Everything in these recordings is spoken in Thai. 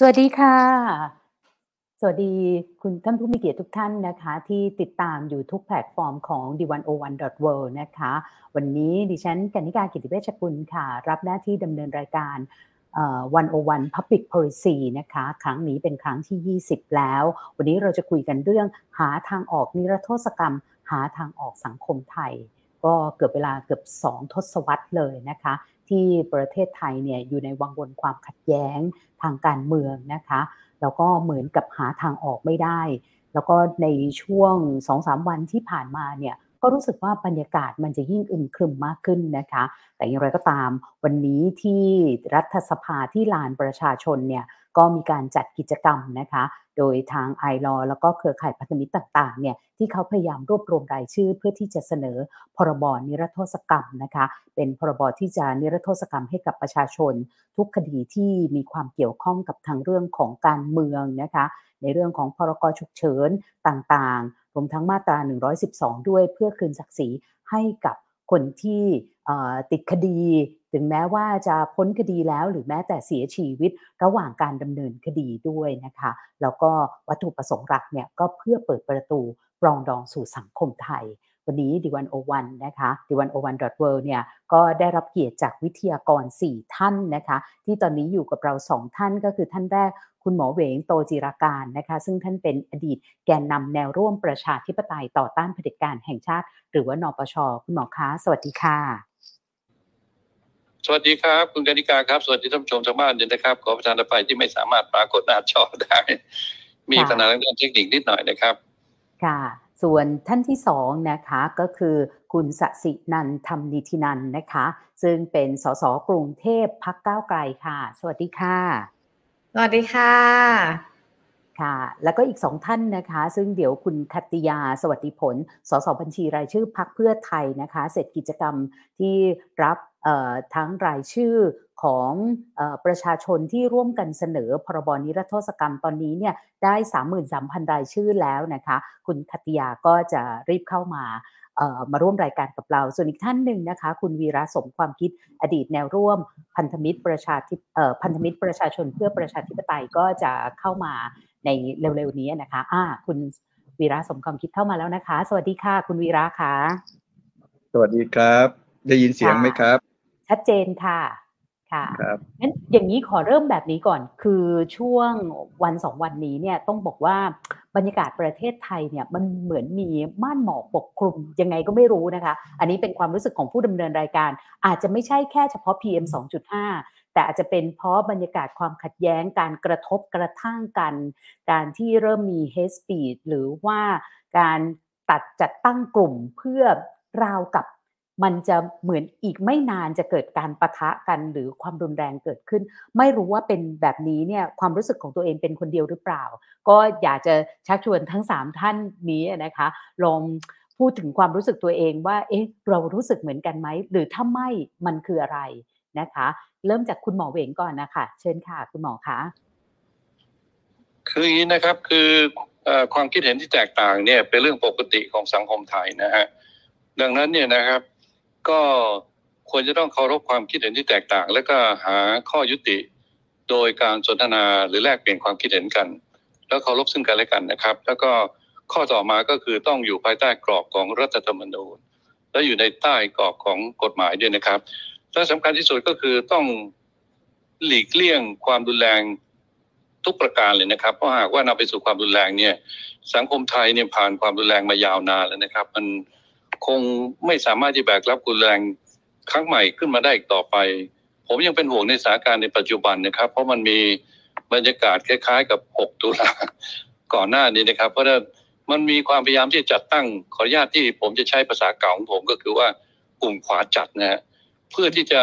สวัสดีค่ะ สวัสดีคุณท่านผู้มีเกียรติทุกท่านนะคะ ที่ติดตามอยู่ทุกแพลตฟอร์มของ d101.world นะคะ วันนี้ดิฉันกนิกากิติเวชกุลค่ะ รับหน้าที่ดำเนินรายการ101 Public Policy นะคะ ครั้งนี้เป็นครั้งที่ 20 แล้ว วันนี้เราจะคุยกันเรื่องหาทางออกนิรโทษกรรม หาทางออกสังคมไทย ก็เกือบเวลาเกือบ 2 ทศวรรษเลยนะคะ ที่ประเทศไทยเนี่ยอยู่ในวังวนความขัดแย้งทางการเมืองนะคะแล้วก็เหมือนกับหาทางออกไม่ได้ แล้วก็ในช่วง2-3วันที่ผ่านมาเนี่ย ก็รู้สึกว่าบรรยากาศมันจะยิ่งอึมครึมมากขึ้นนะคะ แต่อย่างไรก็ตาม วันนี้ที่รัฐสภาที่ลานประชาชนเนี่ยก็มีการจัดกิจกรรมนะคะ โดยทางไอรอแล้วก็เครือข่ายพันธมิตรต่างๆเนี่ยที่เขาพยายามรวบรวมรายชื่อเพื่อที่จะเสนอพรบนิรโทษกรรมนะคะ เป็นพรบที่จะนิรโทษกรรมให้กับประชาชน ทุกคดีที่มีความเกี่ยวข้องกับทางเรื่องของการเมืองนะคะ ในเรื่องของพรกฉุกเฉินต่างๆ วมทั้งมาตรา 112 ด้วยเพื่อคืนศักดิ์ศรีให้กับคนที่ติดคดี ถึงแม้ว่าจะพ้นคดีแล้วหรือแม้แต่เสียชีวิตระหว่างการดำเนินคดีด้วยนะคะ แล้วก็วัตถุประสงค์หลักเนี่ยก็เพื่อเปิดประตูปรองดองสู่สังคมไทย วันนี้ดิวันโอวันนะคะดิวันโอวันดอทเเนี่ยก็ได้รับเกียรติจากวิทยากร 4 ท่านนะคะ ที่ตอนนี้อยู่กับเรา 2 ท่านก็คือท่านแรก คุณหมอเหวงโตจิราการนะคะ ซึ่งท่านเป็นอดีตแกนนำแนวร่วมประชาธิปไตยต่อต้านเผด็จการแห่งชาติ หรือว่านปช คุณหมอคะ สวัสดีค่ะ สวัสดีครับ คุณกนิกาครับ สวัสดีท่านผู้ชมทางบ้านด้วยนะครับ ขอประทานอภัยที่ไม่สามารถปรากฏหน้าจอได้ มีปัญหาเรื่องเทคนิคนิดหน่อยนะครับ ค่ะส่วนท่านที่สองนะคะก็คือคุณสสินันทำนิธินันนะคะ ซึ่งเป็นสสกรุงเทพพักก้าวไกลค่ะ สวัสดีค่ะส วัสดีค่ะ ค่ะ แล้วก็อีกสองท่านนะคะ ซึ่งเดี๋ยวคุณคัติยาสวัสดิผล สสบัญชีรายชื่อพักเพื่อไทยนะคะ เสร็จกิจกรรมที่รับทั้งรายชื่อของอประชาชนที่ร่วมกันเสนอพรบนิรโทษกรรมตอนนี้เนี่ยได้ 33,000 รายชื่อแล้วนะคะ คุณคัตติยาก็จะรีบเข้ามา มาร่วมรายการกับเรา ส่วนอีกท่านหนึ่งนะคะ คุณวีระสมความคิดอดีตแนวร่วมพันธมิตรประชาธิพันธมิตรประชาชนเพื่อประชาธิปไตยก็จะเข้ามาในเร็วๆนี้นะคะอ่าคุณวีระสมความคิดเข้ามาแล้วนะคะ สวัสดีค่ะ คุณวีระค่ะ สวัสดีครับ ได้ยินเสียงไหมครับ ชัดเจนค่ะ ค่ะครับงั้นอย่างนี้ขอเริ่มแบบนี้ก่อน คือช่วงวันสองวันนี้เนี่ยต้องบอกว่าบรรยากาศประเทศไทยเนี่ยมันเหมือนมีม่านหมอกปกคลุมยังไงก็ไม่รู้นะคะ อันนี้เป็นความรู้สึกของผู้ดำเนินรายการ อาจจะไม่ใช่แค่เฉพาะ PM 2.5 แต่อาจจะเป็นเพราะบรรยากาศความขัดแย้งการกระทบกระทั่งกัน การที่เริ่มมี hate speech หรือว่าการตัดจัดตั้งกลุ่มเพื่อราวกับ มันจะเหมือนอีกไม่นานจะเกิดการประทะกันหรือความรุนแรงเกิดขึ้น ไม่รู้ว่าเป็นแบบนี้เนี่ยความรู้สึกของตัวเองเป็นคนเดียวหรือเปล่า ก็อยากจะชักชวนทั้ง 3 ท่านนี้นะคะลองพูดถึงความรู้สึกตัวเองว่า เอ๊ะ เรารู้สึกเหมือนกันไหม หรือถ้าไม่ มันคืออะไรนะคะ เริ่มจากคุณหมอเวงก่อนนะคะ เชิญค่ะ คุณหมอคะ คืออย่างนี้นะครับ คือความคิดเห็นที่แตกต่างเนี่ยเป็นเรื่องปกติของสังคมไทยนะฮะ ดังนั้นเนี่ยนะครับ ก็ควรจะต้องเคารพความคิดเห็นที่แตกต่าง และก็หาข้อยุติ โดยการสนทนาหรือแลกเปลี่ยนความคิดเห็นกัน แล้วเคารพซึ่งกันและกันนะครับ แล้วก็ข้อต่อมาก็คือต้องอยู่ภายใต้กรอบของรัฐธรรมนูญ และอยู่ในใต้กรอบของกฎหมายด้วยนะครับและสำคัญที่สุดก็คือต้องหลีกเลี่ยงความรุนแรงทุกประการเลยนะครับ เพราะหากว่านำไปสู่ความรุนแรงเนี่ยสังคมไทยเนี่ยผ่านความรุนแรงมายาวนานแล้วนะครับ มัน คงไม่สามารถที่แบกรับกุนแรงครั้งใหม่ขึ้นมาได้อีกต่อไป ผมยังเป็นห่วงในสถานการณ์ในปัจจุบันนะครับ เพราะมันมีบรรยากาศคล้ายๆ กับ 6 ตุลาก่อนหน้านี้นะครับ เพราะว่ามันมีความพยายามที่จะจัดตั้งขออนุญาตที่ผมจะใช้ภาษาเก่าของผมก็คือว่ากลุ่มขวาจัดนะฮะเพื่อที่จะ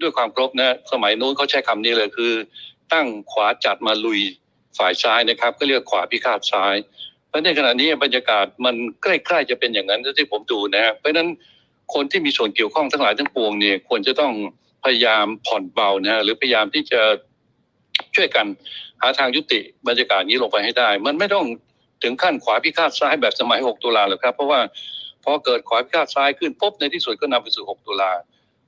ด้วยความครบนะสมัยนู้นเขาใช้คำนี้เลยคือ ตั้งขวาจัดมาลุยฝ่ายซ้ายนะครับ ก็เรียกขวาพิฆาตซ้าย ราะในขณะนี้บรรยากาศมันใกล้ๆจะเป็นอย่างนั้นที่ผมดูนะเพราะฉะนั้นคนที่มีส่วนเกี่ยวข้องทั้งหลายทั้งปวงเนี่ยควรจะต้องพยายามผ่อนเบานะหรือพยายามที่จะช่วยกันหาทางยุติบรรยากาศนี้ลงไปให้ได้ มันไม่ต้องถึงขั้นขวาพิฆาตซ้ายแบบสมัย 6 ตุลาหรอกครับ เพราะว่าพอเกิดขวาพิฆาตซ้ายขึ้นปุ๊บในที่สุดก็นำไปสู่ 6 ตุลา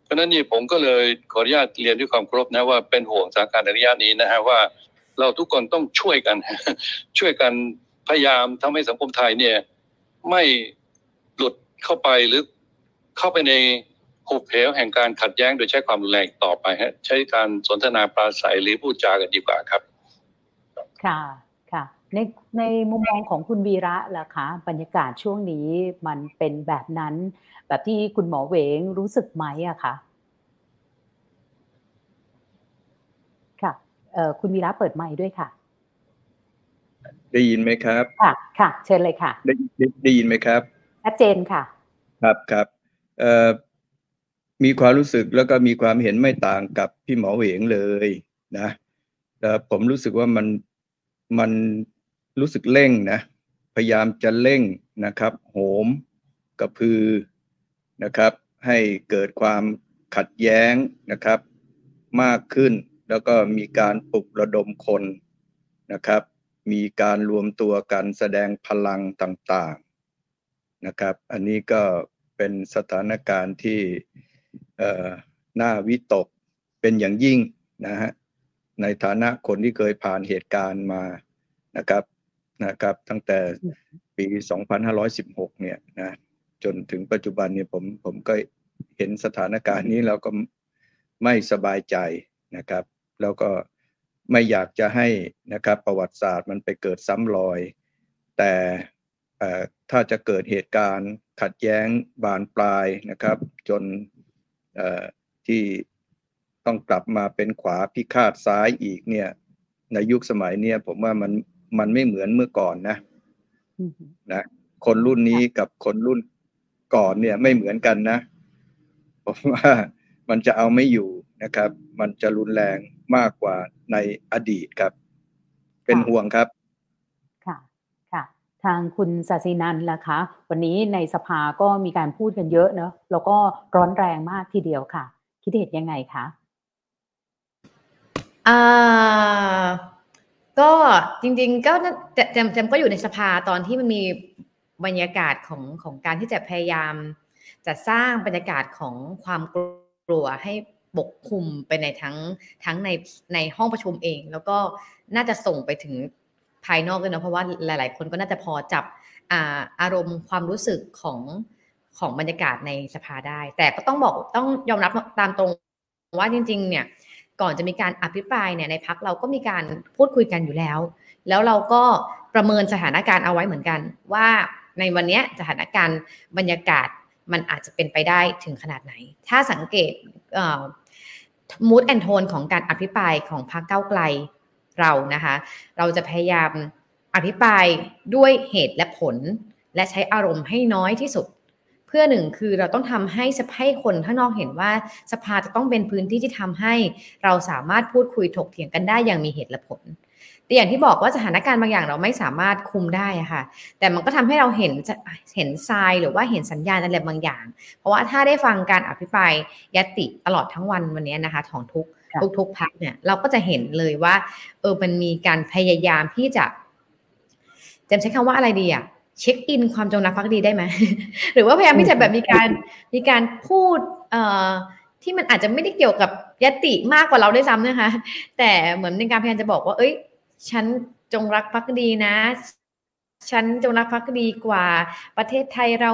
เพราะนั้นนี่ผมก็เลยขออนุญาตเรียนด้วยความเคารพนะว่าเป็นห่วงสถานการณ์ในระยะนี้นะฮะว่าเราทุกคนต้องช่วยกันช่วยกัน พยายามทำให้สังคมไทยเนี่ยไม่หลุดเข้าไปหรือเข้าไปในหุบเหวแห่งการขัดแย้งโดยใช้ความรุนแรงต่อไปฮะใช้การสนทนาปราศัยหรือพูดจากันดีกว่าครับ ค่ะค่ะ ในในมุมมองของคุณวีระล่ะคะ บรรยากาศช่วงนี้มันเป็นแบบนั้น แบบที่คุณหมอเวงรู้สึกไหมอะคะค่ะคุณวีระเปิดไมค์ด้วยค่ะ ได้ยินไหมครับ ค่ะ ค่ะ เชิญเลยค่ะได้ได้ได้ยินไหมครับ ชัดเจนค่ะ ครับครับเอ่อมีความรู้สึกแล้วก็มีความเห็นไม่ต่างกับพี่หมอเหวงเลยนะแต่ผมรู้สึกว่ามันมันรู้สึกเร่งนะ พยายามจะเร่งนะครับ โหมกระพือนะครับ ให้เกิดความขัดแย้งนะครับ มากขึ้นแล้วก็มีการปลุกระดมคนนะครับ มีการรวมตัวกันแสดงพลังต่างๆนะครับ อันนี้ก็เป็นสถานการณ์ที่น่าวิตกเป็นอย่างยิ่งนะฮะในฐานะคนที่เคยผ่านเหตุการณ์มานะครับนะครับ ตั้งแต่ปี 2516 เนี่ยนะจนถึงปัจจุบันเนี่ยผมผมก็เห็นสถานการณ์นี้แล้วก็ไม่สบายใจนะครับ แล้วก็ ไม่อยากจะให้นะครับประวัติศาสตร์มันไปเกิดซ้ำรอย แต่เอ่อถ้าจะเกิดเหตุการณ์ขัดแย้งบานปลายนะครับ จนเอ่อที่ต้องกลับมาเป็นขวาพิฆาตซ้ายอีกเนี่ย ในยุคสมัยเนี่ยผมว่ามันมันไม่เหมือนเมื่อก่อนนะอืมนะคนรุ่นนี้กับคนรุ่นก่อนเนี่ยไม่เหมือนกันนะผมว่ามันจะเอาไม่อยู่นะครับ มันจะรุนแรงมากกว่า ในอดีตครับ เป็นห่วงครับค่ะค่ะ ทางคุณศาสินันท์ล่ะคะ วันนี้ในสภาก็มีการพูดกันเยอะเนอะแล้วก็ร้อนแรงมากทีเดียวค่ะ คิดเห็นยังไงคะอ่าก็จริง ๆ ก็น่าแต่แจมแจมก็อยู่ในสภาตอนที่มันมีบรรยากาศของของการที่จะพยายามจะสร้างบรรยากาศของความกลัวให้ ปกคลุมไปในทั้งทั้งในในห้องประชุมเอง แล้วก็น่าจะส่งไปถึงภายนอกด้วยนะเพราะว่าหลาย ๆ คนก็น่าจะพอจับอาอารมณ์ความรู้สึกของของบรรยากาศในสภาได้ แต่ก็ต้องบอกต้องยอมรับตามตรงว่าจริง ๆ เนี่ยก่อนจะมีการอภิปรายเนี่ยในพักเราก็มีการพูดคุยกันอยู่แล้ว แล้วเราก็ประเมินสถานการณ์เอาไว้เหมือนกัน ว่าในวันนี้สถานการณ์บรรยากาศ มันอาจจะเป็นไปได้ถึงขนาดไหน ถ้าสังเกตมูดแอนโทนของการอภิปรายของพรรคเก้าไกลเรานะคะ เราจะพยายามอภิปรายด้วยเหตุและผล และใช้อารมณ์ให้น้อยที่สุด เพื่อหนึ่งคือเราต้องทำให้ให้คนข้างนอกเห็นว่าสภาจะต้องเป็นพื้นที่ที่ทำให้ เราสามารถพูดคุยถกเถียงกันได้อย่างมีเหตุและผล แต่อย่างที่บอกว่าสถานการณ์บางอย่างเราไม่สามารถคุมได้อะค่ะ แต่มันก็ทำให้เราเห็นเห็นทรายหรือว่าเห็นสัญญาณอะไรบางอย่าง เพราะว่าถ้าได้ฟังการอภิปรายยติตลอดทั้งวันวันนี้นะคะของทุกทุกทุกพักเนี่ยเราก็จะเห็นเลยว่า เออมันมีการพยายามที่จะจะใช้คำว่าอะไรดีอะเช็คอินความจงรักภักดีได้ไหมหรือว่าพยายามที่จะแบบมีการมีการพูดเอ่อที่มันอาจจะไม่ได้เกี่ยวกับยติมากกว่าเราได้ซ้ำนะคะ แต่เหมือนในการพยายามจะบอกว่า เอ้ย ฉันจงรักภักดีนะ ฉันจงรักภักดีกว่า ประเทศไทยเรา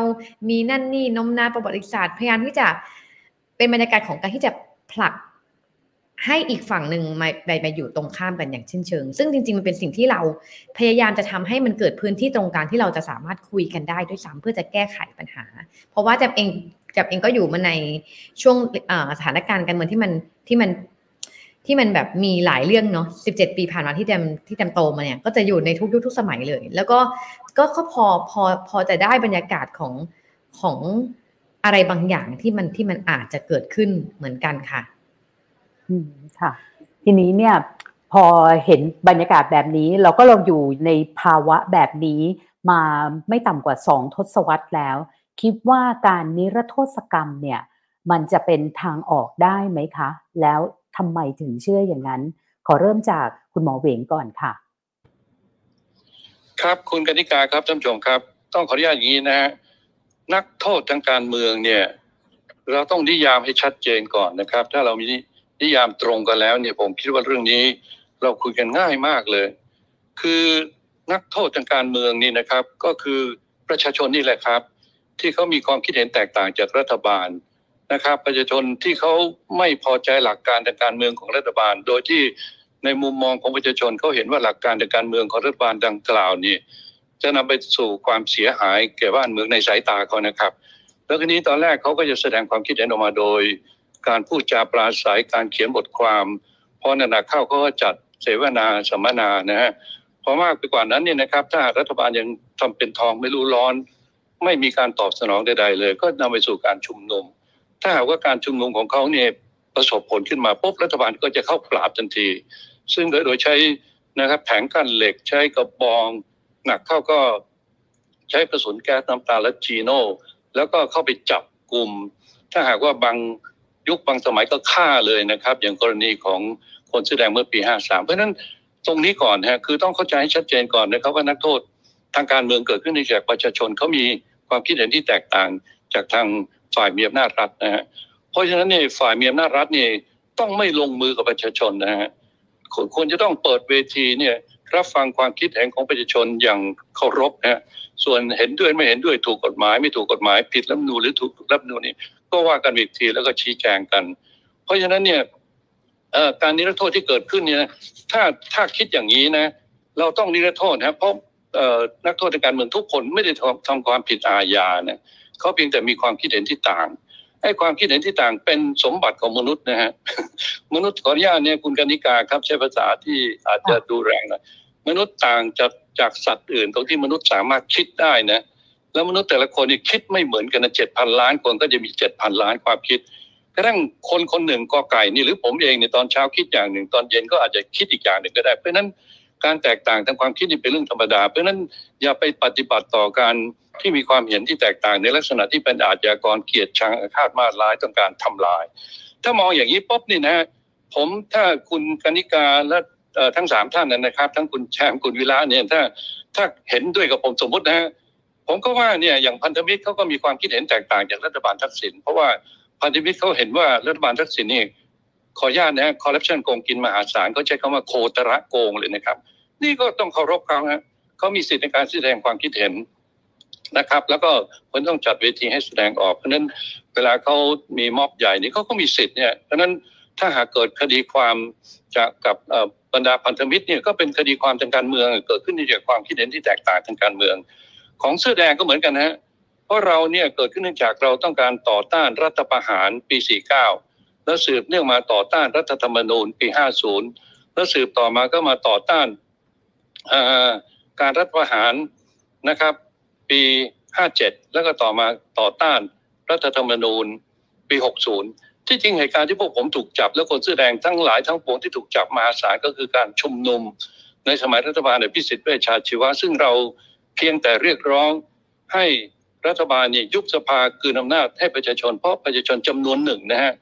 มีนั่นนี่นมนาประวัติศาสตร์พยายามที่จะเป็นบรรยากาศของการที่จะผลักให้อีกฝั่งหนึ่งมาไปอยู่ตรงข้ามกันอย่างเชิ้นเชิง ซึ่งจริงๆ มันเป็นสิ่งที่เราพยายามจะทำให้มันเกิดพื้นที่ตรงกลางที่เราจะสามารถคุยกันได้ด้วยซ้ำเพื่อจะแก้ไขปัญหา เพราะว่าจับเองจับเองก็อยู่มาในช่วงสถานการณ์การเมืองที่มันที่มัน ที่มันแบบมีหลายเรื่องเนาะ17 ปีผ่านมาที่แจมที่แจมโตมาเนี่ย ก็จะอยู่ในทุกยุคทุกสมัยเลย แล้วก็ก็พอพอพอจะได้บรรยากาศของของอะไรบางอย่างที่มันที่มันอาจจะเกิดขึ้นเหมือนกันค่ะ อืมค่ะ ทีนี้เนี่ยพอเห็นบรรยากาศแบบนี้ เราก็เราอยู่ในภาวะแบบนี้มาไม่ต่ำกว่าสองทศวรรษแล้ว คิดว่าการนิรโทษกรรมเนี่ย มันจะเป็นทางออกได้ไหมคะ แล้ว ทำไมถึงเชื่ออย่างนั้น ขอเริ่มจากคุณหมอเหวงก่อนค่ะ ครับคุณกนิกาครับท่านผู้ชมครับ ต้องขออนุญาตอย่างนี้นะฮะนักโทษทางการเมืองเนี่ย เราต้องนิยามให้ชัดเจนก่อนนะครับ ถ้าเรามีนิยามตรงกันแล้วเนี่ยผมคิดว่าเรื่องนี้ เราคุยกันง่ายมากเลย คือนักโทษทางการเมืองนี่นะครับ ก็คือประชาชนนี่แหละครับ ที่เขามีความคิดเห็นแตกต่างจากรัฐบาล นะครับประชาชนที่เขาไม่พอใจหลักการทางการเมืองของรัฐบาล โดยที่ในมุมมองของประชาชนเขาเห็นว่าหลักการทางการเมืองของรัฐบาลดังกล่าวนี่จะนำไปสู่ความเสียหายแก่บ้านเมืองในสายตาเขานะครับ แล้วทีนี้ตอนแรกเขาก็จะแสดงความคิดเห็นออกมาโดย การพูดจาปราศัยการเขียนบทความพอนานาเข้าเขาก็จัดเสวนาสัมมนานะฮะพอมากไปกว่านั้นเนี่ยนะครับ ถ้ารัฐบาลยังทำเป็นทองไม่รู้ร้อน ไม่มีการตอบสนองใด ๆ เลย ก็นำไปสู่การชุมนุม ถ้าหากว่าการชุมนุมของเขาเนี่ยประสบผลขึ้นมาปุ๊บรัฐบาลก็จะเข้าปราบทันที ซึ่งโดยโดยใช้นะครับแผงกั้นเหล็กใช้กระบอง หนักเข้าก็ใช้กระสุนแก๊สน้ำตาและจีโน่แล้วก็เข้าไปจับกลุ่ม ถ้าหากว่าบางยุคบางสมัยก็ฆ่าเลยนะครับ อย่างกรณีของคนแสดงเมื่อปี 53 เพราะฉะนั้นตรงนี้ก่อนฮะคือต้องเข้าใจให้ชัดเจนก่อนนะครับว่านักโทษทางการเมืองเกิดขึ้นในจากประชาชนเขามีความคิดเห็นที่แตกต่างจากทาง ฝ่ายมีอำนาจรัฐนะฮะเพราะฉะนั้นเนี่ยฝ่ายมีอำนาจรัฐเนี่ยต้องไม่ลงมือกับประชาชนนะฮะควรจะต้องเปิดเวทีเนี่ยรับฟังความคิดเห็นของประชาชนอย่างเคารพนะฮะส่วนเห็นด้วยไม่เห็นด้วยถูกกฎหมาย ไม่ถูกกฎหมายผิดรัฐมนูหรือถูกรัฐมนูญนี่ก็ว่ากันอีกทีแล้วก็ชี้แจงกัน เพราะฉะนั้นเนี่ยการนิรโทษที่เกิดขึ้นเนี่ยถ้าถ้าคิดอย่างนี้นะเราต้องนิรโทษนะเพราะนักโทษในการเมืองทุกคนไม่ได้ทำทำความผิดอาญาเนี่ย เขาเพียงแต่มีความคิดเห็นที่ต่างไอ้ความคิดเห็นที่ต่างเป็นสมบัติของมนุษย์นะฮะมนุษย์ขออนุญาตเนี่ยคุณกนิกาครับใช้ภาษาที่อาจจะดูแรงหน่อยมนุษย์ต่างจากจากสัตว์อื่น ตรงที่มนุษย์สามารถคิดได้นะแล้วมนุษย์แต่ละคนนี่คิดไม่เหมือนกันนะเจ็ดพันล้านคนก็จะมีเจ็ดพันล้านความคิดกระทั่งคนคนหนึ่งกอไก่นี่หรือผมเองในตอนเช้าคิดอย่างหนึ่ง ตอนเย็นก็อาจจะคิดอีกอย่างหนึ่งก็ได้ เพราะนั้น การแตกต่างทางความคิดนี่เป็นเรื่องธรรมดา เพราะนั้นอย่าไปปฏิบัติต่อการที่มีความเห็นที่แตกต่างในลักษณะที่เป็นอาชญากรเกียรติชังอาฆาตมาร้ายต้องการทำลาย ถ้ามองอย่างนี้ปุ๊บนี่นะผมถ้าคุณกนิกาและทั้งสามท่านนะครับ ทั้งคุณแชมป์คุณวิระเนี่ยถ้าถ้าเห็นด้วยกับผมสมมตินะฮะผมก็ว่าเนี่ยอย่างพันธมิตรเขาก็มีความคิดเห็นแตกต่างจากรัฐบาลทักษิณเพราะว่าพันธมิตรเขาเห็นว่ารัฐบาลทักษิณนี่ขออนุญาตนะคอร์รัปชันโกงกินมหาศาลเขาใช้คำว่าโคตระโกงเลยนะครับ นี่ก็ต้องเคารพเขาฮะเขามีสิทธิในการแสดงความคิดเห็นนะครับ แล้วก็คนต้องจัดเวทีให้แสดงออก เพราะนั้นเวลาเขามีม็อบใหญ่นี่เขาก็มีสิทธิ์เนี่ย เพราะนั้นถ้าหากเกิดคดีความจากกับบรรดาพันธมิตรเนี่ยก็เป็นคดีความทางการเมือง เกิดขึ้นจากความคิดเห็นที่แตกต่างทางการเมือง ของเสื้อแดงก็เหมือนกันฮะเพราะเราเนี่ยเกิดขึ้นเนื่องจากเราต้องการต่อต้านรัฐประหารปี 49 แล้วสืบเนื่องมาต่อต้านรัฐธรรมนูญปี 50 แล้วสืบต่อมาก็มาต่อต้าน การรัฐประหารนะครับ ปี 57 แล้วก็ต่อมาต่อต้านรัฐธรรมนูญปี 60 ที่จริงเหตุการณ์ที่พวกผมถูกจับ แล้วคนเสื้อแดงทั้งหลายทั้งปวงที่ถูกจับมาสารก็คือการชุมนุมในสมัยรัฐบาลในพิสิทธิ์เวชชาชีวะ ซึ่งเราเพียงแต่เรียกร้องให้รัฐบาลเนี่ยยุบสภาคืนอำนาจให้ประชาชน เพราะประชาชนจำนวนหนึ่งนะฮะ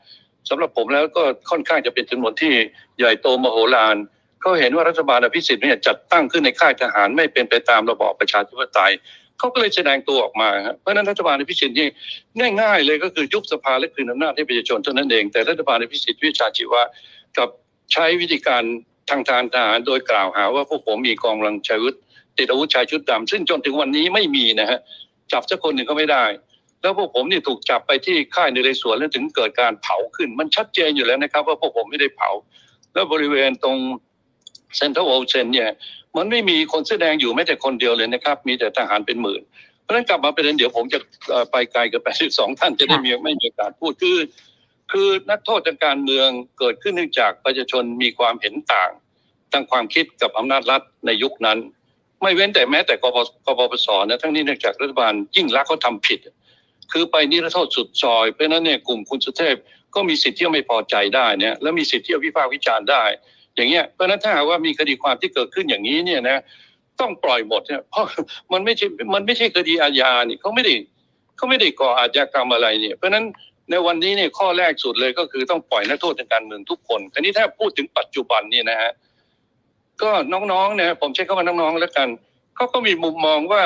สำหรับผมแล้วก็ค่อนข้างจะเป็นจำนวนที่ใหญ่โตมโหฬาร เขาเห็นว่ารัฐบาลอภิสิทธิ์เนี่ยจัดตั้งขึ้นในค่ายทหารไม่เป็นไปตามระบอบประชาธิปไตยเขาก็เลยแสดงตัวออกมาครับเพราะนั้นรัฐบาลอภิสิทธิ์นี่ง่ายๆเลยก็คือยุบสภาและคืนอำนาจให้ประชาชนเท่านั้นเอง แต่รัฐบาลอภิสิทธิ์วิชาชีวะกับใช้วิธีการทางทางทหารโดยกล่าวหาว่าพวกผมมีกองกำลังชายวุฒิติดอาวุธชายชุดดำซึ่งจนถึงวันนี้ไม่มีนะฮะจับสักคนหนึ่งก็ไม่ได้ แล้วพวกผมนี่ถูกจับไปที่ค่ายในเรสวนแล้วถึงเกิดการเผาขึ้น มันชัดเจนอยู่แล้วนะครับ ว่าพวกผมไม่ได้เผา แล้วบริเวณตรง เซ็นทรัลโอเซนเนี่ยมันไม่มีคนแสดงอยู่แม้แต่คนเดียวเลยนะครับ มีแต่ทหารเป็นหมื่น เพราะฉะนั้นกลับมาประเด็นเดี๋ยวผมจะไปไกลกับแปดสิบสองท่านจะได้มีไม่มีโอกาสพูดคือ คือนักโทษทางการเมืองเกิดขึ้นเนื่องจากประชาชนมีความเห็นต่างทางความคิดกับอำนาจรัฐในยุคนั้น ไม่เว้นแต่แม้แต่กบกบปสนะทั้งนี้เนื่องจากรัฐบาลยิ่งรักเขาทาผิด คือไปนิรโทษสุดซอย เพราะนั้นเนี่ยกลุ่มคุณสุเทพก็มีสิทธิ์ที่ไม่พอใจได้เนี่ยแล้วมีสิทธิ์ที่วิพากษ์วิจารณ์ได้ อย่างเงี้ยเพราะนั้นถ้าหากว่ามีคดีความที่เกิดขึ้นอย่างนี้เนี่ยนะต้องปล่อยหมดเนี่ยเพราะมันไม่ใช่มันไม่ใช่คดีอาญานี่เขาไม่ได้เขาไม่ได้ก่ออาชญากรรมอะไรเนี่ย เพราะนั้นในวันนี้เนี่ยข้อแรกสุดเลยก็คือต้องปล่อยนักโทษทางการเมืองทุกคนทีนี้ถ้าพูดถึงปัจจุบันนี่นะฮะก็น้องๆเนี่ยผมใช้คำว่าน้องๆแล้วกันเขาก็มีมุมมองว่า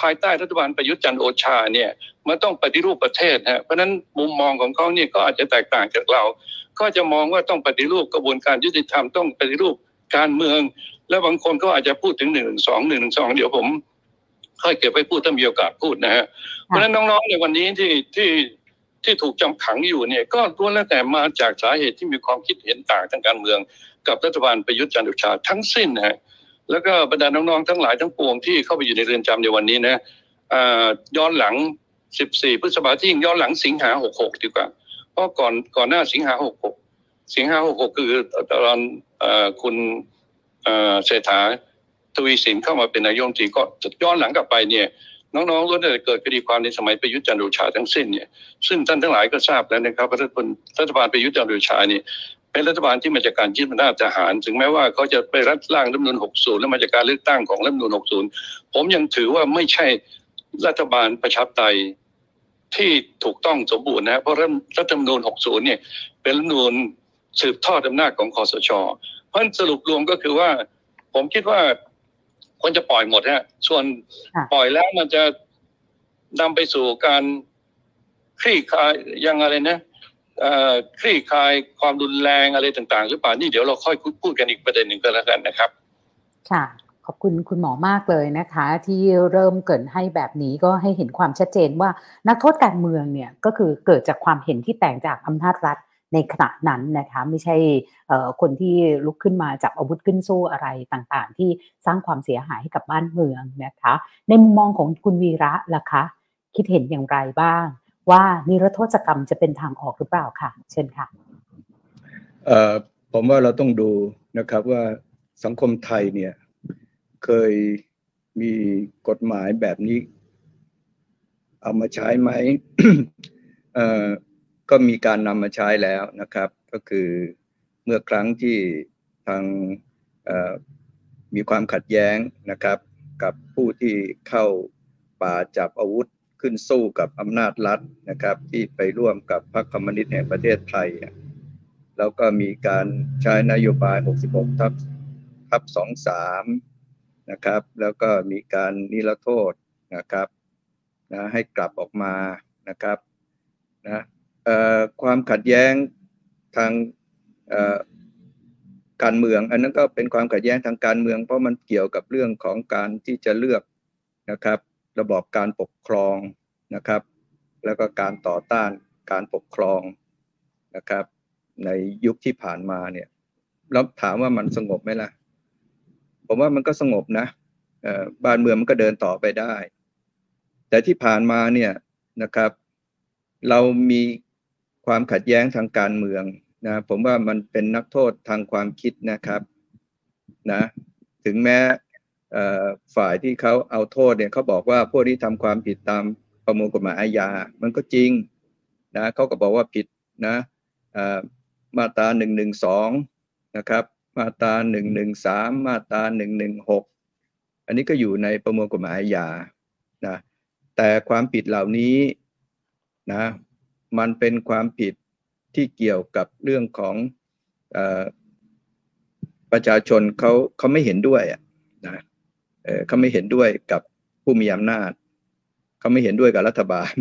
ภายใต้รัฐบาลประยุทธ์จันโอชาเนี่ยมันต้องปฏิรูปประเทศฮะเพราะนั้นมุมมองของเขาเนี่ยก็อาจจะแตกต่างจากเรา ก็จะมองว่าต้องปฏิรูปกระบวนการยุติธรรมต้องปฏิรูปการเมือง แล้วบางคนก็อาจจะพูดถึงหนึ่งสองหนึ่งสองเดี๋ยวผมค่อยเก็บไปพูดถ้ามีโอกาสพูดนะฮะเพราะฉะนั้นน้องๆในวันนี้ที่ที่ที่ถูกจำขังอยู่เนี่ยก็ล้วนแล้วแต่มาจากสาเหตุที่มีความคิดเห็นต่างทางการเมือง กับรัฐบาลประยุทธ์จันทร์โอชาทั้งสิ้นนะฮะแล้วก็บรรดาน้องๆทั้งหลายทั้งปวงที่เข้าไปอยู่ในเรือนจำในวันนี้นะอ่าย้อนหลัง 14 พฤษภาที่ย้อนหลังสิงหา 66 ดีกว่าเพ ราะก่อนก่อนหน้าสิงหา66สิงหา66คือตอนอคุณเศรษฐาทวีสินเข้ามาเป็นนายกรัฐมนตรีก็ย้อนหลังกลับไปเนี่ย น้องๆล้วนแต่เกิดคดีความในสมัยประยุทธ์จันทร์โอชาทั้งสิ้นเนี่ยซึ่งท่านทั้งหลายก็ทราบแล้วนะครับรัฐบาลรัฐบาลประยุทธ์จันทร์โอชาเนี่ยเป็นรัฐบาลที่มาจากการยึดอำนาจทหาร ถึงแม้ว่าเขาจะไปรัฐร่างรัฐมนูล60 และมาจากการเลือกตั้งของรัฐมนูล60 ผมยังถือว่าไม่ใช่รัฐบาลประชาธิปไตย ที่ถูกต้องสมบูรณ์นะเพราะรัฐธรรมนูล60 เนี่ยเป็นรัฐธรรมนูลสืบทอดอำนาจของคอสช เพราะฉะนั้นสรุปรวมก็คือว่า ผมคิดว่าควรจะปล่อยหมดฮะส่วนค่ะปล่อยแล้วมันจะนำไปสู่การคลี่คลายยังอะไรนะเอ่อคลี่คลายความรุนแรงอะไรต่าง ๆ หรือเปล่านี่เดี๋ยวเราค่อยพูดกันอีกประเด็นหนึ่งก็แล้วกันนะครับ ค่ะข อบคุณคุณหมอมากเลยนะคะ ที่เริ่มเกินให้แบบนี้ก็ให้เห็นความชัดเจนว่านักโทษการเมืองเนี่ยก็คือเกิดจากความเห็นที่แตกจากอำนาจรัฐในขณะนั้นนะคะไม่ใช่คนที่ลุกขึ้นมาจับอาวุธขึ้นสู้อะไรต่างๆ ที่สร้างความเสียหายให้กับบ้านเมืองนะคะ ในมุมมองของคุณวีระล่ะคะ คิดเห็นอย่างไรบ้าง ว่านิรโทษกรรมจะเป็นทางออกหรือเปล่าค่ะ เชิญค่ะผมว่าเราต้องดูนะครับว่าสังคมไทยเนี่ย เคยมีกฎหมายแบบนี้ เอามาใช้ไหมก็มีการนำมาใช้แล้วนะครับ ก็คือเมื่อครั้งที่ทางมีความขัดแย้งนะครับ กับผู้ที่เข้าป่าจับอาวุธขึ้นสู้กับอำนาจรัฐนะครับ ที่ไปร่วมกับพรรคคอมมิวนิสต์แห่งประเทศไทย แล้วก็มีการใช้นโยบาย 66 ทับทับ 23 นะครับ แล้วก็มีการนิรโทษนะครับนะให้กลับออกมานะครับนะความขัดแย้งทางการเมือง อันนั้นก็เป็นความขัดแย้งทางการเมือง เพราะมันเกี่ยวกับเรื่องของการที่จะเลือกนะครับ ระบอบการปกครองนะครับ แล้วก็การต่อต้านการปกครองนะครับ ในยุคที่ผ่านมาเนี่ยแล้วถามว่ามันสงบไหมล่ะ ผมว่ามันก็สงบนะบ้านเมืองมันก็เดินต่อไปได้ แต่ที่ผ่านมาเนี่ยนะครับ เรามีความขัดแย้งทางการเมืองนะผมว่ามันเป็นนักโทษทางความคิดนะครับนะถึงแม้ฝ่ายที่เขาเอาโทษเนี่ยเขาบอกว่าพวกที่ทำความผิดตามประมวลกฎหมายอาญา มันก็จริงนะเขาก็บอกว่าผิดนะมาตราหนึ่งหนึ่งสองนะครับ มาตราหนึ่งหนึ่งสามมาตราหนึ่งหนึ่งหกอันนี้ก็อยู่ในประมวลกฎหมายอาญานะแต่ความผิดเหล่านี้นะมันเป็นความผิดที่เกี่ยวกับเรื่องของอประชาชนเขาเขาไม่เห็นด้วยนะเเขาไม่เห็นด้วยกับผู้มีอำนาจเขาไม่เห็นด้วยกับรัฐบาล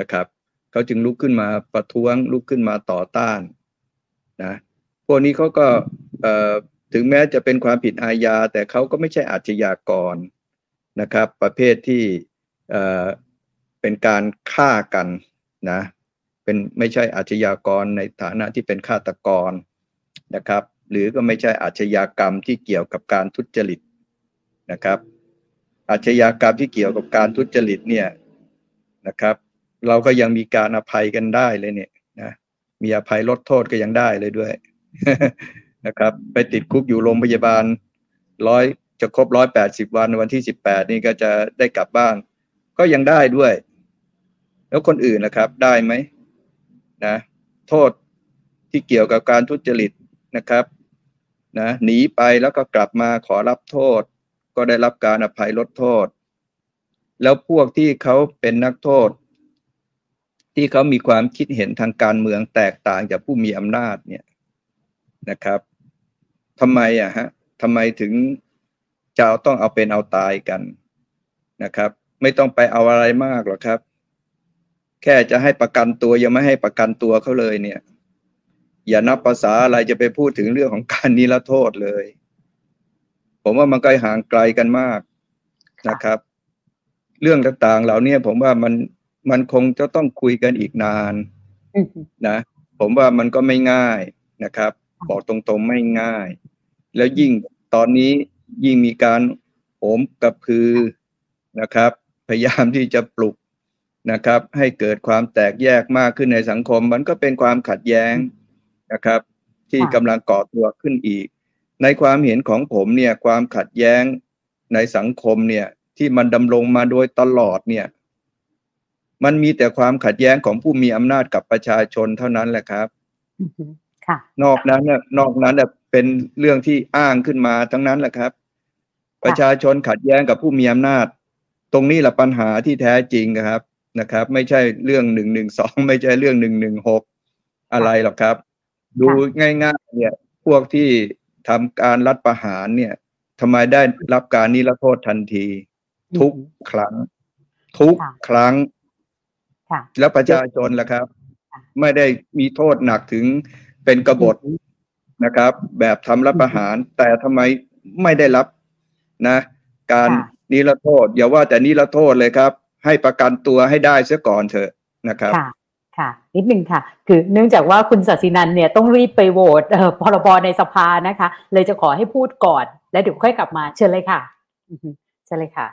นะครับเขาจึงลุกขึ้นมาประท้วงลุกขึ้นมาต่อต้านนะพวกนี้เขาก็ ถึงแม้จะเป็นความผิดอาญา แต่เขาก็ไม่ใช่อาชญากรนะครับ ประเภทที่เป็นการฆ่ากันนะเป็นไม่ใช่อาชญากรในฐานะที่เป็นฆาตกรนะครับ หรือก็ไม่ใช่อาชญากรรมที่เกี่ยวกับการทุจริตนะครับ อาชญากรรมที่เกี่ยวกับการทุจริตเนี่ยนะครับ เราก็ยังมีการอภัยกันได้เลยเนี่ยนะมีอภัยลดโทษก็ยังได้เลยด้วย นะครับ ไปติดคุกอยู่โรงพยาบาลร้อยจะครบร้อยแปดสิบวันวันที่สิบแปดนี่ก็จะได้กลับบ้าน ก็ยังได้ด้วย แล้วคนอื่นนะครับ ได้ไหมนะ โทษที่เกี่ยวกับการทุจริตนะครับ นะหนีไปแล้วก็กลับมาขอรับโทษ ก็ได้รับการอภัยลดโทษ แล้วพวกที่เขาเป็นนักโทษ ที่เขามีความคิดเห็นทางการเมืองแตกต่างจากผู้มีอำนาจเนี่ยนะครับ ทำไมอะฮะทำไมถึงจะต้องเอาเป็นเอาตายกันนะครับ ไม่ต้องไปเอาอะไรมากหรอกครับ แค่จะให้ประกันตัวยังไม่ให้ประกันตัวเขาเลยเนี่ย อย่านับภาษาอะไรจะไปพูดถึงเรื่องของการนิรโทษเลย ผมว่ามันก็ห่างไกลกันมากนะครับ เรื่องต่างๆ เหล่านี้ผมว่ามันมันคงจะต้องคุยกันอีกนานอืมนะ ผมว่ามันก็ไม่ง่ายนะครับ บอกตรงๆไม่ง่าย แล้วยิ่งตอนนี้ยิ่งมีการโหมกระพือนะครับ พยายามที่จะปลุกนะครับ ให้เกิดความแตกแยกมากขึ้นในสังคม มันก็เป็นความขัดแย้งนะครับ ที่กำลังก่อตัวขึ้นอีก ในความเห็นของผมเนี่ยความขัดแย้งในสังคมเนี่ย ที่มันดำรงมาโดยตลอดเนี่ย มันมีแต่ความขัดแย้งของผู้มีอำนาจกับประชาชนเท่านั้นแหละครับอืมค่ะนอกนั้นน่ะนอกนั้นน่ะ เป็นเรื่องที่อ้างขึ้นมาทั้งนั้นแหละครับ ประชาชนขัดแย้งกับผู้มีอำนาจ ตรงนี้แหละปัญหาที่แท้จริงครับนะครับ ไม่ใช่เรื่องหนึ่งหนึ่งสองไม่ใช่เรื่องหนึ่งหนึ่งหกอะไรหรอกครับ ดูง่ายๆเนี่ย พวกที่ทำการรัฐประหารเนี่ยทำไมได้รับการนิรโทษทันที ทุกครั้ง ทุกค่ะครั้งค่ะแล้วประชาชนล่ะครับ ไม่ได้มีโทษหนักถึงเป็นกบฏ นะครับ แบบทำรัฐประหาร แต่ทำไมไม่ได้รับนะ การค่ะนิรโทษ อย่าว่าแต่นิรโทษเลยครับ ให้ประกันตัวให้ได้เสียก่อนเถอะนะครับค่ะค่ะนิดนึงค่ะ คือเนื่องจากว่าคุณศศินันเนี่ยต้องรีบไปโหวตเอ่อพรบในสภานะคะ เลยจะขอให้พูดก่อน แล้วเดี๋ยวค่อยกลับมาเชิญเลยค่ะอือฮึเชิญเลยค่ะ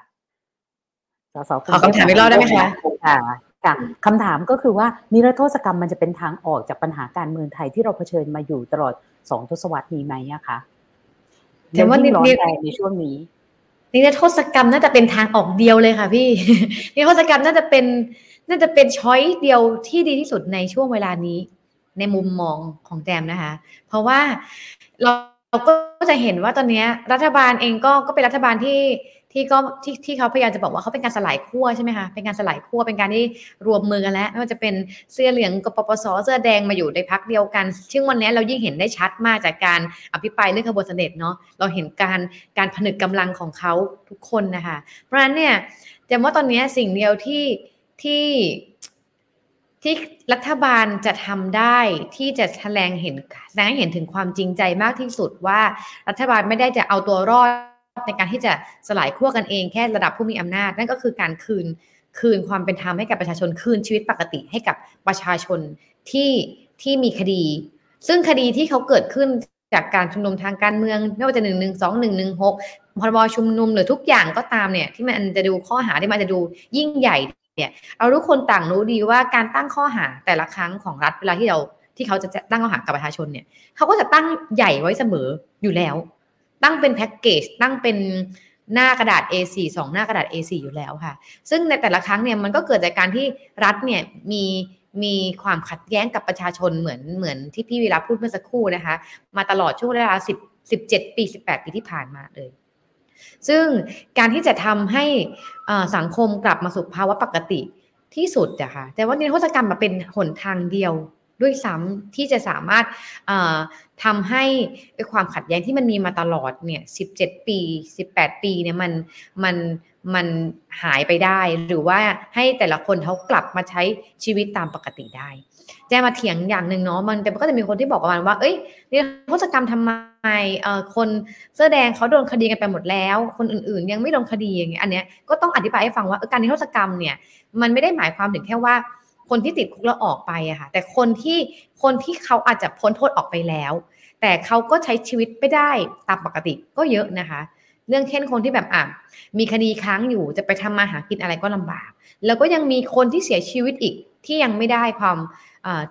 สสขอคำถามอีกรอบได้ไหมคะค่ะค่ะคำถามก็คือว่านิรโทษกรรมมันจะเป็นทางออกจากปัญหาการเมืองไทยที่เราเผชิญมาอยู่ตลอด สองทศวรรษนี้ไหมอะคะแต่ว่าเรื่องที่ร้อนนิดแรงในช่วงนี้นิรโทษกรรมน่าจะเป็นทางออกเดียวเลยค่ะพี่นิรโทษกรรมน่าจะเป็นน่าจะเป็นช้อยเดียวที่ดีที่สุดในช่วงเวลานี้ ในมุมมองของแจมนะคะ เพราะว่าเราเราก็จะเห็นว่าตอนเนี้ยรัฐบาลเองก็ก็เป็นรัฐบาลที่ ที่ก็ที่ที่เขาพยายามจะบอกว่าเขาเป็นการสลายขั้วใช่ไหมคะเป็นการสลายขั้วเป็นการที่รวมมือกันแล้วไม่ว่าจะเป็นเสื้อเหลืองกับปปสเสื้อแดงมาอยู่ในพักเดียวกัน ซึ่งวันนี้เรายิ่งเห็นได้ชัดมากจากการอภิปรายเรื่องขบวนเสด็จเนาะเราเห็นการการผนึกกำลังของเขาทุกคนนะคะเพราะฉะนั้นเนี่ยแจมว่าตอนนี้สิ่งเดียวที่ที่ที่รัฐบาลจะทำได้ที่จะแสดงเห็นแสดงให้เห็นถึงความจริงใจมากที่สุดว่ารัฐบาลไม่ได้จะเอาตัวรอด ในการที่จะสลายขั้วกันเองแค่ระดับผู้มีอำนาจ นั่นก็คือการคืนคืนความเป็นธรรมให้กับประชาชนคืนชีวิตปกติให้กับประชาชนที่ที่มีคดี ซึ่งคดีที่เขาเกิดขึ้นจากการชุมนุมทางการเมืองไม่ว่าจะหนึ่งหนึ่งสองหนึ่งหนึ่งหกพรบชุมนุมหรือทุกอย่างก็ตามเนี่ยที่มันจะดูข้อหาที่มันจะดูยิ่งใหญ่เนี่ยเราทุกคนต่างรู้ดีว่าการตั้งข้อหาแต่ละครั้งของรัฐเวลาที่เราที่เขาจะตั้งข้อหากับประชาชนเนี่ยเขาก็จะตั้งใหญ่ไว้เสมออยู่แล้ว ตั้งเป็นแพ็กเกจตั้งเป็นหน้ากระดาษ A4 สองหน้ากระดาษ A4 อยู่แล้วค่ะ ซึ่งในแต่ละครั้งเนี่ยมันก็เกิดจากการที่รัฐเนี่ยมีมีความขัดแย้งกับประชาชนเหมือนเหมือนที่พี่วีระพูดเมื่อสักครู่นะคะ มาตลอดช่วงเวลา10 17 ปี 18 ปีที่ผ่านมาเลย ซึ่งการที่จะทำให้สังคมกลับมาสู่ภาวะปกติที่สุดอะค่ะแต่ว่านิรโทษกรรมมาเป็นหนทางเดียว ด้วยซ้ำที่จะสามารถทำให้ความขัดแย้งที่มันมีมาตลอดเนี่ย17ปี18ปีเนี่ยมันมันมันหายไปได้ หรือว่าให้แต่ละคนเขากลับมาใช้ชีวิตตามปกติได้แจ้มาเถียงอย่างหนึ่งเนาะมันแต่ก็จะมีคนที่บอกประมาณว่า เอ้ยนิรโทษกรรมทำไมเอ่อคนเสื้อแดงเขาโดนคดีกันไปหมดแล้ว คนอื่นๆ ยังไม่โดนคดีอย่างเงี้ยอันเนี้ยก็ต้องอธิบายให้ฟังว่าการนิรโทษกรรมเนี่ยมันไม่ได้หมายความถึงแค่ว่า คนที่ติดคุกแล้วออกไปอะค่ะแต่คนที่คนที่เขาอาจจะพ้นโทษออกไปแล้ว แต่เขาก็ใช้ชีวิตไม่ได้ตามปกติก็เยอะนะคะ เรื่องเช่นคนที่แบบอะมีคดีค้างอยู่จะไปทำมาหากินอะไรก็ลำบาก แล้วก็ยังมีคนที่เสียชีวิตอีกที่ยังไม่ได้ความ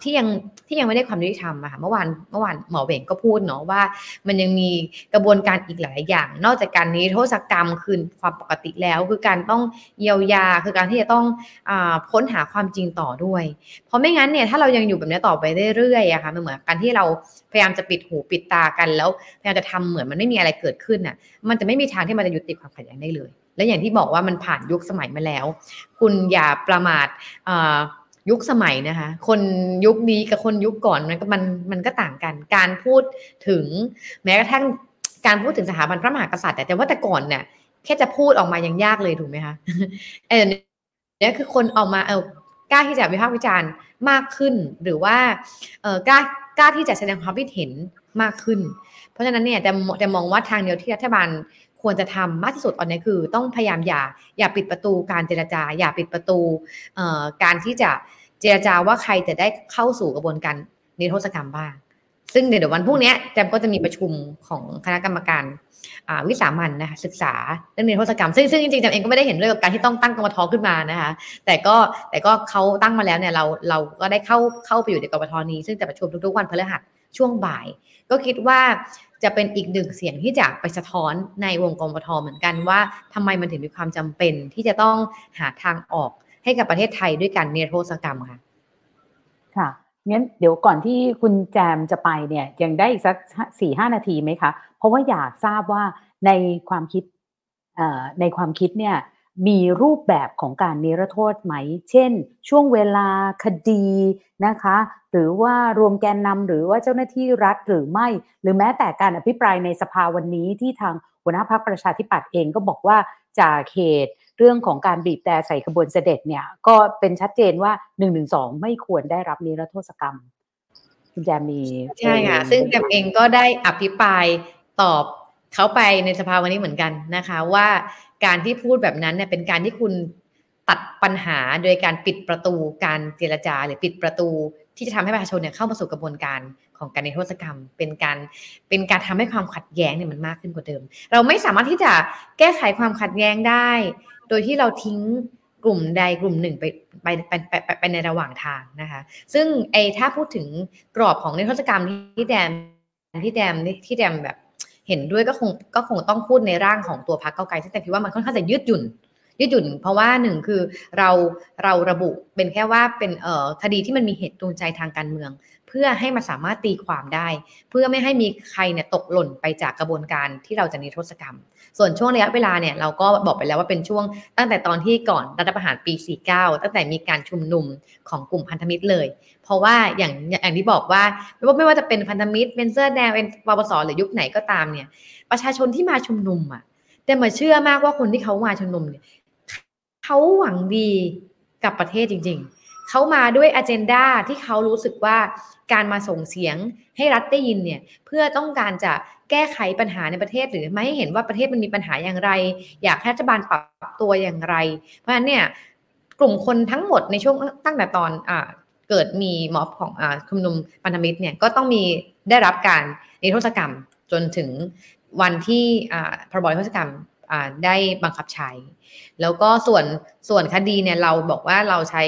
ที่ยังที่ยังไม่ได้ความยุติธรรมอะค่ะเมื่อวานเมื่อวานหมอเบงก็พูดเนาะว่า มันยังมีกระบวนการอีกหลายอย่าง นอกจากการนี้โทษกรรมคืนความปกติแล้ว คือการต้องเยียวยาคือการที่จะต้องอค้นหาความจริงต่อด้วย เพราะไม่งั้นเนี่ยถ้าเรายังอยู่แบบนี้ต่อไปเรื่อยๆอะค่ะมันเหมือนการที่เราพยายามจะปิดหูปิดตากันแล้วพยายามจะทำเหมือนมันไม่มีอะไรเกิดขึ้นอะมันจะไม่มีทางที่มันจะยุติความขัดแย้งได้เลย และอย่างที่บอกว่ามันผ่านยุคสมัยมาแล้ว คุณอย่าประมาท ยุคสมัยนะคะ คนยุคนี้กับคนยุคก่อนมันก็มันมันก็ต่างกัน การพูดถึงแม้กระทั่งการพูดถึงสถาบันพระมหากษัตริย์ แต่ว่าแต่ก่อนเนี่ยแค่จะพูดออกมายังยากเลยถูกไหมคะเออเนี่ยคือคนออกมาเออกล้าที่จะวิพากษ์วิจารณ์มากขึ้น หรือว่าเออกล้ากล้าที่จะแสดงความคิดเห็นมากขึ้น เพราะฉะนั้นเนี่ยแต่แต่มองว่าทางเดียวที่รัฐบาล ควรจะทำมากที่สุดตอนนี้คือ ต้องพยายามอย่าอย่าปิดประตูการเจรจา อย่าปิดประตูการที่จะเจรจาว่าใครจะได้เข้าสู่กระบวนการนิรโทษกรรมบ้าง ซึ่งเดี๋ยววันพรุ่งนี้แจมก็จะมีประชุมของคณะกรรมการวิสามันนะคะศึกษาเรื่องนิรโทษกรรม ซึ่งซึ่งจริงๆจำเองก็ไม่ได้เห็นด้วยกับการที่ต้องตั้งกรรมทขึ้นมานะคะแต่ก็แต่ก็เขาตั้งมาแล้วเนี่ยเราเราก็ได้เข้าเข้าไปอยู่ในกรรมทนี้ ซึ่งจะประชุมทุกๆวันพฤหัสช่วงบ่าย ก็คิดว่า จะเป็นอีกหนึ่งเสียงที่จะไปสะท้อนในวงกรมทเหมือนกันว่าทำไมมันถึงมีความจำเป็นที่จะต้องหาทางออกให้กับประเทศไทยด้วยการเนรโทษกรรมค่ะ ค่ะงั้นเดี๋ยวก่อนที่คุณแจมจะไปเนี่ยยังได้อีกสักสี่ห้านาทีไหมคะ เพราะว่าอยากทราบว่าในความคิดในความคิดเนี่ย มีรูปแบบของการนิรโทษไหม เช่น ช่วงเวลาคดีนะคะ หรือว่ารวมแกนนำหรือว่าเจ้าหน้าที่รัฐหรือไม่ หรือแม้แต่การอภิปรายในสภาวันนี้ที่ทางหัวหน้าพรรคประชาธิปัตย์เองก็บอกว่าจากเหตุเรื่องของการบีบแต่ใส่ขบวนเสด็จเนี่ย ก็เป็นชัดเจนว่า1นึไม่ควรได้รับนิรโทษกรรม คุณแจมี ใช่ค่ะ ซึ่งแจมเองก็ได้อภิปรายตอบเขาไปในสภาวันนี้เหมือนกันนะคะว่า การที่พูดแบบนั้นเนี่ยเป็นการที่คุณตัดปัญหาโดยการปิดประตูการเจรจา หรือปิดประตูที่จะทำให้ประชาชนเนี่ยเข้ามาสู่กระบวนการของการในโทษกรรม เป็นการเป็นการทำให้ความขัดแย้งเนี่ยมันมากขึ้นกว่าเดิม เราไม่สามารถที่จะแก้ไขความขัดแย้งได้ โดยที่เราทิ้งกลุ่มใดกลุ่มหนึ่งไปไปไปไปไปในระหว่างทางนะคะ ซึ่งไอ้ถ้าพูดถึงกรอบของนิรโทษกรรมที่แดมที่แดมที่แดมแบบ เห็นด้วยก็คงก็คงต้องพูดในร่างของตัวพรรคเก้าไกลที่แต่คิดว่ามันค่อนข้างจะยืดหยุ่นยืดหยุ่นเพราะว่าหนึ่งคือเราเราระบุเป็นแค่ว่าเป็นเอ่อคดีที่มันมีเหตุจูงใจทางการเมือง เพื่อให้มันสามารถตีความได้ เพื่อไม่ให้มีใครเนี่ยตกหล่นไปจากกระบวนการที่เราจะนิรโทษกรรม ส่วนช่วงระยะเวลาเนี่ยเราก็บอกไปแล้วว่าเป็นช่วงตั้งแต่ตอนที่ก่อนรัฐประหารปี 49 ตั้งแต่มีการชุมนุมของกลุ่มพันธมิตรเลย เพราะว่าอย่างอย่างที่บอกว่าไม่ว่าไม่ว่าจะเป็นพันธมิตรเป็นเสื้อแดงเป็นปปสหรือยุคไหนก็ตามเนี่ยประชาชนที่มาชุมนุมอะแต่มาเชื่อมากว่าคนที่เขามาชุมนุมเนี่ยเขาหวังดีกับประเทศจริง ๆ เขามาด้วยอเจนดาที่เขารู้สึกว่าการมาส่งเสียงให้รัฐได้ยินเนี่ยเพื่อต้องการจะแก้ไขปัญหาในประเทศ หรือไม่ให้เห็นว่าประเทศมันมีปัญหาอย่างไร อยากให้รัฐบาลปรับตัวอย่างไร เพราะฉะนั้นเนี่ยกลุ่มคนทั้งหมดในช่วงตั้งแต่ตอนอเกิดมีม็อบของอชุมนุมพันธมิตรเนี่ยก็ต้องมีได้รับการนิรโทษกรรมจนถึงวันที่พรบนิรโทษกรรมได้บังคับใช้ แล้วก็ส่วนส่วนคดีเนี่ยเราบอกว่าเราใช้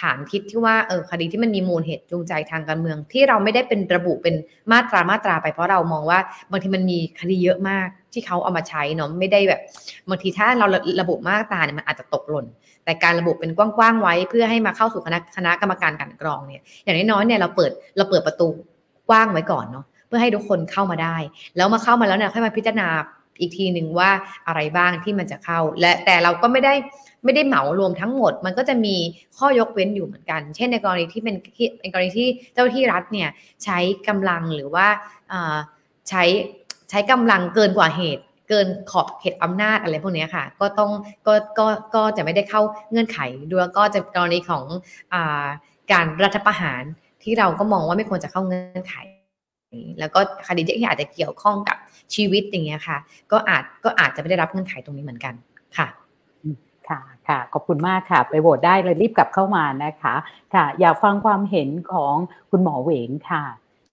ฐานคิดที่ว่าเออคดีที่มันมีมูลเหตุจูงใจทางการเมือง ที่เราไม่ได้เป็นระบุเป็นมาตรามาตราไปเพราะเรามองว่าบางทีมันมีคดีเยอะมากที่เขาเอามาใช้เนาะไม่ได้แบบบางทีถ้าเราระบุมาตราเนี่ยมันอาจจะตกหล่น แต่การระบุเป็นกว้างๆไว้เพื่อให้มาเข้าสู่คณะคณะกรรมการการกรองเนี่ยอย่างน้อยๆเนี่ยเราเปิดเราเปิดประตูกว้างไว้ก่อนเนาะเพื่อให้ทุกคนเข้ามาได้ แล้วมาเข้ามาแล้วเนี่ยค่อยมาพิจารณา อีกทีหนึ่งว่าอะไรบ้างที่มันจะเข้า และแต่เราก็ไม่ได้ไม่ได้เหมารวมทั้งหมด มันก็จะมีข้อยกเว้นอยู่เหมือนกัน เช่นในกรณีที่เป็นในกรณีที่เจ้าที่รัฐเนี่ยใช้กำลังหรือว่าใช้ใช้กำลังเกินกว่าเหตุ เกินขอบเขตอำนาจอะไรพวกนี้ค่ะ ก็ต้องก็ก็ก็จะไม่ได้เข้าเงื่อนไขด้วยก็จะกรณีของอการรัฐประหารที่เราก็มองว่าไม่ควรจะเข้าเงื่อนไข แล้วก็คดีที่อาจจะเกี่ยวข้องกับ ชีวิตอย่างเงี้ยค่ะ ก็อาจก็อาจจะไม่ได้รับเงื่อนไขตรงนี้เหมือนกันค่ะค่ะค่ะขอบคุณมากค่ะ ไปโหวตได้เลยรีบกลับเข้ามานะคะค่ะ อยากฟังความเห็นของคุณหมอเหวงค่ะ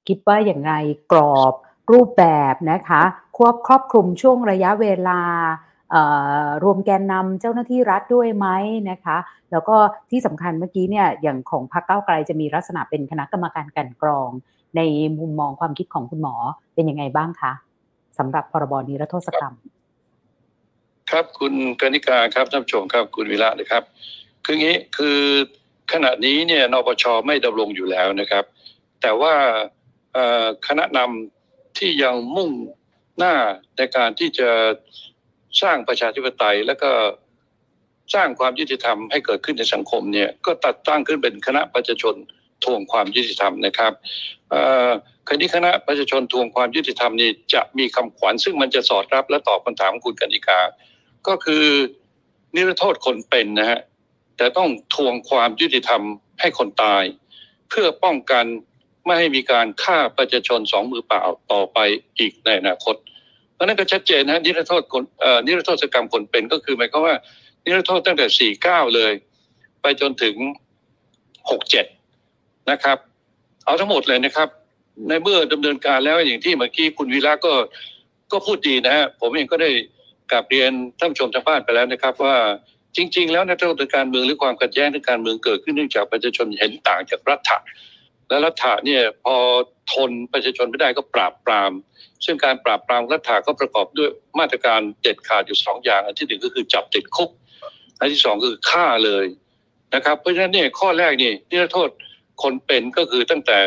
คิดว่าอย่างไรกรอบรูปแบบนะคะควบครอบคลุมช่วงระยะเวลารวมแกนนำเจ้าหน้าที่รัฐด้วยไหมนะคะ แล้วก็ที่สำคัญเมื่อกี้เนี่ยอย่างของพรรคเก้าไกลจะมีลักษณะเป็นคณะกรรมการกันกรอง ในมุมมองความคิดของคุณหมอเป็นยังไงบ้างคะ สำหรับพรบนิรโทษกรรม ครับคุณกนิกาครับท่านผู้ชมครับคุณวิระนะครับ คืองี้คือขณะนี้เนี่ยนปชไม่ดำรงอยู่แล้วนะครับ แต่ว่าคณะนำที่ยังมุ่งหน้าในการที่จะสร้างประชาธิปไตยและก็สร้างความยุติธรรมให้เกิดขึ้นในสังคมเนี่ยก็ตัดตั้งขึ้นเป็นคณะประชาชน ทวงความยุติธรรมนะครับคดีคณะประชาชนทวงความยุติธรรมนี่จะมีคำขวัญซึ่งมันจะสอดรับและตอบคำถามคุณกนิกา ก็คือนิรโทษคนเป็นนะฮะแต่ต้องทวงความยุติธรรมให้คนตาย เพื่อป้องกันไม่ให้มีการฆ่าประชาชนสองมือเปล่าต่อไปอีกในอนาคตเพราะนั้นก็ชัดเจนนะนิรโทษคนนิรโทษกรรมคนเป็นก็คือหมายความว่านิรโทษตั้งแต่สี่เก้าเลย ไปจนถึงหกเจ็ด นะครับ เอาทั้งหมดเลยนะครับ ในเมื่อดำเนินการแล้วอย่างที่เมื่อกี้คุณวีระก็ก็พูดดีนะฮะผมเองก็ได้กลับเรียนท่านผู้ชมทางบ้านไปแล้วนะครับ ว่าจริง ๆ แล้วนักทางการเมืองหรือความขัดแย้งทางการเมืองเกิดขึ้นเนื่องจากประชาชนเห็นต่างจากรัฐะและรัฐะเนี่ยพอทนประชาชนไม่ได้ก็ปราบปราม ซึ่งการปราบปรามรัฐาก็ประกอบด้วยมาตรการเด็ดขาดอยู่สองอย่าง อันที่หนึ่งก็คือจับติดคุก อันที่สองก็คือฆ่าเลยนะครับ เพราะฉะนั้นเนี่ยข้อแรกนี่นิรโทษ คนเป็นก็คือตั้งแต่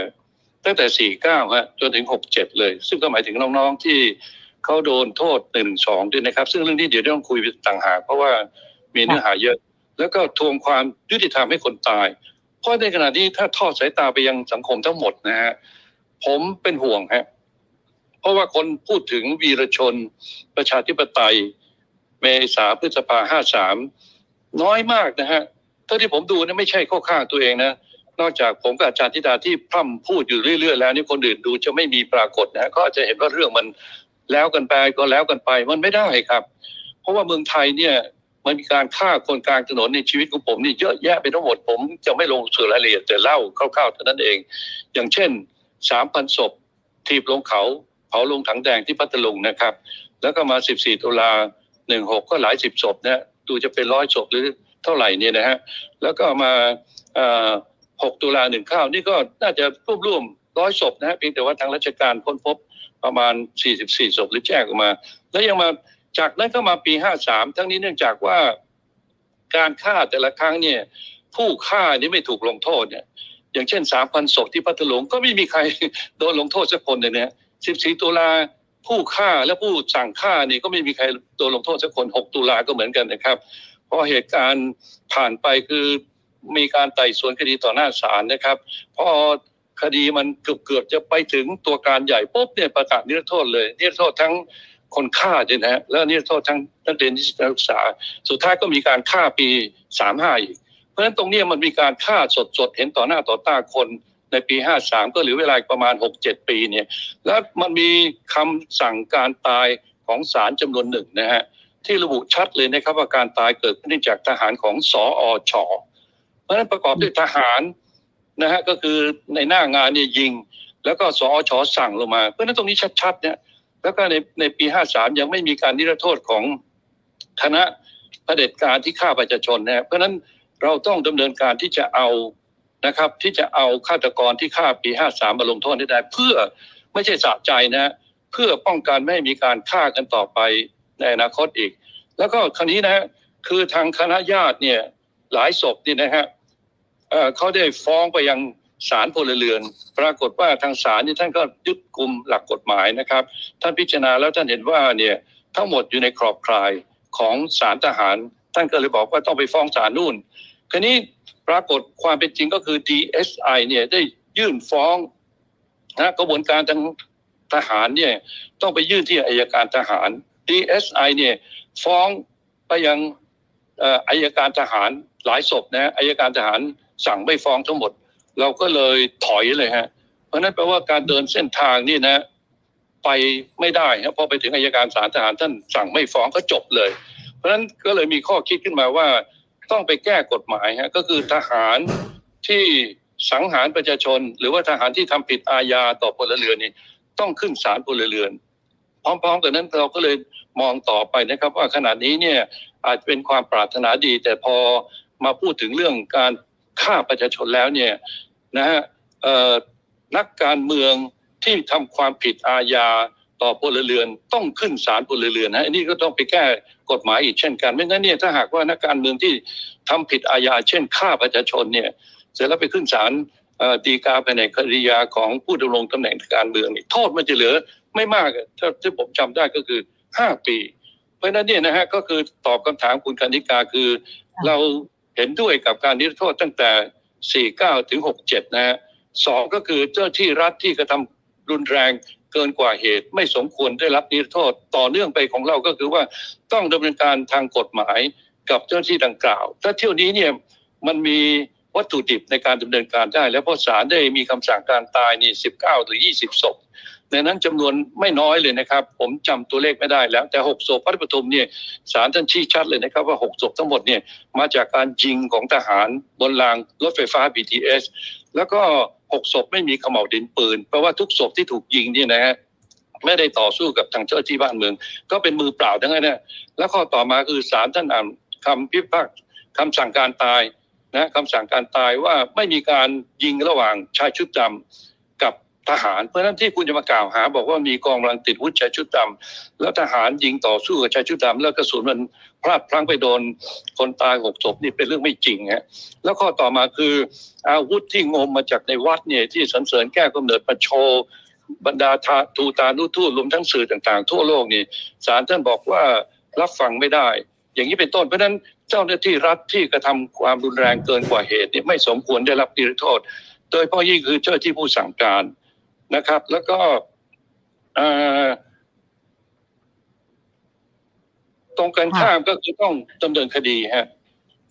ตั้งแต่สี่เก้าฮะ จนถึงหกเจ็ดเลย ซึ่งก็หมายถึงน้องๆ ที่เขาโดนโทษหนึ่งสองด้วยนะครับ ซึ่งเรื่องนี้เดี๋ยวต้องคุยต่างหาก เพราะว่ามีเนื้อหาเยอะ แล้วก็ทวงความยุติธรรมให้คนตาย เพราะในขณะนี้ถ้าทอดสายตาไปยังสังคมทั้งหมดนะฮะ ผมเป็นห่วงฮะ เพราะว่าคนพูดถึงวีรชน ประชาธิปไตย เมษาพฤษภาห้าสามน้อยมากนะฮะ เท่าที่ผมดูเนี่ยไม่ใช่ข้อข้างตัวเองนะ นอกจากผมกับอาจารย์ธิดาที่พร่ำพูดอยู่เรื่อยๆแล้วนี่คนอื่นดูจะไม่มีปรากฏนะก็อาจจะเห็นว่าเรื่องมันแล้วกันไปก็แล้วกันไปมันไม่ได้ครับ เพราะว่าเมืองไทยเนี่ยมันมีการฆ่าคนกลางถนนในชีวิตของผมนี่เยอะแยะไปทั้งหมดผมจะไม่ลงสู่รายละเอียดแต่เล่าคร่าวๆเท่านั้นเอง อย่างเช่นสามพันศพทีบลงเขาเผาลงถังแดงที่พัทลุงนะครับ แล้วก็มาสิบสี่ตุลาหนึ่งหกก็หลายสิบศพนะดูจะเป็นร้อยศพหรือเท่าไหร่เนี่ยนะฮะแล้วก็มา หกตุลาหนึ่งข้าวนี่ก็น่าจะร่วมร่วมร้อยศพนะฮะเพียงแต่ว่าทางราชการค้นพบประมาณ 44ศพหรือแจ้งออกมา แล้วยังมาจากนั้นก็มาปี 53 ทั้งนี้เนื่องจากว่าการฆ่าแต่ละครั้งเนี่ยผู้ฆ่านี่ไม่ถูกลงโทษเนี่ยอย่างเช่น 3,000ศพที่พัทลุงก็ไม่มีใครโดนลงโทษสักคนเลยเนี่ย14 ตุลาผู้ฆ่าและผู้สั่งฆ่านี่ก็ไม่มีใครโดนลงโทษสักคน 6 ตุลาก็เหมือนกันนะครับ เพราะเหตุการณ์ผ่านไปคือ มีการไต่สวนคดีต่อหน้าศาลนะครับพอคดีมันเกือบเกือบจะไปถึงตัวการใหญ่ปุ๊บเนี่ยประกาศนิรโทษเลยนิรโทษทั้งคนฆ่าเนี่ยนะฮะแล้วนิรโทษทั้งนักเรียนนิสิตนักศึกษา สุดท้ายก็มีการฆ่าปีสามห้าอีก เพราะฉะนั้นตรงนี้มันมีการฆ่าสดๆ เห็นต่อหน้าต่อตาคนในปีห้าสามก็เหลือเวลาประมาณหกเจ็ดปีเนี่ยแล้วมันมีคำสั่งการตายของศาลจำนวนหนึ่งนะฮะที่ระบุชัดเลยนะครับว่าการตายเกิดขึ้นจากทหารของสออชอ เพราะฉะนั้นประกอบด้วยทหารนะฮะก็คือในหน้างานเนี่ยยิง แล้วก็สอชสั่งลงมา เพราะนั้นตรงนี้ชัดๆเนี่ยแล้วก็ในในปีห้าสามยังไม่มีการนิรโทษของคณะเผด็จการที่ฆ่าประชาชนนะเพราะนั้นเราต้องดำเนินการที่จะเอานะครับ ที่จะเอาฆาตกรที่ฆ่าปีห้าสามมาลงโทษได้ เพื่อไม่ใช่สะใจนะเพื่อป้องกันไม่ให้มีการฆ่ากันต่อไปในอนาคตอีก แล้วก็ครั้นี้นะคือทางคณะญาติเนี่ย หลายศพนี่นะฮะเขาได้ฟ้องไปยังศาลพลเรือน ปรากฏว่าทางศาลนี่ท่านก็ยึดกลุ่มหลักกฎหมายนะครับ ท่านพิจารณาแล้วท่านเห็นว่าเนี่ยทั้งหมดอยู่ในกรอบคลายของศาลทหาร ท่านก็เลยบอกว่าต้องไปฟ้องศาลนู่นคราวนี้ปรากฏความเป็นจริงก็คือ DSI เนี่ยได้ยื่นฟ้องนะกระบวนการทางทหารเนี่ยต้องไปยื่นที่อายการทหาร DSI เนี่ยฟ้องไปยังอายการทหาร หลายศพนะอายการทหารสั่งไม่ฟ้องทั้งหมด เราก็เลยถอยเลยฮะ เพราะนั้นแปลว่าการเดินเส้นทางนี่นะ ไปไม่ได้ครับพอไปถึงอายการศาลทหารท่านสั่งไม่ฟ้องก็จบเลย เพราะฉะนั้นก็เลยมีข้อคิดขึ้นมาว่าต้องไปแก้กฎหมายฮะก็คือทหารที่สังหารประชาชน หรือว่าทหารที่ทำผิดอาญาต่อพลเรือนนี่ต้องขึ้นศาลพลเรือน พร้อมๆ กันนั้นเราก็เลยมองต่อไปนะครับ ว่าขณะนี้เนี่ยอาจเป็นความปรารถนาดี แต่พอ มาพูดถึงเรื่องการฆ่าประชาชนแล้วเนี่ยนะฮะนักการเมืองที่ทำความผิดอาญาต่อพลเรือนต้องขึ้นศาลพลเรือนนะอันนี้ก็ต้องไปแก้กฎหมายอีกเช่นกันไม่งั้นเนี่ยถ้าหากว่านักการเมืองที่ทำผิดอาญาเช่นฆ่าประชาชนเนี่ยเสร็จแล้วไปขึ้นศาลดีกาภายในคดียาของผู้ดำรงตำแหน่งการเมืองนี่โทษมันจะเหลือไม่มากถ้าที่ผมจำได้ก็คือห้าปี เพราะนั้นเนี่ยนะฮะก็คือตอบคำถามคุณคณิกาคือเรา เห็นด้วยกับการนิรโทษตั้งแต่ 49 ถึง 67 นะฮะสองก็คือเจ้าที่รัฐที่กระทำรุนแรงเกินกว่าเหตุไม่สมควรได้รับนิรโทษต่อเนื่องไปของเราก็คือว่าต้องดำเนินการทางกฎหมายกับเจ้าที่ดังกล่าว ถ้าเที่ยวนี้เนี่ยมันมีวัตถุดิบในการดำเนินการได้ แล้วเพราะศาลได้มีคำสั่งการตายนี่19 หรือ 20ศพ ในนั้นจำนวนไม่น้อยเลยนะครับ ผมจำตัวเลขไม่ได้แล้ว แต่หกศพพัทปทุมเนี่ยศาลท่านชี้ชัดเลยนะครับ ว่าหกศพทั้งหมดเนี่ยมาจากการยิงของทหารบนรางรถไฟฟ้า BTS แล้วก็หกศพไม่มีขม่าวดินปืนแปลว่าทุกศพที่ถูกยิงเนี่ยนะฮะไม่ได้ต่อสู้กับทางเจ้าที่บ้านเมือง ก็เป็นมือเปล่าทั้งนั้นนะแล้วข้อต่อมาคือศาลท่านอ่านคำพิพากษาคำสั่งการตายนะคำสั่งการตายว่าไม่มีการยิงระหว่างชายชุดดำ ทหาร เพราะฉะนั้นที่คุณจะมากล่าวหา บอกว่ามีกองกำลังติดวุฒิชายชุดดำแล้วทหารยิงต่อสู้กับชายชุดดำแล้วกระสุนมันพลาดพลั้งไปโดนคนตายหกศพนี่เป็นเรื่องไม่จริงฮะแล้วข้อต่อมาคืออาวุธที่งมมาจากในวัดเนี่ยที่สรรเสริญแก้วกำเนิดมาโชบรรดาทูตานุทูตรวมทั้งสื่อต่างๆ ทั่วโลกนี่ศาลท่านบอกว่ารับฟังไม่ได้ อย่างนี้เป็นต้นเพราะนั้นเจ้าหน้าที่รัฐที่กระทำความรุนแรงเกินกว่าเหตุนี่ไม่สมควรได้รับนิรโทษ โดยเฉพาะยิ่งคือเจ้าหน้าที่ผู้สั่งการ นะครับ แล้วก็เอ่อตรงกันข้ามก็คือต้องดำเนินคดีฮะ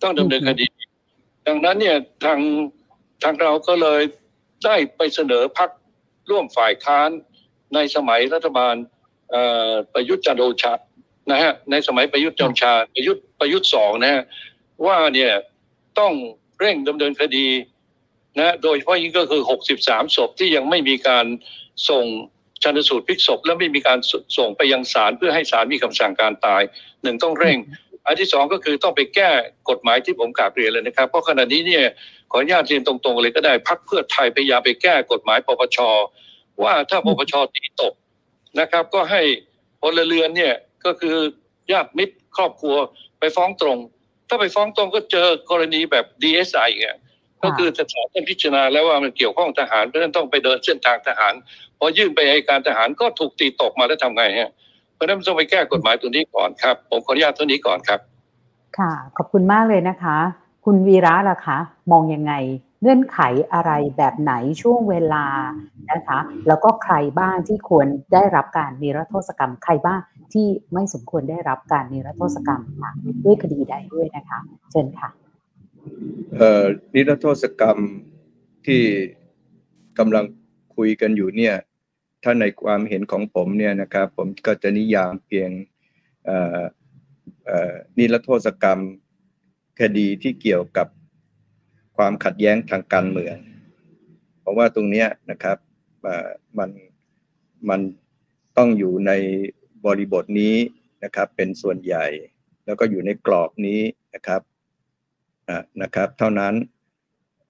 ต้องดำเนินคดี ดังนั้นเนี่ยทางทางเราก็เลยได้ไปเสนอพักร่วมฝ่ายค้านในสมัยรัฐบาลเอ่อประยุทธ์จันทร์โอชานะฮะในสมัยประยุทธ์จันทร์โอชาประยุทธ์ประยุทธ์สองนะฮะว่าเนี่ยต้องเร่งดำเนินคดี นะโดยเฉพาะยิ่งก็คือ 63 ศพที่ยังไม่มีการส่งชันสูตรพลิกศพ และไม่มีการส่งไปยังศาลเพื่อให้ศาลมีคำสั่งการตายหนึ่งต้องเร่ง อันที่สองก็คือต้องไปแก้กฎหมายที่ผมกล่าวเรียนเลยนะครับ เพราะขณะนี้เนี่ยขออนุญาตเรียนตรงๆเลยก็ได้พักเพื่อไทยพยายามไปแก้กฎหมายปปชว่าถ้าปปชตีตกนะครับ ก็ให้พลเรือนเนี่ยก็คือญาติมิตรครอบครัวไปฟ้องตรง ถ้าไปฟ้องตรงก็เจอกรณีแบบ DSI ไง ก็คือศาลท่านพิจารณาแล้วว่ามันเกี่ยวข้องทหารเพราะฉะนั้นต้องไปเดินเส้นทางทหารพอยื่นไปอัยการทหารก็ถูกตีตกมาแล้วทำไงฮะเพราะฉะนั้นต้องไปแก้กฎหมายตัวนี้ก่อนครับ ผมขออนุญาตเท่านี้ก่อนครับ ค่ะ ขอบคุณมากเลยนะคะ คุณวีระล่ะคะ มองยังไงเงื่อนไขอะไรแบบไหนช่วงเวลานะคะ แล้วก็ใครบ้างที่ควรได้รับการนิรโทษกรรม ใครบ้างที่ไม่สมควรได้รับการนิรโทษกรรมค่ะด้วยคดีใดด้วยนะคะ เชิญค่ะเอ่อ นิรโทษกรรมที่กำลังคุยกันอยู่เนี่ย ถ้าในความเห็นของผมเนี่ยนะครับ ผมก็จะนิยามเพียงนิรโทษกรรมคดีที่เกี่ยวกับความขัดแย้งทางการเมือง เพราะว่าตรงนี้นะครับมันมันต้องอยู่ในบริบทนี้นะครับ เป็นส่วนใหญ่ แล้วก็อยู่ในกรอบนี้นะครับ นะครับ เท่านั้น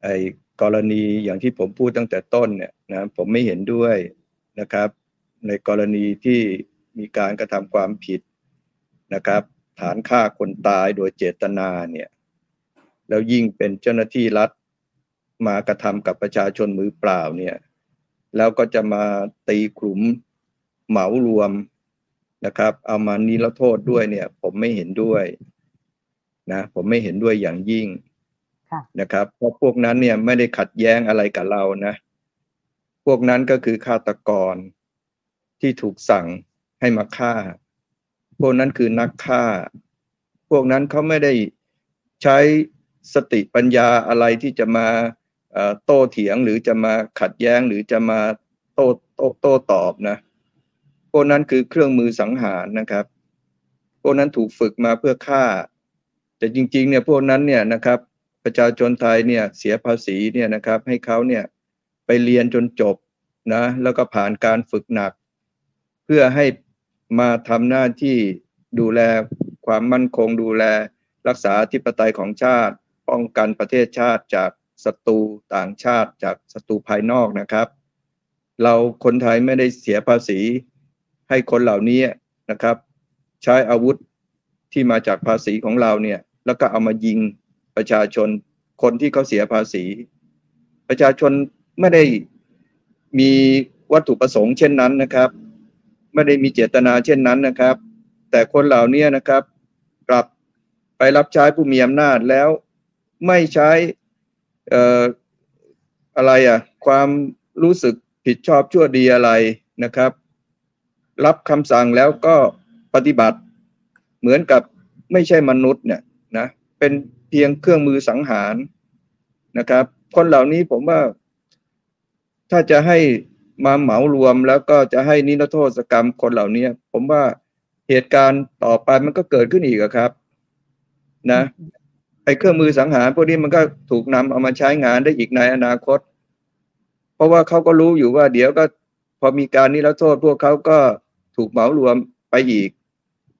ไอ้กรณีอย่างที่ผมพูดตั้งแต่ต้นเนี่ยนะผมไม่เห็นด้วยนะครับ ในกรณีที่มีการกระทำความผิดนะครับ ฐานฆ่าคนตายโดยเจตนาเนี่ยแล้วยิ่งเป็นเจ้าหน้าที่รัฐมากระทำกับประชาชนมือเปล่าเนี่ยแล้วก็จะมาตีกลุ่มเหมารวมนะครับ เอามานิรโทษด้วยเนี่ย ผมไม่เห็นด้วย นะผมไม่เห็นด้วยอย่างยิ่งค่ะนะครับเพราะพวกนั้นเนี่ยไม่ได้ขัดแย้งอะไรกับเรานะ พวกนั้นก็คือฆาตกรที่ถูกสั่งให้มาฆ่า พวกนั้นคือนักฆ่า พวกนั้นเขาไม่ได้ใช้สติปัญญาอะไรที่จะมาเอ่อโต้เถียงหรือจะมาขัดแย้งหรือจะมาโต้โต้โต้ตอบนะ พวกนั้นคือเครื่องมือสังหารนะครับ พวกนั้นถูกฝึกมาเพื่อฆ่า แต่จริงๆเนี่ยพวกนั้นเนี่ยนะครับประชาชนไทยเนี่ยเสียภาษีเนี่ยนะครับให้เขาเนี่ยไปเรียนจนจบนะแล้วก็ผ่านการฝึกหนัก เพื่อให้มาทำหน้าที่ดูแลความมั่นคงดูแลรักษาอธิปไตยของชาติ ป้องกันประเทศชาติจากศัตรูต่างชาติจากศัตรูภายนอกนะครับ เราคนไทยไม่ได้เสียภาษีให้คนเหล่านี้นะครับ ใช้อาวุธ ที่มาจากภาษีของเราเนี่ย แล้วก็เอามายิงประชาชนคนที่เขาเสียภาษี ประชาชนไม่ได้มีวัตถุประสงค์เช่นนั้นนะครับ ไม่ได้มีเจตนาเช่นนั้นนะครับ แต่คนเหล่านี้นะครับ กลับไปรับใช้ผู้มีอำนาจแล้วไม่ใช้อออะไรอะความรู้สึกผิดชอบชั่วดีอะไรนะครับ รับคำสั่งแล้วก็ปฏิบัติ เหมือนกับไม่ใช่มนุษย์เนี่ยนะเป็นเพียงเครื่องมือสังหารนะครับ คนเหล่านี้ผมว่า ถ้าจะให้มาเหมารวมแล้วก็จะให้นิรโทษกรรมคนเหล่านี้ผมว่าเหตุการณ์ต่อไปมันก็เกิดขึ้นอีกครับ นะไอ้เครื่องมือสังหารพวกนี้มันก็ถูกนำเอามาใช้งานได้อีกในอนาคต เพราะว่าเขาก็รู้อยู่ว่าเดี๋ยวก็พอมีการนิรโทษพวกเขาก็ถูกเหมารวมไปอีก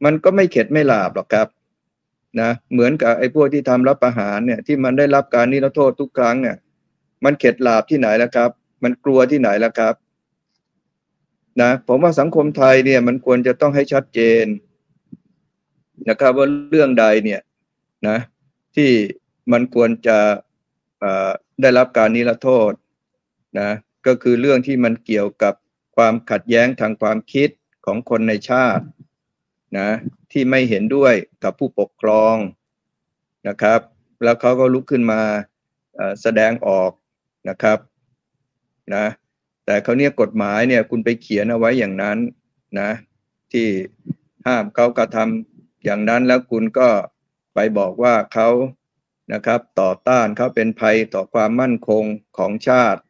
มันก็ไม่เข็ดไม่หลาบหรอกครับนะเหมือนกับไอ้พวกที่ทำรับประหารเนี่ย ที่มันได้รับการนิรโทษทุกครั้งเนี่ย มันเข็ดหลาบที่ไหนแล้วครับ มันกลัวที่ไหนแล้วครับนะผมว่าสังคมไทยเนี่ย มันควรจะต้องให้ชัดเจนนะครับ ว่าเรื่องใดเนี่ยนะ ที่มันควรจะได้รับการนิรโทษนะก็คือเรื่องที่มันเกี่ยวกับความขัดแย้งทางความคิดของคนในชาติ นะที่ไม่เห็นด้วยกับผู้ปกครองนะครับ แล้วเขาก็ลุกขึ้นมาแสดงออกนะครับนะแต่เขาเนี่ยกฎหมายเนี่ยคุณไปเขียนเอาไว้อย่างนั้นนะที่ห้ามเขากระทำอย่างนั้นแล้วคุณก็ไปบอกว่าเขานะครับ ต่อต้านเขาเป็นภัยต่อความมั่นคงของชาติ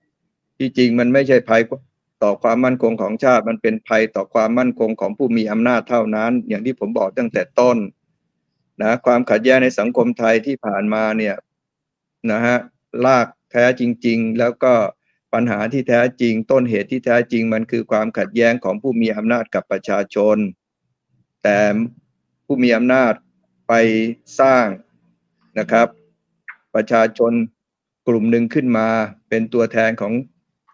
ที่จริงมันไม่ใช่ภัย ต่อความมั่นคงของชาติมันเป็นภัยต่อความมั่นคงของผู้มีอำนาจเท่านั้น อย่างที่ผมบอกตั้งแต่ต้นนะความขัดแย้งในสังคมไทยที่ผ่านมาเนี่ยนะฮะลากแท้จริง ๆ แล้วก็ปัญหาที่แท้จริง ต้นเหตุที่แท้จริงมันคือความขัดแย้งของผู้มีอำนาจกับประชาชน แต่ผู้มีอำนาจไปสร้างนะครับ ประชาชนกลุ่มหนึ่งขึ้นมาเป็นตัวแทนของ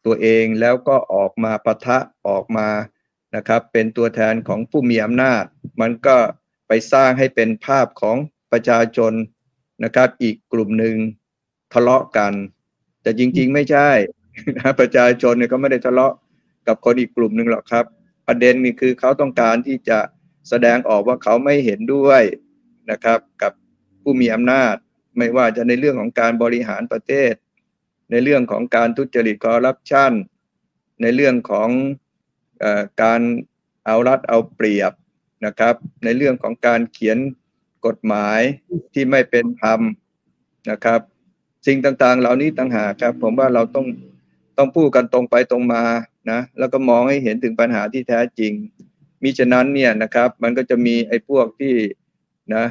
ตัวเองแล้วก็ออกมาปะทะออกมานะครับเป็นตัวแทนของผู้มีอำนาจ มันก็ไปสร้างให้เป็นภาพของประชาชนนะครับ อีกกลุ่มหนึ่งทะเลาะกัน แต่จริงๆไม่ใช่นะประชาชนเนี่ยก็ไม่ได้ทะเลาะกับคนอีกกลุ่มหนึ่งหรอกครับ ประเด็นนี่คือเขาต้องการที่จะแสดงออกว่าเขาไม่เห็นด้วยนะครับ กับผู้มีอำนาจ ไม่ว่าจะในเรื่องของการบริหารประเทศ ในเรื่องของการทุจริตคอร์รัปชันในเรื่องของอการเอารัดเอาเปรียบนะครับ ในเรื่องของการเขียนกฎหมายที่ไม่เป็นธรรมนะครับ สิ่งต่างๆ เหล่านี้ต่างหากครับ ผมว่าเราต้องต้องพูดกันตรงไปตรงมานะแล้วก็มองให้เห็นถึงปัญหาที่แท้จริงมิฉะนั้นเนี่ยนะครับ มันก็จะมีไอ้พวกที่นะ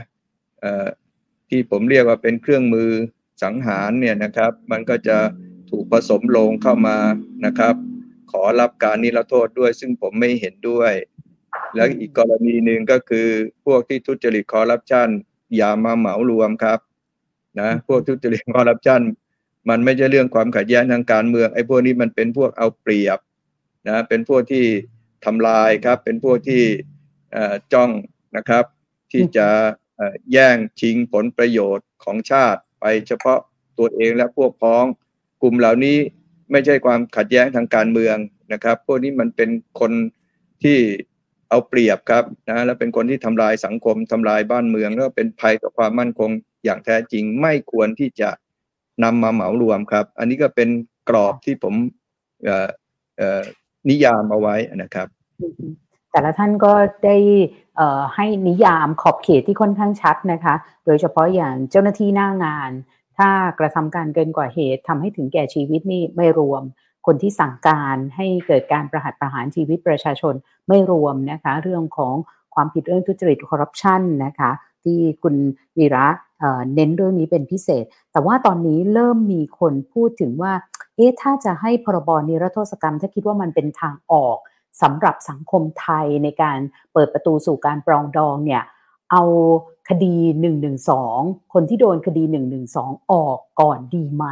ที่ผมเรียกว่าเป็นเครื่องมือ สังหารเนี่ยนะครับ มันก็จะถูกผสมลงเข้ามานะครับ ขอรับการนิรโทษด้วย ซึ่งผมไม่เห็นด้วย แล้วอีกกรณีหนึ่งก็คือพวกที่ทุจริตคอร์รัปชันอย่ามาเหมารวมครับนะพวกทุจริตคอร์รัปชันมันไม่ใช่เรื่องความขัดแย้งทางการเมืองไอ้พวกนี้มันเป็นพวกเอาเปรียบนะเป็นพวกที่ทำลายครับ เป็นพวกที่จ้องนะครับ ที่จะแย่งชิงผลประโยชน์ของชาติ ไปเฉพาะตัวเองและพวกพ้อง กลุ่มเหล่านี้ไม่ใช่ความขัดแย้งทางการเมืองนะครับ พวกนี้มันเป็นคนที่เอาเปรียบครับนะและเป็นคนที่ทำลายสังคมทำลายบ้านเมืองแล้วเป็นภัยต่อความมั่นคงอย่างแท้จริงไม่ควรที่จะนำมาเหมารวมครับ อันนี้ก็เป็นกรอบที่ผมนิยามเอาไว้นะครับ แต่ละท่านก็ได้ให้นิยามขอบเขตที่ค่อนข้างชัดนะคะ โดยเฉพาะอย่างเจ้าหน้าที่หน้างาน ถ้ากระทำการเกินกว่าเหตุทำให้ถึงแก่ชีวิตนี่ไม่รวม คนที่สั่งการให้เกิดการประหัตประหารชีวิตประชาชนไม่รวมนะคะ เรื่องของความผิดเรื่องทุจริตคอร์รัปชันนะคะที่คุณวีระเน้นเรื่องนี้เป็นพิเศษ แต่ว่าตอนนี้เริ่มมีคนพูดถึงว่า เอ๊ะ ถ้าจะให้พรบนิรโทษกรรม ถ้าคิดว่ามันเป็นทางออก สำหรับสังคมไทยในการเปิดประตูสู่การปรองดองเนี่ยเอาคดี 112 คนที่โดนคดี 112 ออกก่อนดีไหม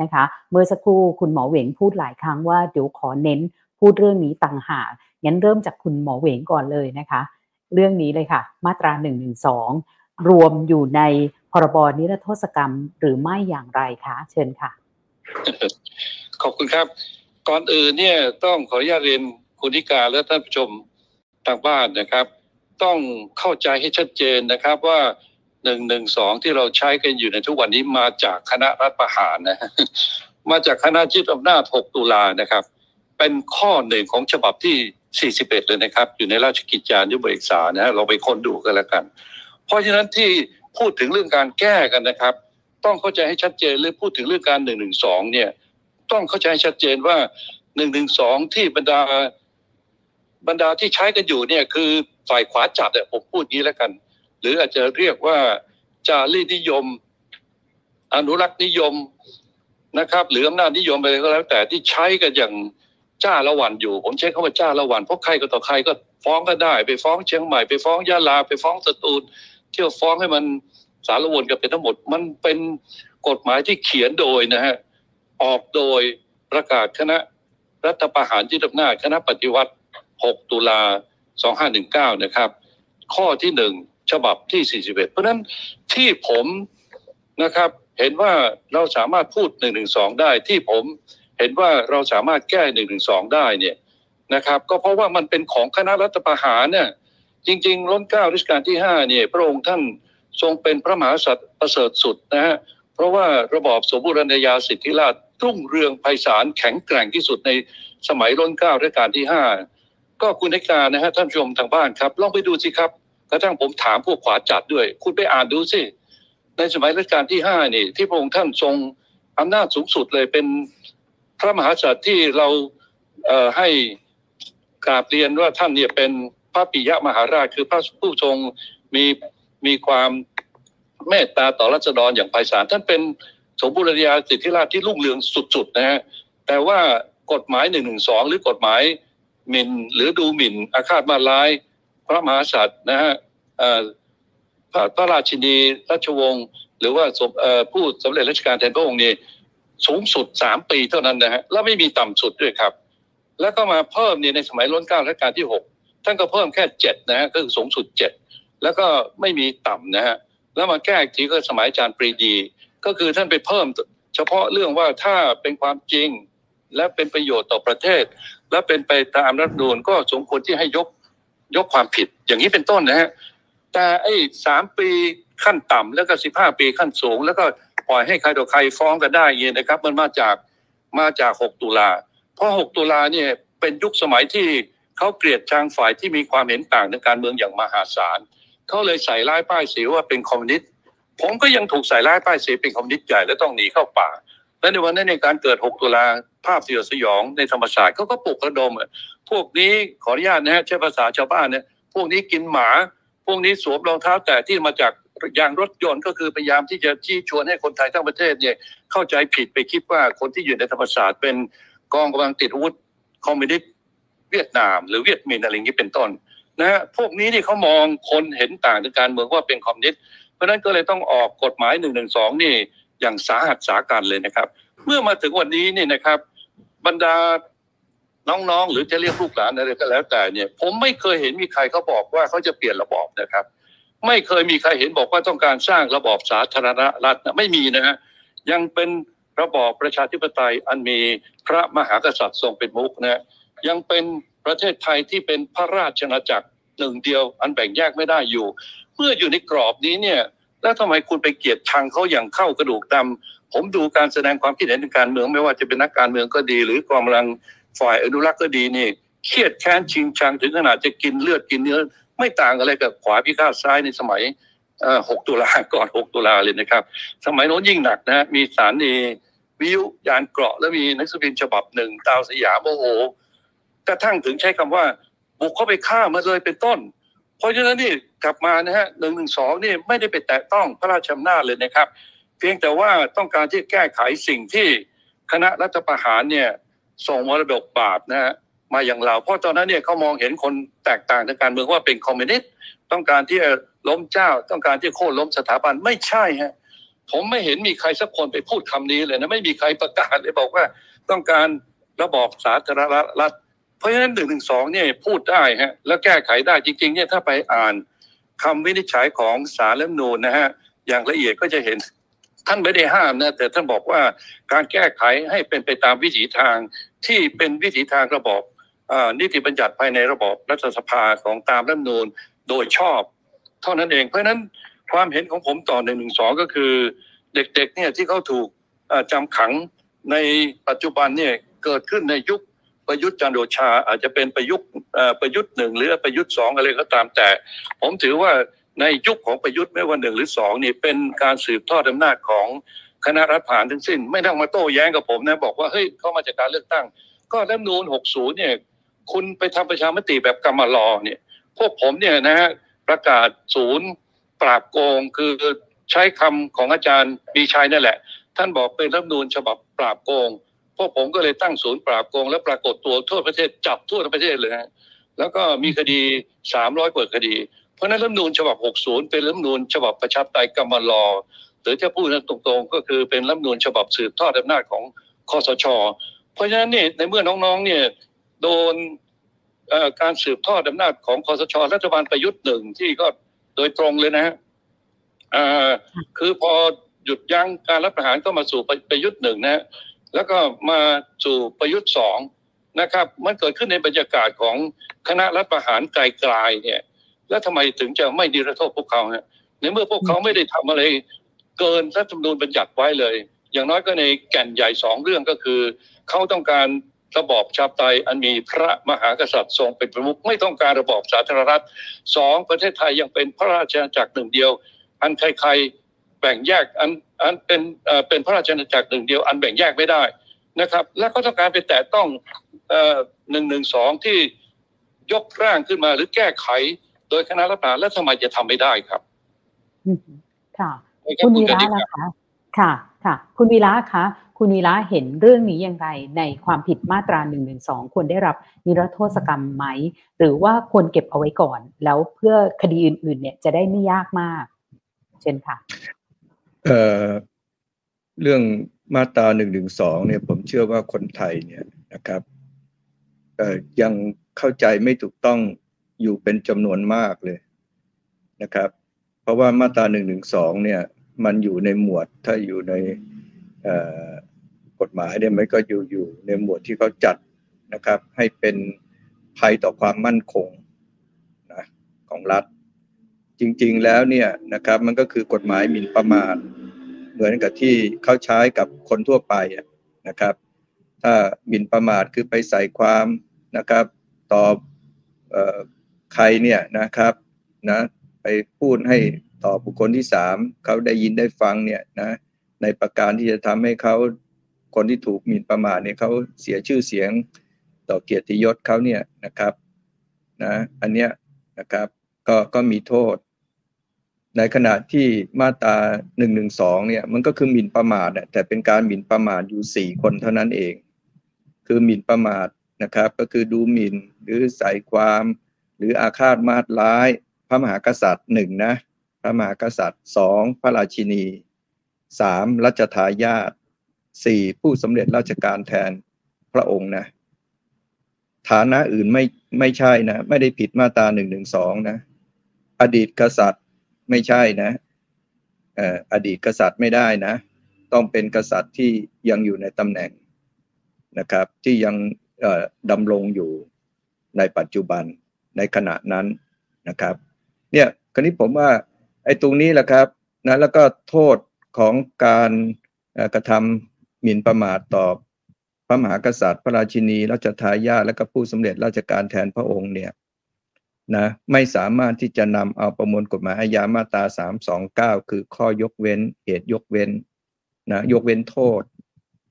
นะคะเมื่อสักครู่คุณหมอเหวงพูดหลายครั้งว่าเดี๋ยวขอเน้นพูดเรื่องนี้ต่างหากงั้นเริ่มจากคุณหมอเหวงก่อนเลยนะคะ เรื่องนี้เลยค่ะ มาตรา 112 รวมอยู่ในพรบนิรโทษกรรมหรือไม่อย่างไรคะเชิญค่ะ ขอบคุณครับ ก่อนอื่นเนี่ยต้องขออนุญาตเรียน คุณธิกาและท่านผู้ชมทางบ้านนะครับ ต้องเข้าใจให้ชัดเจนนะครับว่าหนึ่งหนึ่งสองที่เราใช้กันอยู่ในทุกวันนี้มาจากคณะรัฐประหารนะมาจากคณะยึดอำนาจ 6 ตุลานะครับ เป็นข้อหนึ่งของฉบับที่ 41 เลยนะครับ อยู่ในราชกิจจานุเบกษานะเราไปค้นดูกันแล้วกัน เพราะฉะนั้นที่พูดถึงเรื่องการแก้กันนะครับ ต้องเข้าใจให้ชัดเจนเลยพูดถึงเรื่องการหนึ่งหนึ่งสองเนี่ย ต้องเข้าใจให้ชัดเจนว่าหนึ่งหนึ่งสองที่บรรดา บรรดาที่ใช้กันอยู่เนี่ยคือฝ่ายขวาจัดเนี่ยผมพูดงี้แล้วกัน หรืออาจจะเรียกว่าจารีนิยม อนุรักษ์นิยมนะครับ หรืออำนาจนิยมอะไรก็แล้ว แต่ที่ใช้กันอย่างจ้าละวันอยู่ ผมใช้คำว่าจ้าละวันเพราะใครก็ต่อใครก็ฟ้องก็ได้ ไปฟ้องเชียงใหม่ไปฟ้องยะลาไปฟ้องสตูลเที่ยวฟ้องให้มันสารวนกันเป็นทั้งหมด มันเป็นกฎหมายที่เขียนโดยนะฮะออกโดยประกาศคณะรัฐประหารที่ดำนาจคณะปฏิวัติ 6 ตุลา 2519 นะครับ ข้อที่หนึ่งฉบับที่ 41 เพราะฉะนั้นที่ผมนะครับเห็นว่าเราสามารถพูด 112 ได้ที่ผมเห็นว่าเราสามารถแก้ 112 ได้เนี่ยนะครับ ก็เพราะว่ามันเป็นของคณะรัฐประหารเนี่ยจริง ๆ ล้นเก้ารัชกาลที่ 5 เนี่ย พระองค์ท่านทรงเป็นพระมหากษัตริย์ประเสริฐสุดนะฮะเพราะว่าระบอบสมบูรณาญาสิทธิราชย์รุ่งเรืองไพศาลแข็งแกร่งที่สุดในสมัยร้นเก้ารัชกาลที่ห้า ก็คุณในการนะฮะท่านชมทางบ้านครับ ลองไปดูสิครับ กระทั่งผมถามพวกขวาจัดด้วย คุณไปอ่านดูสิในสมัยรัชกาลที่ห้านี่ ที่พระองค์ท่านทรงอำนาจสูงสุดเลยเป็นพระมหากษัตริย์ที่เราเให้กราบเรียนว่าท่านเนี่ยเป็นพระปิยมหาราชคือพระผู้ทรงมีมีความเมตตาต่อรัษฎรอย่างไพศาลท่านเป็นสมบูรณาญาสิทธิราชที่รุ่งเรืองสุดๆนะฮะแต่ว่ากฎหมายหนึ่งหนึ่งสองหรือกฎหมาย หมิ่นหรือดูหมิ่นอาฆาตมาร้าย พระมหากษัตริย์นะฮะพระพระราชินีราชวงศ์หรือว่าสมเอ่อผู้สำเร็จราชการแทนพระองค์นี่สูงสุดสามปีเท่านั้นนะฮะแล้วไม่มีต่ำสุดด้วยครับ แล้วก็มาเพิ่มนี่ในสมัยร้นเก้ารัชกาลที่หกท่านก็เพิ่มแค่เจ็ดนะฮะก็คือสูงสุดเจ็ดแล้วก็ไม่มีต่ำนะฮะแล้วมาแก้อีกทีก็สมัยอาจารย์ปรีดี ก็คือท่านไปเพิ่มเฉพาะเรื่องว่าถ้าเป็นความจริงและเป็นประโยชน์ต่อประเทศ และเป็นไปตามรัฐธรรมนูญก็สมควรที่ให้ยกยกความผิด อย่างนี้เป็นต้นนะฮะแต่ไอ้สามปีขั้นต่ำแล้วก็สิบห้าปีขั้นสูง แล้วก็ปล่อยให้ใครต่อใครฟ้องกันได้อย่างนี้นะครับ มันมาจากมาจากหกตุลาเพราะหกตุลาเนี่ยเป็นยุคสมัยที่เขาเกลียดชังฝ่ายที่มีความเห็นต่างในการเมืองอย่างมหาศาลเขาเลยใส่ร้ายป้ายสีว่าเป็นคอมมิวนิสต์ผมก็ยังถูกใส่ร้ายป้ายสีเป็นคอมมิวนิสต์ใหญ่และต้องหนีเข้าป่า และในวันนั้นในการเกิด 6 ตุลาภาพสยดสยองในธรรมศาสตร์เขาก็ปลุกระดมอะพวกนี้ขออนุญาตนะฮะใช้ภาษาชาวบ้านเนี่ยพวกนี้กินหมา พวกนี้สวมรองเท้าแต่ที่มาจากยางรถยนต์ก็คือพยายามที่จะชี้ชวนให้คนไทยทั้งประเทศเนี่ยเข้าใจผิดไปคิดว่าคนที่อยู่ในธรรมศาสตร์เป็นกองกำลังติดอาวุธคอมมิวนิสต์เวียดนาม หรือเวียดมินอะไรอย่างนี้เป็นต้นนะฮะพวกนี้นี่เขามองคนเห็นต่างในการเมืองว่าเป็นคอมมิวนิสต์เพราะนั้นก็เลยต้องออกกฎหมายหนึ่งหนึ่งส อย่างสาหัสสากรรจ์เลยนะครับ เมื่อมาถึงวันนี้เนี่ยนะครับ บรรดาน้องๆ หรือจะเรียกลูกหลานอะไรก็แล้วแต่เนี่ย ผมไม่เคยเห็นมีใครเขาบอกว่าเขาจะเปลี่ยนระบอบนะครับ ไม่เคยมีใครเห็นบอกว่าต้องการสร้างระบอบสาธารณรัฐนะไม่มีนะฮะยังเป็นระบอบประชาธิปไตยอันมีพระมหากษัตริย์ทรงเป็นมุกนะยังเป็นประเทศไทยที่เป็นพระราชอาณาจักรหนึ่งเดียวอันแบ่งแยกไม่ได้อยู่ เมื่ออยู่ในกรอบนี้เนี่ย แล้วทำไมคุณไปเกลียดชังเขาอย่างเข้ากระดูกดำผมดูการแสดงความคิดเห็นทางการเมืองไม่ว่าจะเป็นนักการเมืองก็ดี หรือกองกำลังฝ่ายอนุรักษ์ก็ดีนี่เครียดแค้นชิงชังถึงขนาดจะกินเลือดกินเนื้อ ไม่ต่างอะไรกับขวาพิฆาตซ้ายในสมัยเอ่อ6ตุลาก่อน6ตุลาเลยนะครับ สมัยโน้นยิ่งหนักนะมีสารนีวิวญาณเกราะแล้วมีนังสือพิมพ์ฉบับหนึ่งดาวสยามโอ้โหกระทั่งถึงใช้คำว่า บุกเข้าไปฆ่ามาเลยเป็นต้น เพราะฉะนั้นนี่กลับมานะฮะหนึ่งหนึ่งสองนี่ไม่ได้ไปแตะต้องพระราชอำนาจเลยนะครับ เพียงแต่ว่าต้องการที่แก้ไขสิ่งที่คณะรัฐประหารเนี่ยส่งมรดกบาปนะฮะมาอย่างเรา เพราะตอนนั้นเนี่ยเขามองเห็นคนแตกต่างทางการเมืองว่าเป็นคอมมิวนิสต์ต้องการที่จะล้มเจ้า ต้องการที่โค่นล้มสถาบันไม่ใช่ฮะผมไม่เห็นมีใครสักคนไปพูดคำนี้เลยนะไม่มีใครประกาศเลยบอกว่า ต้องการระบอบสาธารณรัฐ เพราะฉะนั้นหนึ่งหนึ่งสองเนี่ยพูดได้ฮะแล้วแก้ไขได้จริงๆเนี่ยถ้าไปอ่านคำวินิจฉัยของศารัฐธรรมนูญนะฮะอย่างละเอียดก็จะเห็นท่านไม่ได้ห้ามนะแต่ท่านบอกว่าการแก้ไขให้เป็นไปตามวิถีทางที่เป็นวิถีทางระบอบอ่านิติบัญญัติภายในระบอบรัฐสภาของตามรัฐมนูญโดยชอบ เท่านั้นเอง เพราะฉะนั้นความเห็นของผมต่อหนึ่งหนึ่งสองก็คือ เด็กๆเนี่ยที่เขาถูกเอ่อจำขังในปัจจุบันเนี่ยเกิดขึ้นในยุค ประยุทธ์จันทร์โอชา อาจจะเป็นประยุทธ์ประยุทธ์หนึ่งหรือประยุทธ์สองอะไรก็ตามแต่ ผมถือว่าในยุคของประยุทธ์ไม่ว่าหนึ่งหรือสองนี่เป็นการสืบทอดอำนาจของคณะรัฐประหารทั้งสิ้น ไม่ต้องมาโต้แย้งกับผมนะบอกว่าเฮ้ยเขามาจากการเลือกตั้ง ก็รัฐมนูญ60เนี่ยคุณไปทำประชามติแบบกรรมลอเนี่ย พวกผมเนี่ยนะฮะประกาศศูนย์ปราบโกงคือใช้คำของอาจารย์ปีชัยนั่นแหละ ท่านบอกเป็นรัฐมนูญฉบับปราบโกง พวกผมก็เลยตั้งศูนย์ปราบโกง แล้วปรากฏตัวทั่วประเทศจับทั่วประเทศเลยฮะแล้วก็มีคดี300กว่าคดี เพราะนั้นรัฐมนูญฉบับ 60 เป็นรัฐมนูญฉบับประชาธิปไตยกรรมลอหรือจะพูดตรงๆ ก็คือเป็นรัฐมนูญฉบับสืบทอดอำนาจของคอสช เพราะฉะนั้นเนี่ยในเมื่อน้องๆเนี่ยโดนการสืบทอดอำนาจของคอสช รัฐบาลประยุทธ์หนึ่งที่ก็โดยตรงเลยนะฮะคือพอหยุดยั้งการรัฐประหารก็มาสู่ประยุทธ์หนึ่งนะ แล้วก็มาสู่ประยุทธ์สองนะครับ มันเกิดขึ้นในบรรยากาศของคณะรัฐประหารไกลๆเนี่ย แล้วทำไมถึงจะไม่ดีรโทษพวกเขาฮะในเมื่อพวกเขาไม่ได้ทำอะไรเกินรัฐธรรมนูญบัญญัติไว้เลย อย่างน้อยก็ในแก่นใหญ่สองเรื่องก็คือ เขาต้องการระบอบชาติไตยอันมีพระมหากษัตริย์ทรงเป็นประมุขไม่ต้องการระบอบสาธารณรัฐสองประเทศไทยยังเป็นพระราชอาณาจักรหนึ่งเดียว อันใครๆ บ่งแยกอันอันเป็นเอ่อเป็นพระราชอาณาจักรหนึ่งเดียวอันแบ่งแยกไม่ได้นะครับ และก็ต้องการไปแตะต้องหนึ่งหนึ่งสองที่ยกร่างขึ้นมาหรือแก้ไขโดยคณะรัฐประหารแล้วทำไมจะทำไม่ได้ครับอืมค่ะนะรับคุณวีระกนิกล่ะคะ ค่ะ ค่ะ คุณวีระคะคุณวีระเห็นเรื่องนี้อย่างไรในความผิดมาตรา1นึควรได้รับนิรโทษกรรมไหม หรือว่าควรเก็บเอาไว้ก่อน แล้วเพื่อคดีอื่น ๆ เนี่ยจะได้ไม่ยากมาก เช่นค่ะ เอ่อเรื่องมาตราหนึ่งหนึ่งสองเนี่ยผมเชื่อว่าคนไทยเนี่ยนะครับเอ่อยังเข้าใจไม่ถูกต้องอยู่เป็นจำนวนมากเลยนะครับ เพราะว่ามาตราหนึ่งหนึ่งสองเนี่ย มันอยู่ในหมวดถ้าอยู่ในกฎหมายเนี่ยมันก็อยู่อยู่ในหมวดที่เขาจัดนะครับ ให้เป็นภัยต่อความมั่นคงนะของรัฐ จริง ๆ แล้วเนี่ยนะครับมันก็คือกฎหมายหมิ่นประมาทเหมือนกับที่เขาใช้กับคนทั่วไปนะครับ ถ้าหมิ่นประมาทคือไปใส่ความนะครับต่อเอ่อใครเนี่ยนะครับนะไปพูดให้ต่อบุคคลที่สามเขาได้ยินได้ฟังเนี่ยนะในประการที่จะทำให้เขาคนที่ถูกหมิ่นประมาทเนี่ยเขาเสียชื่อเสียงต่อเกียรติยศเขาเนี่ยนะครับนะอันเนี้ยนะครับก็ก็มีโทษ ในขณะที่มาตราหนึ่งหนึ่งสองเนี่ยมันก็คือหมิ่นประมาทแต่เป็นการหมิ่นประมาทอยู่สี่คนเท่านั้นเอง คือหมิ่นประมาทนะครับ ก็คือดูหมิ่นหรือใส่ความ หรืออาฆาตมาตร้าย พระมหากษัตริย์หนึ่งนะพระมหากษัตริย์สองพระราชินีสามรัชทายาทสี่ผู้สำเร็จราชการแทนพระองค์นะ ฐานะอื่นไม่ไม่ใช่นะ ไม่ได้ผิดมาตราหนึ่งหนึ่งสองนะ อดีตกษัตริย์ ไม่ใช่นะอดีตกษัตริย์ไม่ได้นะ ต้องเป็นกษัตริย์ที่ยังอยู่ในตำแหน่งนะครับ ที่ยังดำรงอยู่ในปัจจุบันในขณะนั้นนะครับ เนี่ยคราวนี้ผมว่าไอ้ตรงนี้แหละครับนะแล้วก็โทษของการกระทำหมิ่นประมาทต่อพระมหากษัตริย์ พระราชินีรัชทายาทและก็ผู้สำเร็จราชการแทนพระองค์เนี่ย นะไม่สามารถที่จะนำเอาประมวลกฎหมายอาญามาตรา 329 คือข้อยกเว้นเหตุยกเว้นนะยกเว้นโทษ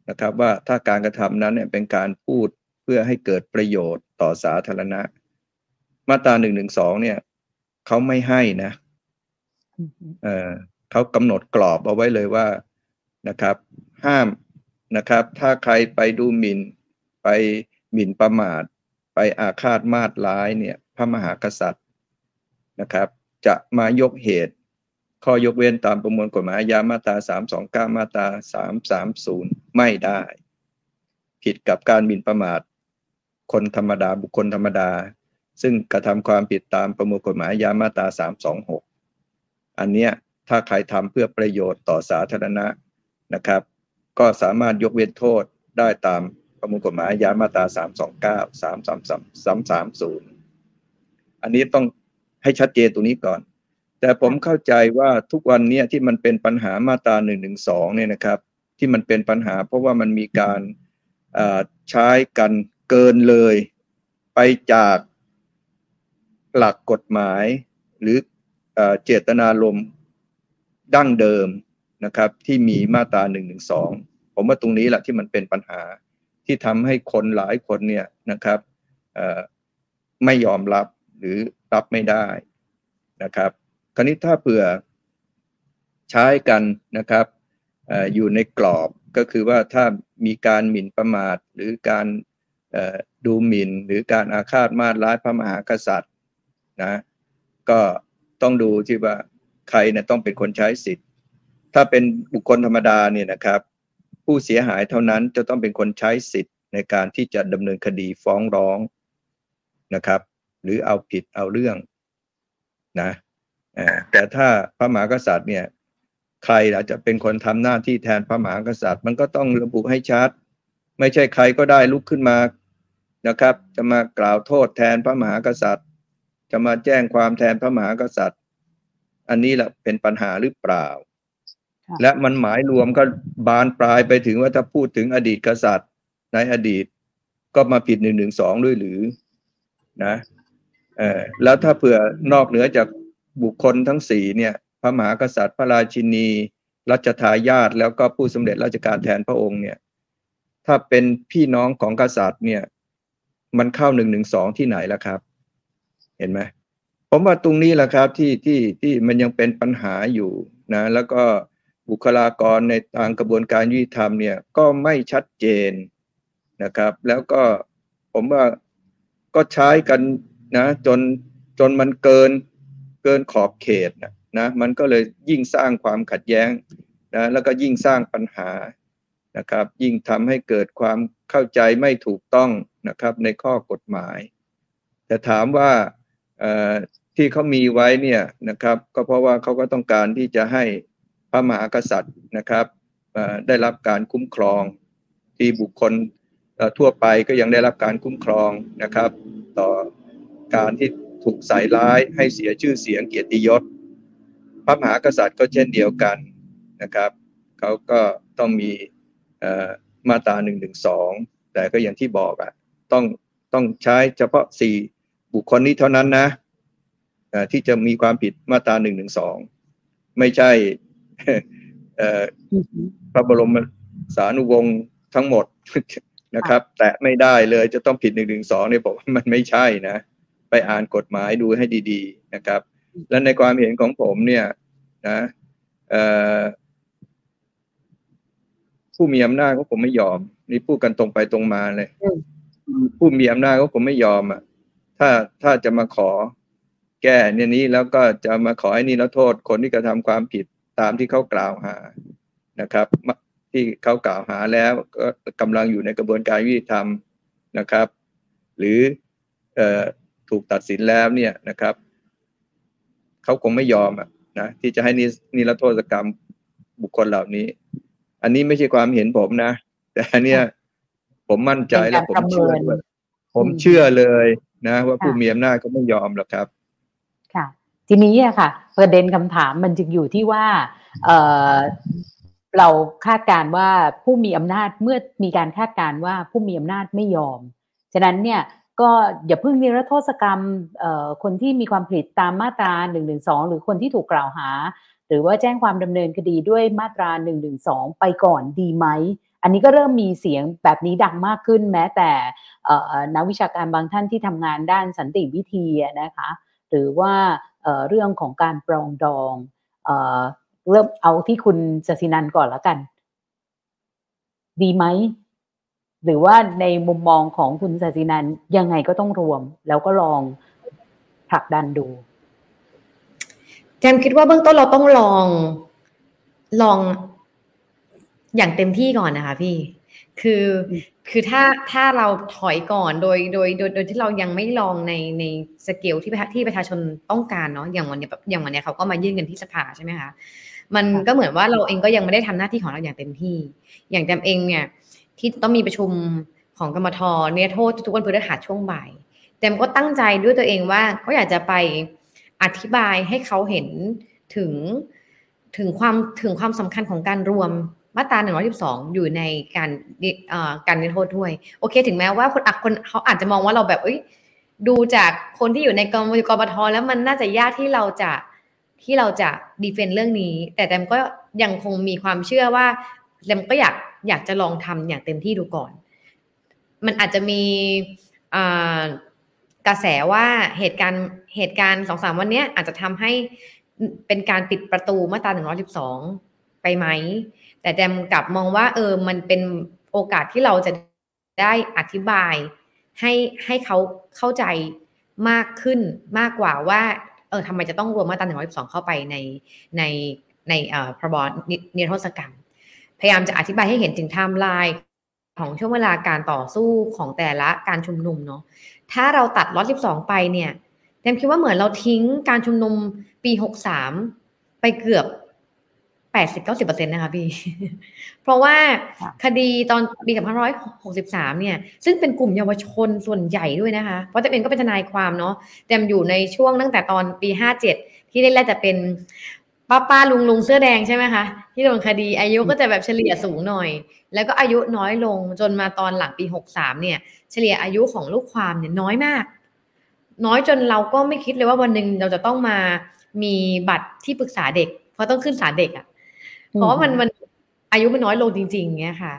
นะครับว่าถ้าการกระทำนั้นเนี่ยเป็นการพูดเพื่อให้เกิดประโยชน์ต่อสาธารณะ มาตรา 112 เนี่ยเขาไม่ให้นะอืมเออเขากำหนดกรอบเอาไว้เลยว่านะครับ ห้ามนะครับ ถ้าใครไปดูหมิ่นไปหมิ่นประมาท ไปอาฆาตมาตร้ายเนี่ย พระมหากษัตริย์นะครับ จะมายกเหตุ ข้อยกเว้นตามประมวลกฎหมายอาญามาตรา329 มาตรา330 ไม่ได้ ผิดกับการหมิ่นประมาท คนธรรมดาบุคคลธรรมดา ซึ่งกระทำความผิดตามประมวลกฎหมายอาญามาตรา326 อันเนี้ยถ้าใครทำเพื่อประโยชน์ต่อสาธารณะนะครับ ก็สามารถยกเว้นโทษได้ตามประมวลกฎหมายอาญามาตรา329 333 330 อันนี้ต้องให้ชัดเจนตรงนี้ก่อน แต่ผมเข้าใจว่าทุกวันนี้ที่มันเป็นปัญหามาตรา112เนี่ยนะครับ ที่มันเป็นปัญหาเพราะว่ามันมีการใช้กันเกินเลย ไปจากหลักกฎหมาย หรือเอ่อเจตนารมณ์ดั้งเดิมนะครับ ที่มีมาตรา112ผมว่าตรงนี้แหละที่มันเป็นปัญหาที่ทำให้คนหลายคนเนี่ยนะครับไม่ยอมรับ หรือรับไม่ได้นะครับ คราวนี้ถ้าเผื่อใช้กันนะครับออยู่ในกรอบก็คือว่าถ้ามีการหมิ่นประมาท หรือการดูหมิ่น หรือการอาฆาตมาตร้ายพระมหากษัตริย์นะก็ต้องดูที่ว่าใครเนี่ยต้องเป็นคนใช้สิทธิ์ ถ้าเป็นบุคคลธรรมดาเนี่ยนะครับ ผู้เสียหายเท่านั้นจะต้องเป็นคนใช้สิทธิ์ในการที่จะดำเนินคดีฟ้องร้องนะครับ หรือเอาผิดเอาเรื่องนะแต่ถ้าพระมหากษัตริย์เนี่ยใครอาจจะเป็นคนทำหน้าที่แทนพระมหากษัตริย์ มันก็ต้องระบุให้ชัด ไม่ใช่ใครก็ได้ลุกขึ้นมานะครับ จะมากล่าวโทษแทนพระมหากษัตริย์ จะมาแจ้งความแทนพระมหากษัตริย์ อันนี้แหละเป็นปัญหาหรือเปล่า และมันหมายรวมก็บานปลายไปถึงว่าถ้าพูดถึงอดีตกษัตริย์ ในอดีตก็มาผิดหนึ่งหนึ่งสองด้วยหรือนะ เออแล้วถ้าเผื่อนอกเหนือจากบุคคลทั้งสี่เนี่ย พระมหากษัตริย์พระราชินี รัชทายาทแล้วก็ผู้สำเร็จราชการแทนพระองค์เนี่ย ถ้าเป็นพี่น้องของกษัตริย์เนี่ย มันเข้าหนึ่งหนึ่งสองที่ไหนล่ะครับ เห็นไหมผมว่าตรงนี้แหละครับที่ที่ที่มันยังเป็นปัญหาอยู่นะ แล้วก็บุคลากรในทางกระบวนการยุติธรรมเนี่ยก็ไม่ชัดเจนนะครับ แล้วก็ผมว่าก็ใช้กัน นะจนจนมันเกินเกินขอบเขตนะนะมันก็เลยยิ่งสร้างความขัดแย้งนะแล้วก็ยิ่งสร้างปัญหานะครับ ยิ่งทำให้เกิดความเข้าใจไม่ถูกต้องนะครับในข้อกฎหมาย แต่ถามว่าที่เขามีไว้เนี่ยนะครับก็เพราะว่าเขาก็ต้องการที่จะให้พระมหากษัตริย์นะครับได้รับการคุ้มครอง ที่บุคคลทั่วไปก็ยังได้รับการคุ้มครองนะครับ ต่อ การที่ถูกใส่ร้ายให้เสียชื่อเสียงเกียรติยศ พระมหากษัตริย์ก็เช่นเดียวกันนะครับเขาก็ต้องมีมาตราหนึ่งหนึ่งสองแต่ก็อย่างที่บอกอะต้องต้องใช้เฉพาะสี่บุคคลนี้เท่านั้นนะที่จะมีความผิดมาตราหนึ่งหนึ่งสองไม่ใช่พระบรมสารุวงศ์ทั้งหมดนะครับ แต่ไม่ได้เลยจะต้องผิดหนึ่งหนึ่งสองเนี่ยบอกมันไม่ใช่นะ ไปอ่านกฎหมายดูให้ดี ๆ นะครับ และในความเห็นของผมเนี่ยนะผู้มีอำนาจก็ผมไม่ยอม นี่พูดกันตรงไปตรงมาเลยผู้มีอำนาจก็ผมไม่ยอมอะ ถ้าถ้าจะมาขอแก้เนี่ยนี้แล้วก็จะมาขอให้นี่แล้วโทษคนที่กระทำความผิดตามที่เขากล่าวหานะครับ ที่เขากล่าวหาแล้วก็กำลังอยู่ในกระบวนการยุติธรรมนะครับ หรืออ ถูกตัดสินแล้วเนี่ยนะครับเขาคงไม่ยอมอะนะที่จะให้นินิรโทษกรรมบุคคลเหล่านี้ อันนี้ไม่ใช่ความเห็นผมนะ แต่เนี่ยผมมั่นใจและผมเชื่อผมเชื่อเลยนะ ว่าผู้มีอำนาจก็ไม่ยอมหรอกครับ ค่ะ ทีนี้อะค่ะ ประเด็นคำถามมันจึงอยู่ที่ว่าเเราคาดการว่าผู้มีอำนาจเมื่อมีการคาดการว่าผู้มีอำนาจไม่ยอม ฉะนั้นเนี่ย ก็อย่าเพิ่งนิรโทษกรรมคนที่มีความผิดตามมาตรา1นึหรือคนที่ถูกกล่าวหา หรือว่าแจ้งความดำเนินคดีด้วยมาตรา1นึไปก่อนดีไหม อันนี้ก็เริ่มมีเสียงแบบนี้ดังมากขึ้นแม้แต่นักวิชาการบางท่านที่ทำงานด้านสันติวิธีนะคะหรือว่าเรื่องของการปรองดองเริ่มเอาที่คุณจสินันก่อนแล้วกัน ดีไหม หรือว่าในมุมมองของคุณจสินันยังไงก็ต้องรวม แล้วก็ลองผลักดันดูแจมคิดว่าเบื้องต้นเราต้องลองลองอย่างเต็มที่ก่อนนะคะพี่ คือคือถ้าถ้าเราถอยก่อนโดยโดยโดยโดยที่เรายังไม่ลองในในสเกลที่ที่ประชาชนต้องการเนาะอย่างวันนี้แบบอย่างวันนี้เขาก็มายื่นกันที่สภาใช่ไหมคะมันก็เหมือนว่าเราเองก็ยังไม่ได้ทำหน้าที่ของเราอย่างเต็มที่ อย่างแจมเองเนี่ย ที่ต้องมีประชุมของกรรมทเนี่ยโทษทุกวันพฤหัสช่วงบ่ายแจมก็ตั้งใจด้วยตัวเองว่าก็อยากจะไปอธิบายให้เขาเห็นถึงถึงความถึงความสำคัญของการรวมมาตรา112 อยู่ในการการนิโทษด้วย โอเค ถึงแม้ว่าคนอักคนเขาอาจจะมองว่าเราแบบเอ้ยดูจากคนที่อยู่ในกรมกรปทแล้วมันน่าจะยากที่เราจะที่เราจะดีเฟนต์เรื่องนี้ แต่แตมก็ยังคงมีความเชื่อว่าแตมก็อยาก อยากจะลองทำอย่างเต็มที่ดูก่อน มันอาจจะมีกระแสว่าเหตุการณ์เหตุการณ์สองสามวันนี้อาจจะทำให้เป็นการปิดประตูมาตราหนึ่งร้อยสิบสองไปไหม แต่แจมกลับมองว่า เออมันเป็นโอกาสที่เราจะได้อธิบาย ให้ให้เขาเข้าใจมากขึ้นมากกว่าว่า เออทำไมจะต้องรวมมาตราหนึ่งร้อยสองเข้าไปในในในเอ่อพรบนิรโทษกรรม พยายามจะอธิบายให้เห็นถึงไทม์ไลน์ของช่วงเวลาการต่อสู้ของแต่ละการชุมนุมเนาะถ้าเราตัดร้อยสิบสองไปเนี่ยแตมคิดว่าเหมือนเราทิ้งการชุมนุมปีหกสามไปเกือบแปดสิบเก้าสิบเปอร์เซ็นต์นะคะพี่ เพราะว่าคดีตอนปีสองพันหกสิบสามเนี่ย ซึ่งเป็นกลุ่มเยาวชนส่วนใหญ่ด้วยนะคะ เพราะแต่เองก็เป็นทนายความเนาะแต่อยู่ในช่วงตั้งแต่ตอนปีห้าเจ็ดที่ได้แรกจะเป็น ป้าป้าลุงลุงเสื้อแดงใช่ไหมคะที่โดนคดีอายุก็จะแบบเฉลี่ยสูงหน่อย แล้วก็อายุน้อยลงจนมาตอนหลังปีหกสามเนี่ย เฉลี่ยอายุของลูกความเนี่ยน้อยมาก น้อยจนเราก็ไม่คิดเลยว่าวันหนึ่งเราจะต้องมามีบัตรที่ปรึกษาเด็ก เพราะต้องขึ้นศาลเด็กอะ่ะ เพราะว่ามันมันอายุมันน้อยลงจริง ๆเงี้ยค่ะ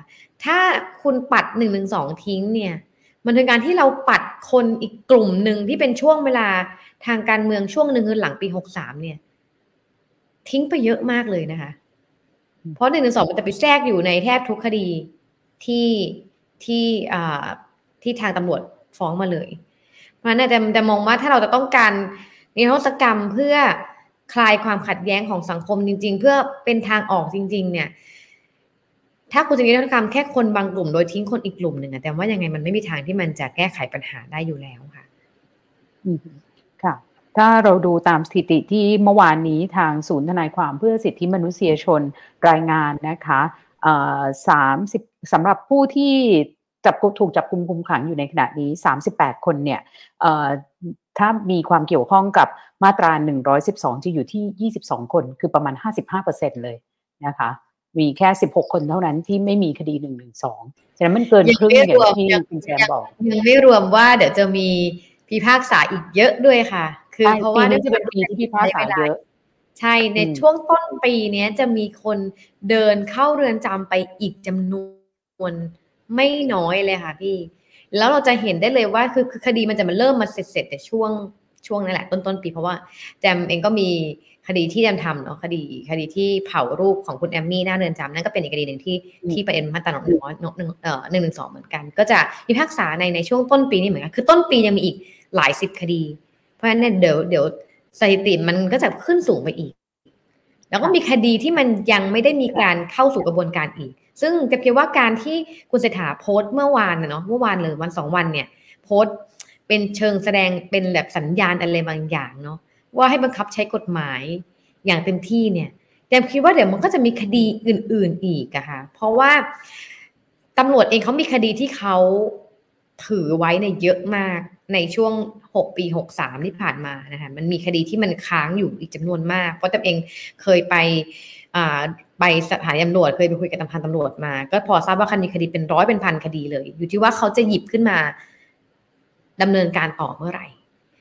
ถ้าคุณปัดหนึ่งหนึ่งสองทิ้งเนี่ย มันเป็นการที่เราปัดคนอีกกลุ่มหนึ่งที่เป็นช่วงเวลาทางการเมืองช่วงหนึ่งคือหลังปีหกสามเนี่ย ทิ้งไปเยอะมากเลยนะคะ เพราะหนึ่งหนึ่งสองมันจะไปแทรกอยู่ในแทบทุกคดีที่ที่อ่าที่ทางตำรวจฟ้องมาเลย เพราะนั้นแต่แต่มองว่าถ้าเราจะต้องการนิรโทษกรรมเพื่อคลายความขัดแย้งของสังคมจริง ๆ เพื่อเป็นทางออกจริง ๆ เนี่ย ถ้าคุณจะนิรโทษกรรมแค่คนบางกลุ่มโดยทิ้งคนอีกกลุ่มหนึ่งอะแต่ว่ายังไงมันไม่มีทางที่มันจะแก้ไขปัญหาได้อยู่แล้วค่ะค่ะ ถ้าเราดูตามสถิติที่เมื่อวานนี้ทางศูนย์ทนายความเพื่อสิทธิมนุษยชนรายงานนะคะสามสิบสำหรับผู้ที่จับถูกจับกุมคุมขังอยู่ในขณะนี้ 38 คนเนี่ยถ้ามีความเกี่ยวข้องกับมาตรา 112 จะอยู่ที่ 22 คน คือประมาณ 55%เลยนะคะ มีแค่ 16 คนเท่านั้นที่ไม่มีคดี 112 ฉะนั้นมันเกินครึ่งอย่างที่คุณแชมบอก ยังไม่รวมว่าเดี๋ยวจะมีพิพากษาอีกเยอะด้วยค่ะ คือเพราะว่านี่จะเป็นปีที่พิพากษาเยอะใช่ในช่วงต้นปีนี้จะมีคนเดินเข้าเรือนจำไปอีกจำนวนไม่น้อยเลยค่ะพี่ แล้วเราจะเห็นได้เลยว่าคือคือคดีมันจะมาเริ่มมาเสร็จเสร็จแต่ช่วงช่วงนั่นแหละต้นต้นปีเพราะว่าแจมเองก็มีคดีที่แจมทำเนาะคดีคดีที่เผารูปของคุณแอมมี่หน้าเรือนจำนั่นก็เป็นอีกคดีหนึ่งที่ที่ประเด็นมาตราหนึ่งร้อยหนึ่งเอ่อหนึ่งหนึ่งสองเหมือนกัน ก็จะพิพากษาในในช่วงต้นปีนี้เหมือนกันคือต้นปียังมีอีกหลายสิบคดี เพราะฉะนั้นเนี่ยเดี๋ยวเดี๋ยวสถิติมันก็จะขึ้นสูงไปอีก แล้วก็มีคดีที่มันยังไม่ได้มีการเข้าสู่กระบวนการอีก ซึ่งจะเพียงว่าการที่คุณเศรษฐาโพสต์เมื่อวานเนาะเมื่อวานเลยวันสองวันเนี่ย โพสต์เป็นเชิงแสดงเป็นแบบสัญญาณอะไรบางอย่างเนาะว่าให้บังคับใช้กฎหมายอย่างเต็มที่เนี่ยแต่คิดว่าเดี๋ยวมันก็จะมีคดีอื่น ๆอีกอะค่ะเพราะว่าตำรวจเองเขามีคดีที่เขาถือไว้ในเยอะมาก ในช่วง 6 ปี 63 ที่ผ่านมานะคะมันมีคดีที่มันค้างอยู่อีกจำนวนมาก เพราะตัวเองเคยไปไปสถานีตำรวจเคยไปคุยกับตำรวจตำรวจมา ก็พอทราบว่าคดีคดีเป็นร้อยเป็นพันคดีเลย อยู่ที่ว่าเขาจะหยิบขึ้นมาดำเนินการต่อเมื่อไหร่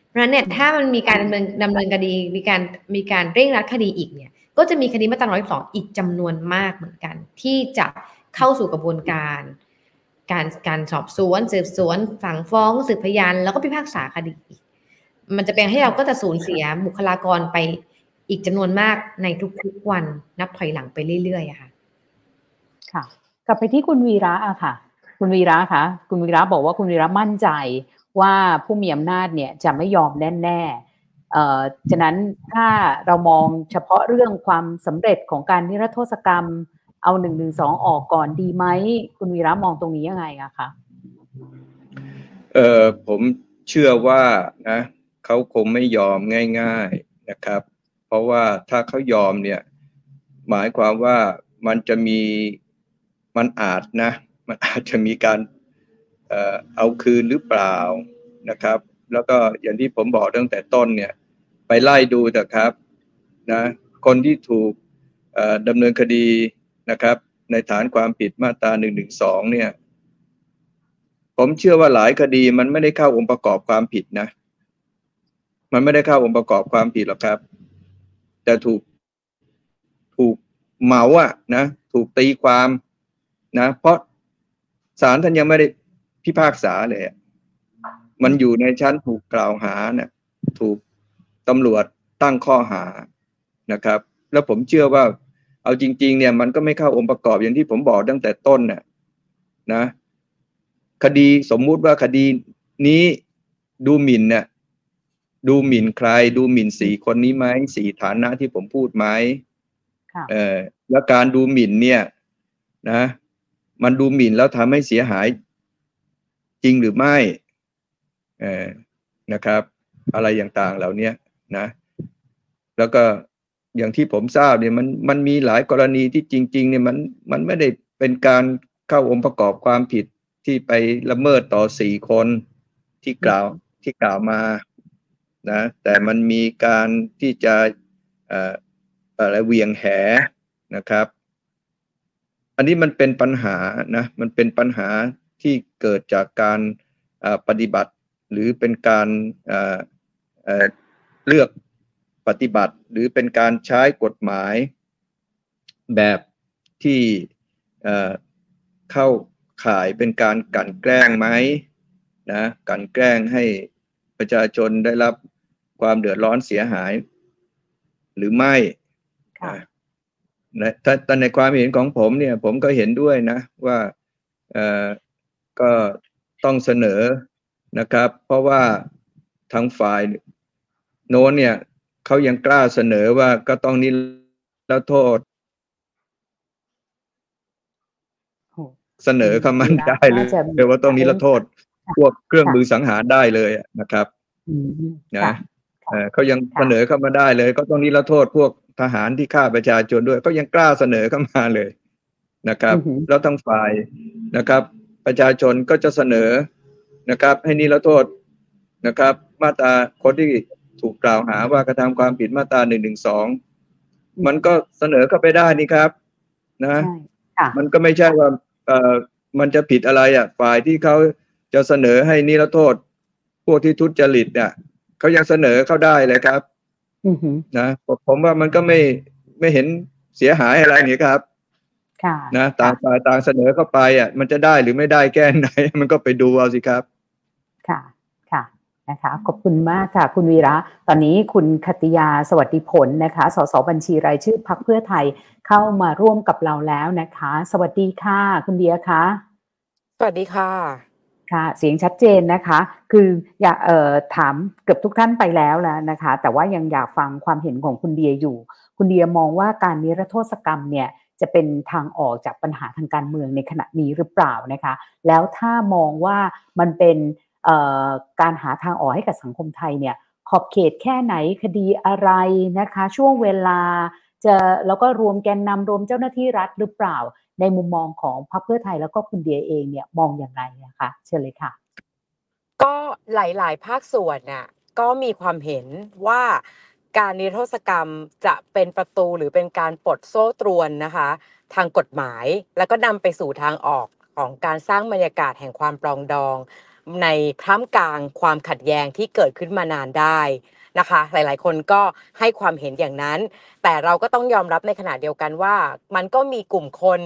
เพราะนั้นเนี่ยถ้ามันมีการดำเนินดำเนินคดีมีการมีการเร่งรัดคดีอีกเนี่ย ก็จะมีคดีมาตราร้อยสองอีกจำนวนมากเหมือนกัน ที่จะเข้าสู่กระบวนการ การการสอบสวน สืบสวนสั่งฟ้องสืบพยานแล้วก็พิพากษาคดีอีกมันจะเป็นให้เราก็จะสูญเสียบุคลากรไปอีกจำนวนมากในทุกๆวันนับถอยหลังไปเรื่อยๆค่ะ ค่ะ กลับไปที่คุณวีระอะค่ะ คุณวีระคะคุณวีระบอกว่าคุณวีระมั่นใจว่าผู้มีอำนาจเนี่ยจะไม่ยอมแน่ๆเอ่อฉะนั้นถ้าเรามองเฉพาะเรื่องความสำเร็จของการนิรโทษกรรม เอาหนึ่งหนึ่งสองออกก่อนดีไหม คุณวีระมองตรงนี้ยังไงอะคะเออผมเชื่อว่านะเขาคงไม่ยอมง่าย ๆนะครับ เพราะว่าถ้าเขายอมเนี่ย หมายความว่ามันจะมีมันอาจนะ มันอาจจะมีการเอ่อเอาคืนหรือเปล่านะครับ แล้วก็อย่างที่ผมบอกตั้งแต่ต้นเนี่ย ไปไล่ดูแต่ครับนะคนที่ถูกดำเนินคดี นะครับ ในฐานความผิดมาตราหนึ่งหนึ่งสองเนี่ย ผมเชื่อว่าหลายคดีมันไม่ได้เข้าองค์ประกอบความผิดนะ มันไม่ได้เข้าองค์ประกอบความผิดหรอกครับ แต่ถูกถูกเหมาอะนะ ถูกตีความนะ เพราะศาลท่านยังไม่ได้พิพากษาเลยมันอยู่ในชั้นถูกกล่าวหาเนี่ยถูกตำรวจตั้งข้อหานะครับ แล้วผมเชื่อว่า เอาจริง ๆ เนี่ยมันก็ไม่เข้าองค์ประกอบอย่างที่ผมบอกตั้งแต่ต้นน่ะนะ คดีสมมุติว่าคดีนี้ดูหมิ่นเนี่ยดูหมิ่นใคร ดูหมิ่นสี่คนนี้ไหมสี่ฐานะที่ผมพูดไหมค่ะเออแล้วการดูหมิ่นเนี่ย นะ มันดูหมิ่นแล้วทำให้เสียหายจริงหรือไม่เออนะครับ อะไรอย่างๆเหล่าเนี้ยนะ แล้วก็ อย่างที่ผมทราบเนี่ยมันมันมีหลายกรณีที่จริง ๆ เนี่ยมันมันไม่ได้เป็นการเข้าองค์ประกอบความผิดที่ไปละเมิดต่อสี่คนที่กล่าวที่กล่าวมานะแต่มันมีการที่จะอะไรเวียงแหนะครับ อันนี้มันเป็นปัญหานะมันเป็นปัญหาที่เกิดจากการปฏิบัติ หรือเป็นการเลือก ปฏิบัติหรือเป็นการใช้กฎหมายแบบที่เอ่อเข้าข่ายเป็นการกลั่นแกล้งไหมนะกลั่นแกล้งให้ประชาชนได้รับความเดือดร้อนเสียหาย หรือไม่ค่ะนะถ้าแต่ในความเห็นของผมเนี่ย ผมก็เห็นด้วยนะ ว่าเอ่อก็ต้องเสนอนะครับ เพราะว่าทางฝ่ายโน้นเนี่ย เขายังกล้าเสนอว่าก็ต้องนิรโทษโอ้เสนอคำมันได้เลยน่าจะเรียกว่าต้องนิรโทษ พวกเครื่องมือสังหารได้เลยอะนะครับอืมนะค่ะเอ่อเขายังค่ะเสนอเข้ามาได้เลย ก็ต้องนิรโทษพวกทหารที่ฆ่าประชาชนด้วย ก็ยังกล้าเสนอเข้ามาเลยนะครับอือหือแล้วทั้งฝ่ายนะครับ ประชาชนก็จะเสนอนะครับ ให้นิรโทษนะครับ มาตราคนที่ ถูกกล่าวหาว่ากระทำความผิดมาตราหนึ่งหนึ่งสองมันก็เสนอเข้าไปได้นี่ครับนะใช่ค่ะมันก็ไม่ใช่ว่าเอ่อมันจะผิดอะไรอะ ฝ่ายที่เขาจะเสนอให้นิรโทษ พวกที่ทุจริตเนี่ยเขายังเสนอเข้าได้เลยครับอือหือนะผมผมว่ามันก็ไม่ไม่เห็นเสียหายอะไรนี่ครับค่ะนะต่างฝ่ายต่างเสนอเข้าไปอะ มันจะได้หรือไม่ได้แก้ไหน มันก็ไปดูเอาสิครับค่ะค่ะ นะคะขอบคุณมากค่ะ คุณวีระ ตอนนี้คุณคติยาสวัสดิผลนะคะ สสบัญชีรายชื่อพักเพื่อไทยเข้ามาร่วมกับเราแล้วนะคะ สวัสดีค่ะ คุณเดียคะสวัสดีค่ะค่ะ เสียงชัดเจนนะคะ คืออยากเอ่อถามเกือบทุกท่านไปแล้วแล้วนะคะ แต่ว่ายังอยากฟังความเห็นของคุณเดียอยู่ คุณเดียมองว่าการนิรโทษกรรมเนี่ยจะเป็นทางออกจากปัญหาทางการเมืองในขณะนี้หรือเปล่านะคะ แล้วถ้ามองว่ามันเป็นเอ่อ การหาทางออกให้กับสังคมไทยเนี่ยขอบเขตแค่ไหนคดีอะไรนะคะ ช่วงเวลาจะแล้วก็รวมแกนนำรวมเจ้าหน้าที่รัฐหรือเปล่า ในมุมมองของพรรคเพื่อไทยแล้วก็คุณเดียเองเนี่ยมองอย่างไรนะคะเชิญเลยค่ะ ก็หลาย ๆ ภาคส่วนน่ะก็มีความเห็นว่าการนิรโทษกรรมจะเป็นประตูหรือเป็นการปลดโซ่ตรวนนะคะ ทางกฎหมายแล้วก็นำไปสู่ทางออกของการสร้างบรรยากาศแห่งความปรองดอง ในท่ามกลางความขัดแย้งที่เกิดขึ้นมานานได้นะคะ หลายๆ คนก็ให้ความเห็นอย่างนั้น แต่เราก็ต้องยอมรับในขณะเดียวกันว่า มันก็มีกลุ่มคน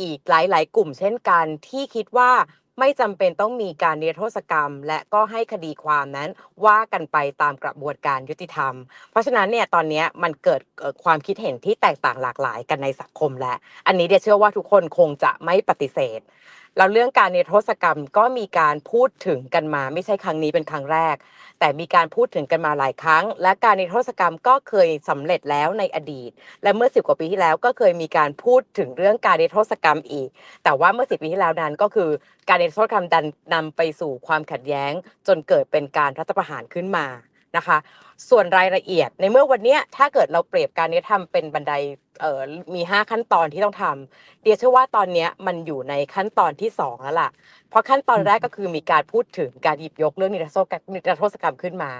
อีกหลาย ๆ กลุ่มเช่นกันที่คิดว่าไม่จำเป็นต้องมีการนิรโทษกรรม และก็ให้คดีความนั้นว่ากันไปตามกระบวนการยุติธรรม เพราะฉะนั้นเนี่ยตอนนี้มันเกิดความคิดเห็นที่แตกต่างหลากหลายกันในสังคมแล้วอันนี้เดียเชื่อว่าทุกคนคงจะไม่ปฏิเสธ แล้วเรื่องการนิรโทษกรรมก็มีการพูดถึงกันมาไม่ใช่ครั้งนี้เป็นครั้งแรก แต่มีการพูดถึงกันมาหลายครั้ง และการนิรโทษกรรมก็เคยสำเร็จแล้วในอดีต และเมื่อสิบกว่าปีที่แล้วก็เคยมีการพูดถึงเรื่องการนิรโทษกรรมอีก แต่ว่าเมื่อสิบปีที่แล้วนั้นก็คือการนิรโทษกรรมดันนำไปสู่ความขัดแย้ง จนเกิดเป็นการรัฐประหารขึ้นมานะคะ ส่วนรายละเอียดในเมื่อวันนี้ถ้าเกิดเราเปรียบการนี้ทำเป็นบันได เอ่อมี5ขั้นตอนที่ต้องทำเดียเชื่อว่าตอนเนี้ยมันอยู่ในขั้นตอนที่2แล้วล่ะ เพราะขั้นตอนแรกก็คือมีการพูดถึงการหยิบยกเรื่องนิรโทษกรรมนิรโทษกรรมขึ้นมา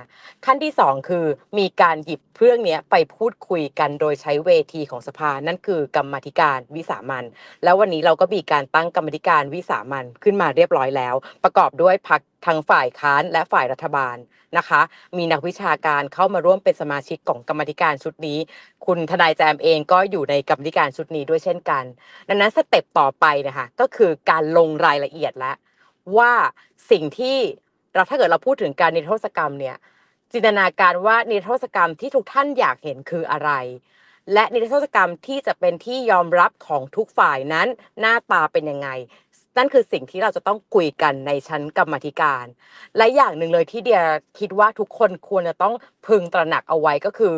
ขั้นที่2คือมีการหยิบเรื่องเนี้ยไปพูดคุยกันโดยใช้เวทีของสภา นั่นคือกรรมาธิการวิสามันแล้ววันนี้เราก็มีการตั้งกรรมาธิการวิสามันขึ้นมาเรียบร้อยแล้ว ประกอบด้วยพักทั้งฝ่ายค้านและฝ่ายรัฐบาลนะคะ มีนักวิชาการเข้ามาร่วมเป็นสมาชิกของกรรมาธิการชุดนี้คุณทนายแจมเองก็อยู่ในกรรมธิการชุดนี้ด้วยเช่นกัน ดังนั้นสเต็ปต่อไปนะคะก็คือการลงรายละเอียดแล้วว่าสิ่งที่เราถ้าเกิดเราพูดถึงการนิรโทษกรรมเนี่ยจินตนาการว่านิรโทษกรรมที่ทุกท่านอยากเห็นคืออะไร และนิรโทษกรรมที่จะเป็นที่ยอมรับของทุกฝ่ายนั้นหน้าตาเป็นยังไงนั่นคือสิ่งที่เราจะต้องคุยกันในชั้นกรรมธิการ และอย่างหนึ่งเลยที่เดียคิดว่าทุกคนควรจะต้องพึงตระหนักเอาไว้ก็คือ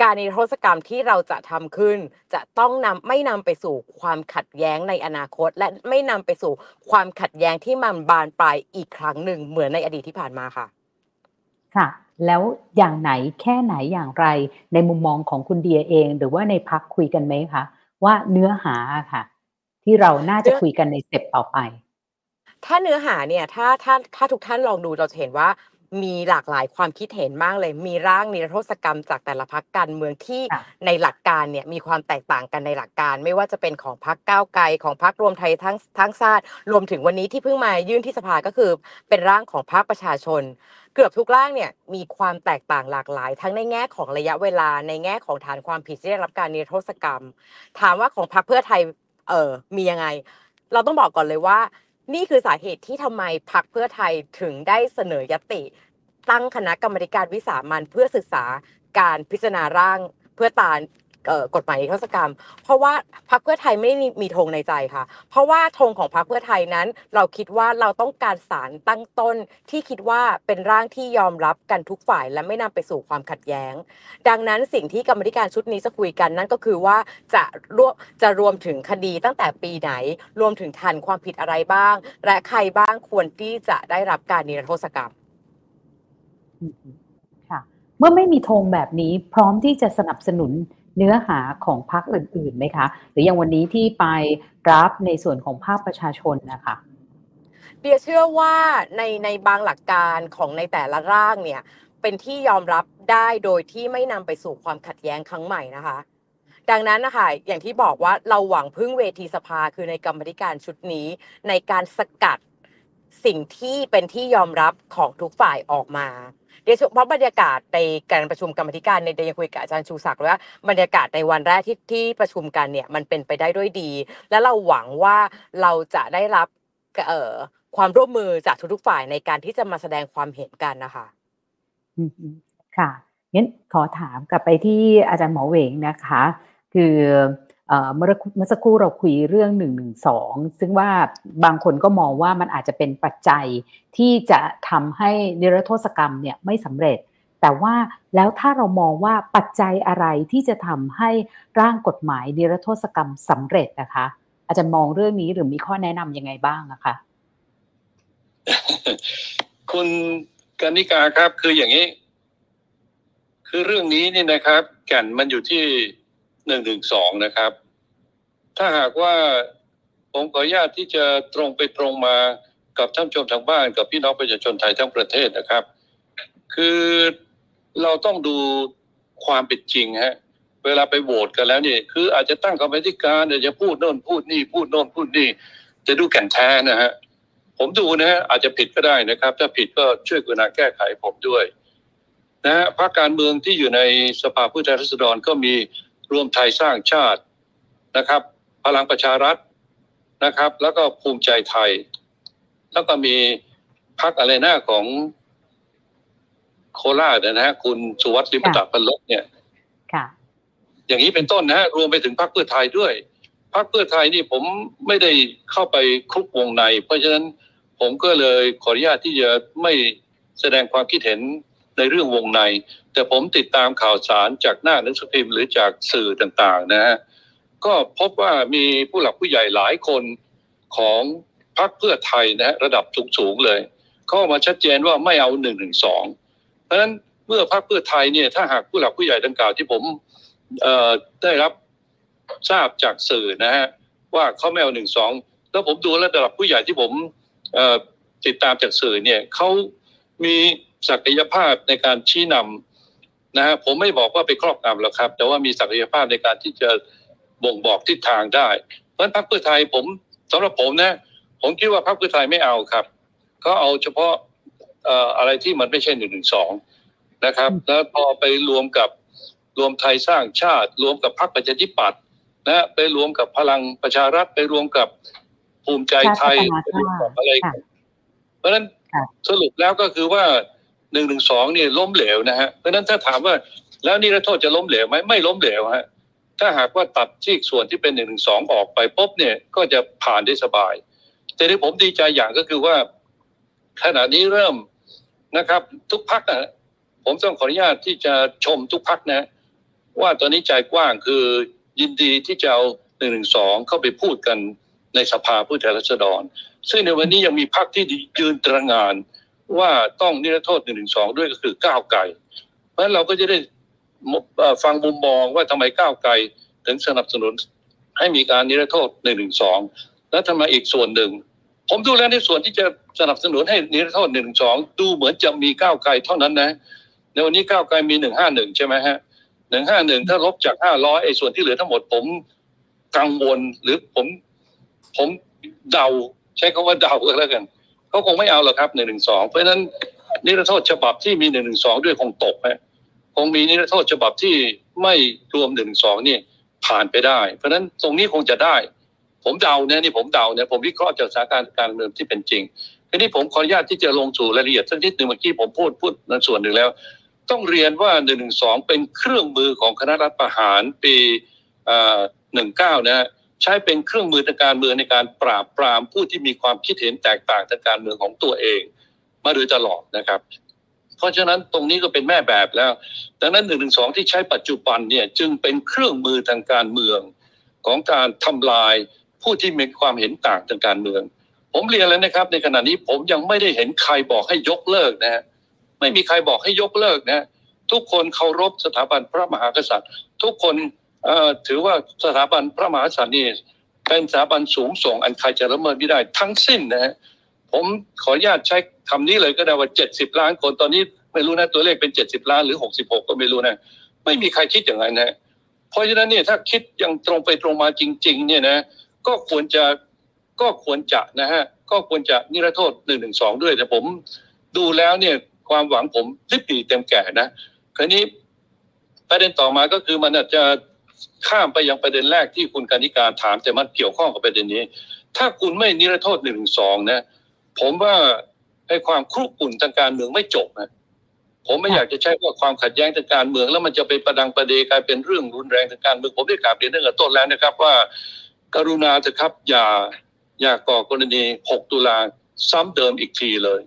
การนิรโทษกรรมที่เราจะทำขึ้น จะต้องนำไม่นำไปสู่ความขัดแย้งในอนาคต และไม่นำไปสู่ความขัดแย้งที่มันบานปลายอีกครั้งหนึ่งเหมือนในอดีตที่ผ่านมาค่ะ ค่ะ แล้วอย่างไหนแค่ไหนอย่างไร ในมุมมองของคุณเดียเอง หรือว่าในพักคุยกันไหมคะว่าเนื้อหาค่ะ ที่เราน่าจะคุยกันในสเต็ปต่อไปถ้าเนื้อหาเนี่ยถ้าถ้าถ้าทุกท่านลองดูเราจะเห็นว่า มีหลากหลายความคิดเห็นมากเลย มีร่างนิรโทษกรรมจากแต่ละพักการเมืองที่ค่ะในหลักการเนี่ยมีความแตกต่างกันในหลักการ ไม่ว่าจะเป็นของพักก้าวไกลของพักรวมไทยทั้งทั้งชาติรวมถึงวันนี้ที่เพิ่งมายื่นที่สภาก็คือ เป็นร่างของพรรคประชาชน เกือบทุกร่างเนี่ยมีความแตกต่างหลากหลาย ทั้งในแง่ของระยะเวลาในแง่ของฐานความผิดที่ได้รับการนิรโทษกรรม ถามว่าของพรรคเพื่อไทยเออมียังไง เราต้องบอกก่อนเลยว่า นี่คือสาเหตุที่ทำไมพรรคเพื่อไทยถึงได้เสนอยติ ตั้งคณะกรรมการวิสามันเพื่อศึกษาการพิจารณาร่างเพื่อตาน กฎหมายนิรโทษกรรม เพราะว่าพรรคเพื่อไทยไม่ได้มีธงในใจค่ะ เพราะว่าธงของพรรคเพื่อไทยนั้น เราคิดว่าเราต้องการสารตั้งต้นที่คิดว่าเป็นร่างที่ยอมรับกันทุกฝ่ายและไม่นำไปสู่ความขัดแย้ง ดังนั้นสิ่งที่กรรมธิการชุดนี้จะคุยกันนั่นก็คือว่าจะรวมจะรวมถึงคดีตั้งแต่ปีไหน รวมถึงฐานความผิดอะไรบ้าง และใครบ้างควรที่จะได้รับการนิรโทษกรรมอืมค่ะ เมื่อไม่มีธงแบบนี้พร้อมที่จะสนับสนุน เนื้อหาของพรรคอื่นๆไหมคะ หรืออย่างวันนี้ที่ไปรับในส่วนของภาคประชาชนนะคะเดียเชื่อว่าในในบางหลักการของในแต่ละร่างเนี่ยเป็นที่ยอมรับได้โดยที่ไม่นำไปสู่ความขัดแย้งครั้งใหม่นะคะ ดังนั้นนะคะอย่างที่บอกว่าเราหวังพึ่งเวทีสภาคือในกรรมธิการชุดนี้ ในการสกัดสิ่งที่เป็นที่ยอมรับของทุกฝ่ายออกมา เดี๋ยวเพราะบรรยากาศในการประชุมกรรมธิการในเดยยังคุยกับอาจารย์ชูศักดิ์ว่าบรรยากาศในวันแรกที่ที่ประชุมกันเนี่ยมันเป็นไปได้ด้วยดี และเราหวังว่าเราจะได้รับเอ่อความร่วมมือจากทุกๆฝ่ายในการที่จะมาแสดงความเห็นกันนะคะค่ะงั้นขอถามกลับไปที่อาจารย์หมอเวงนะคะ คือ เมื่อเมื่อสักครู่เราคุยเรื่องหนึ่งหนึ่งสองซึ่งว่าบางคนก็มองว่ามันอาจจะเป็นปัจจัยที่จะทำให้นิรโทษกรรมเนี่ยไม่สำเร็จ แต่ว่าแล้วถ้าเรามองว่าปัจจัยอะไรที่จะทำให้ร่างกฎหมายนิรโทษกรรมสำเร็จนะคะ อาจารย์มองเรื่องนี้หรือมีข้อแนะนำยังไงบ้างนะคะ คุณกนิกาครับคืออย่างนี้ คือเรื่องนี้นี่นะครับแก่นมันอยู่ที่ หนึ่งหนึ่งสองนะครับ ถ้าหากว่าผมขออนุญาตที่จะตรงไปตรงมากับท่านชมทางบ้านกับพี่น้องประชาชนไทยทั้งประเทศนะครับ คือเราต้องดูความเป็นจริงฮะเวลาไปโหวตกันแล้วเนี่ยคืออาจจะตั้งกรรมธิการอาจจะพูดโน่นพูดนี่ พูดโน่นพูดนี่ จะดูแก่นแท้นะฮะผมดูนะฮะอาจจะผิดก็ได้นะครับ ถ้าผิดก็ช่วยกรุณาแก้ไขผมด้วย นะฮะพรรคการเมืองที่อยู่ในสภาผู้แทนราษฎรก็มี รวมไทยสร้างชาตินะครับ พลังประชารัฐนะครับ แล้วก็ภูมิใจไทย แล้วก็มีพรรคอะไรหน้าของโคราชนะฮะคุณสุวัสดิ์ลิมตะพันลบเนี่ยค่ะ อย่างนี้เป็นต้นนะฮะรวมไปถึงพรรคเพื่อไทยด้วยพรรคเพื่อไทยนี่ผมไม่ได้เข้าไปคลุกวงใน เพราะฉะนั้นผมก็เลยขออนุญาตที่จะไม่แสดงความคิดเห็น ในเรื่องวงใน แต่ผมติดตามข่าวสารจากหน้าหนังสือพิมพ์หรือจากสื่อต่างๆนะฮะก็พบว่ามีผู้หลักผู้ใหญ่หลายคนของพรรคเพื่อไทยนะฮะระดับสูงๆเลยเข้ามาชัดเจนว่าไม่เอาหนึ่งหนึ่งสองเพราะฉะนั้นเมื่อพรรคเพื่อไทยเนี่ยถ้าหากผู้หลักผู้ใหญ่ดังกล่าวที่ผมได้รับทราบจากสื่อนะฮะว่าเขาไม่เอาหนึ่งสองแล้วผมดูระดับผู้ใหญ่ที่ผมติดตามจากสื่อเนี่ยเขามี ศักยภาพในการชี้นำนะฮะผมไม่บอกว่าไปครอบงำหรอกครับ แต่ว่ามีศักยภาพในการที่จะบ่งบอกทิศทางได้ เพราะฉะนั้นพรรคเพื่อไทยผมสำหรับผมนะ ผมคิดว่าพรรคเพื่อไทยไม่เอาครับเขาเอาเฉพาะเอ่ออะไรที่มันไม่ใช่หนึ่งหนึ่งสองนะครับ แล้วพอไปรวมกับรวมไทยสร้างชาติ รวมกับพรรคประชาธิปัตย์นะไปรวมกับพลังประชารัฐไปรวมกับภูมิใจไทยชาติพัฒนาชาติไปรวมกับอะไรค่ะเพราะฉะนั้นค่ะสรุปแล้วก็คือว่า หนึ่งหนึ่งสองเนี่ยล้มเหลวนะฮะเพราะนั้นถ้าถามว่าแล้วนิรโทษจะล้มเหลวไหมไม่ล้มเหลวฮะถ้าหากว่าตัดที่ส่วนที่เป็นหนึ่งหนึ่งสองออกไปปุ๊บเนี่ยก็จะผ่านได้สบาย แต่ที่ผมดีใจอย่างก็คือว่า ขณะนี้เริ่มนะครับ ทุกพักนะผมต้องขออนุญาตที่จะชมทุกพักนะ ว่าตอนนี้ใจกว้างคือยินดีที่จะเอาหนึ่งหนึ่งสองเข้าไปพูดกันในสภาผู้แทนราษฎร ซึ่งในวันนี้ยังมีพักที่ยืนตระงาน ว่าต้องนิรโทษหนึ่งหนึ่งสองด้วยก็คือก้าวไกลเพราะฉะนั้นเราก็จะได้ฟังมุมมองว่าทำไมก้าวไกลถึงสนับสนุนให้มีการนิรโทษหนึ่งหนึ่งสองและทำไมอีกส่วนหนึ่ง ผมดูแล้วในส่วนที่จะสนับสนุนให้นิรโทษหนึ่งสองดูเหมือนจะมีก้าวไกลเท่านั้นนะในวันนี้ก้าวไกลมีหนึ่งห้าหนึ่งใช่ไหมฮะหนึ่งห้าหนึ่งถ้าลบจากห้าร้อยไอ้ส่วนที่เหลือทั้งหมดผมกังวลหรือผมผมเดาใช้คำว่าเดาก็แล้วกัน เขาคงไม่เอาหรอกครับหนึ่งหนึ่งสองเพราะฉะนั้นนิรโทษฉบับที่มีหนึ่งหนึ่งสองด้วยคงตกฮะคงมีนิรโทษฉบับที่ไม่รวมหนึ่งสองนี่ผ่านไปได้ เพราะฉะนั้นตรงนี้คงจะได้ ผมเดาเนี่ยนี่ผมเดาเนี่ยผมวิเคราะห์จากสถานการณ์การเมืองที่เป็นจริงทีนี้ผมขออนุญาตที่จะลงสู่รายละเอียดสักนิดหนึ่งเมื่อกี้ผมพูดพูดในส่วนหนึ่งแล้ว ต้องเรียนว่า1นึเป็นเครื่องมือของคณะรัฐประหารปีหนึ่งเก้านะฮะ ใช้เป็นเครื่องมือทางการเมืองในการปราบปรามผู้ที่มีความคิดเห็นแตกต่างทางการเมืองของตัวเอง มาโดยตลอดนะครับ เพราะฉะนั้นตรงนี้ก็เป็นแม่แบบแล้ว ดังนั้นหนึ่งหนึ่งสองที่ใช้ปัจจุบันเนี่ยจึงเป็นเครื่องมือทางการเมืองของการทำลายผู้ที่มีความเห็นต่างทางการเมือง ผมเรียนแล้วนะครับ ในขณะนี้ผมยังไม่ได้เห็นใครบอกให้ยกเลิกนะฮะไม่มีใครบอกให้ยกเลิกนะทุกคนเคารพสถาบันพระมหากษัตริย์ ทุกคน ถือว่าสถาบันพระมหากษัตริย์นี่เป็นสถาบันสูงส่งอันใครจะละเมิดไม่ได้ทั้งสิ้นนะฮะผมขออนุญาตใช้คำนี้เลยก็ได้ว่า 70 ล้านคนตอนนี้ไม่รู้นะตัวเลขเป็น 70 ล้านหรือ 66 ก็ไม่รู้นะ ไม่มีใครคิดอย่างนั้นนะเพราะฉะนั้นเนี่ยถ้าคิดอย่างตรงไปตรงมาจริง ๆ เนี่ยนะก็ควรจะก็ควรจะนะฮะก็ควรจะนิรโทษหนึ่งหนึ่งสองด้วย แต่ผมดูแล้วเนี่ยความหวังผมริบปีเต็มแก่นะคราวนี้ประเด็นต่อมาก็คือมันอาจจะ ข้ามไปยังประเด็นแรกที่คุณกานิการถามแต่มันเกี่ยวข้องกับประเด็นนี้ ถ้าคุณไม่นิรโทษหนึ่งสองนะ ผมว่าไอ้ความครุกรุ่นทางการเมืองไม่จบนะผมไม่อยากจะใช้ว่าความขัดแย้งทางการเมือง แล้วมันจะเป็นประดังประเดกลายเป็นเรื่องรุนแรงทางการเมืองผมได้กล่าวเรียนตั้งแต่ต้นแล้วนะครับว่า กรุณาเถอะครับอย่าอย่าก่อกรณี 6 ตุลาซ้ำเดิมอีกทีเลย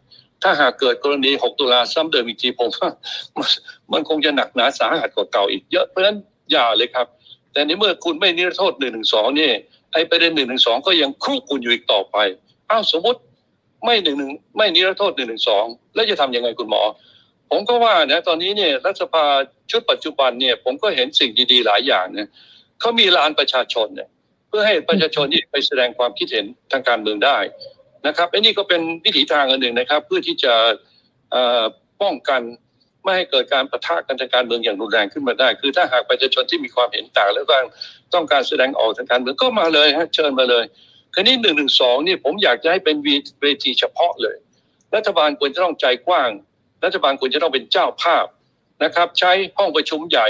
ถ้าหากเกิดกรณี 6 ตุลาซ้ำเดิมอีกทีผมว่ามันคงจะหนักหนาสาหัสกว่าเก่าอีกเยอะเพราะฉะนั้นอย่าเลยครับ แต่ในเมื่อคุณไม่นิรโทษ1นึนี่ไอ้ประเด็น1นึก็ยังครุกุ่นอยู่อีกต่อไปอ้าวสมมติไม่หนึ่งหนึ่งไม่นิรโทษ1นึแล้วจะทำยังไงคุณหมอ ผมก็ว่านะตอนนี้เนี่ยรัฐสภาชุดปัจจุบันเนี่ย ผมก็เห็นสิ่งดีๆหลายอย่างเนี่ยเขามีลานประชาชนเนี่ย เพื่อให้ประชาชนนี่ไปแสดงความคิดเห็นทางการเมืองได้นะครับไอันนี้ก็เป็นวิถีทางอันหนึ่งนะครับ เพื่อที่จะป้องกัน ไม่ให้เกิดการประทะกันทางการเมืองอย่างรุนแรงขึ้นมาได้ คือถ้าหากประชาชนที่มีความเห็นต่างแล้วก็ต้องการแสดงออกทางการเมืองก็มาเลยฮะเชิญมาเลยคราวนี้หนึ่งหนึ่งสองนี่ผมอยากจะให้เป็นเวทีเฉพาะเลย รัฐบาลควรจะต้องใจกว้าง รัฐบาลควรจะต้องเป็นเจ้าภาพนะครับ ใช้ห้องประชุมใหญ่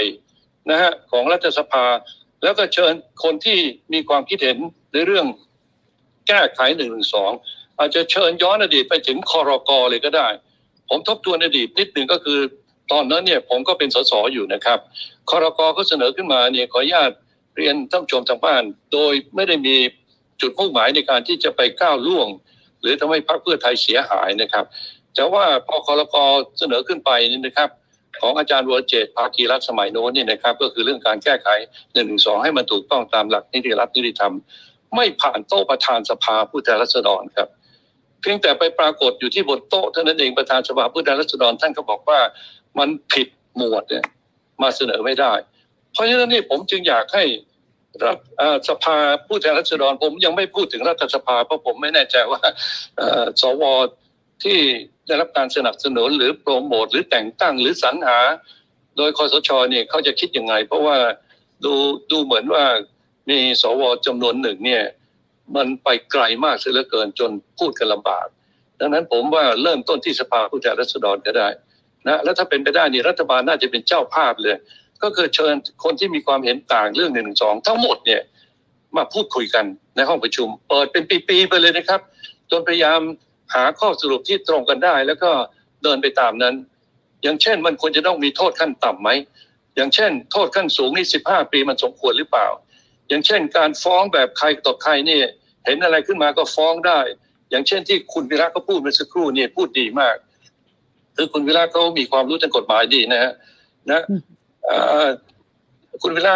นะฮะของรัฐสภา แล้วก็เชิญคนที่มีความคิดเห็นในเรื่องแก้ไขหนึ่งหนึ่งสองอาจจะเชิญย้อนอดีตไปถึงคอรกอเลยก็ได้ ผมทบทวนอดีตนิดหนึ่งก็คือ ตอนนั้นเนี่ยผมก็เป็นสสอยู่นะครับคอรกอก็เสนอขึ้นมาเนี่ยขออนุญาตเรียนท่านผู้ชมทางบ้าน โดยไม่ได้มีจุดมุ่งหมายในการที่จะไปก้าวล่วง หรือทำให้พรรคเพื่อไทยเสียหายนะครับแต่ว่าพอคอรกอเสนอขึ้นไปนี่นะครับ ของอาจารย์วรเจตภาคีรัฐสมัยโน้นนี่นะครับ ก็คือเรื่องการแก้ไขหนึ่งสองให้มันถูกต้องตามหลักนิติรัฐนิติธรรม ไม่ผ่านโต๊ะประธานสภาผู้แทนราษฎรครับเพียงแต่ไปปรากฏอยู่ที่บนโต๊ะเท่านั้นเองประธานสภาผู้แทนราษฎรท่านก็บอกว่า มันผิดหมวดเนี่ยมาเสนอไม่ได้ เพราะฉะนั้นนี่ผมจึงอยากให้รัฐเอ่อสภาผู้แทนราษฎรผมยังไม่พูดถึงรัฐสภาเพราะผมไม่แน่ใจว่าอ่อสวที่ได้รับการสนับสนุนหรือโปรโมทหรือแต่งตั้งหรือสรรหา โดยคอสชเนี่ยเขาจะคิดยังไง เพราะว่าดูดูเหมือนว่ามีสวจำนวนหนึ่งเนี่ยมันไปไกลมากเสียเหลือเกินจนพูดกันลำบาก ดังนั้นผมว่าเริ่มต้นที่สภาผู้แทนราษฎรก็ได้ นะแล้วถ้าเป็นไปได้นี่รัฐบาลน่าจะเป็นเจ้าภาพเลย ก็คือเชิญคนที่มีความเห็นต่างเรื่องหนึ่งสองทั้งหมดเนี่ยมาพูดคุยกันในห้องประชุม เปิดเป็นปีๆไปเลยนะครับจนพยายามหาข้อสรุปที่ตรงกันได้ แล้วก็เดินไปตามนั้น อย่างเช่นมันควรจะต้องมีโทษขั้นต่ำไหมอย่างเช่น โทษขั้นสูงนี่สิบห้าปีมันสมควรหรือเปล่า อย่างเช่น การฟ้องแบบใครต่อใครนี่เห็นอะไรขึ้นมาก็ฟ้องได้ อย่างเช่นที่คุณวิระก็พูดเมื่อสักครู่นี่พูดดีมาก คือคุณวิระเขามีความรู้ทางกฎหมายดีนะฮะนะคุณวิระ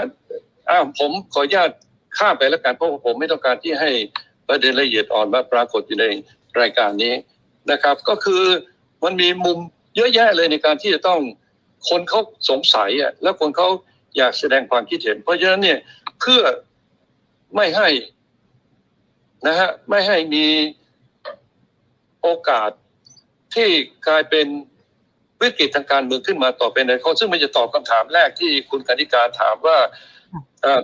อ้าวผมขออนุญาตข้ามไปแล้วกันเพราะผมไม่ต้องการที่ให้ประเด็นละเอียดอ่อนมาปรากฏอยู่ในรายการนี้นะครับ ก็คือมันมีมุมเยอะแยะเลยในการที่จะต้องคนเขาสงสัยอะแล้วคนเขาอยากแสดงความคิดเห็น เพราะฉะนั้นเนี่ยเพื่อไม่ให้นะฮะไม่ให้มีโอกาสที่กลายเป็น วิกฤตทางการเมืองขึ้นมาต่อไปในข้อซึ่งมันจะตอบคำถามแรกที่คุณกนิการถามว่า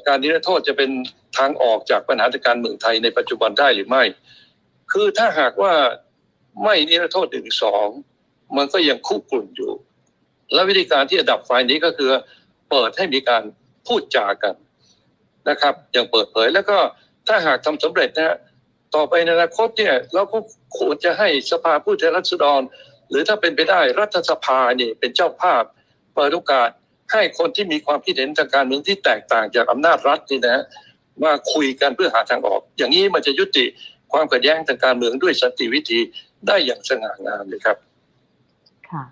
การนิรโทษจะเป็นทางออกจากปัญหาทางการเมืองไทยในปัจจุบันได้หรือไม่ คือถ้าหากว่าไม่นิรโทษหนึ่งสองมันก็ยังคุกกุ่นอยู่ และวิธีการที่จะดับไฟนี้ก็คือเปิดให้มีการพูดจากันนะครับ อย่างเปิดเผยแล้วก็ถ้าหากทำสำเร็จนะต่อไปในอนาคตเนี่ยเราก็ควรจะให้สภาผู้แทนราษฎร หรือถ้าเป็นไปได้รัฐสภาเนี่ยเป็นเจ้าภาพเปิดโอกาสให้คนที่มีความคิดเห็นทางการเมืองที่แตกต่างจากอำนาจรัฐนี่นะมาคุยกันเพื่อหาทางออก อย่างนี้มันจะยุติความขัดแย้งทางการเมืองด้วยสันติวิธีได้อย่างสง่างามเลยครับ ค่ะ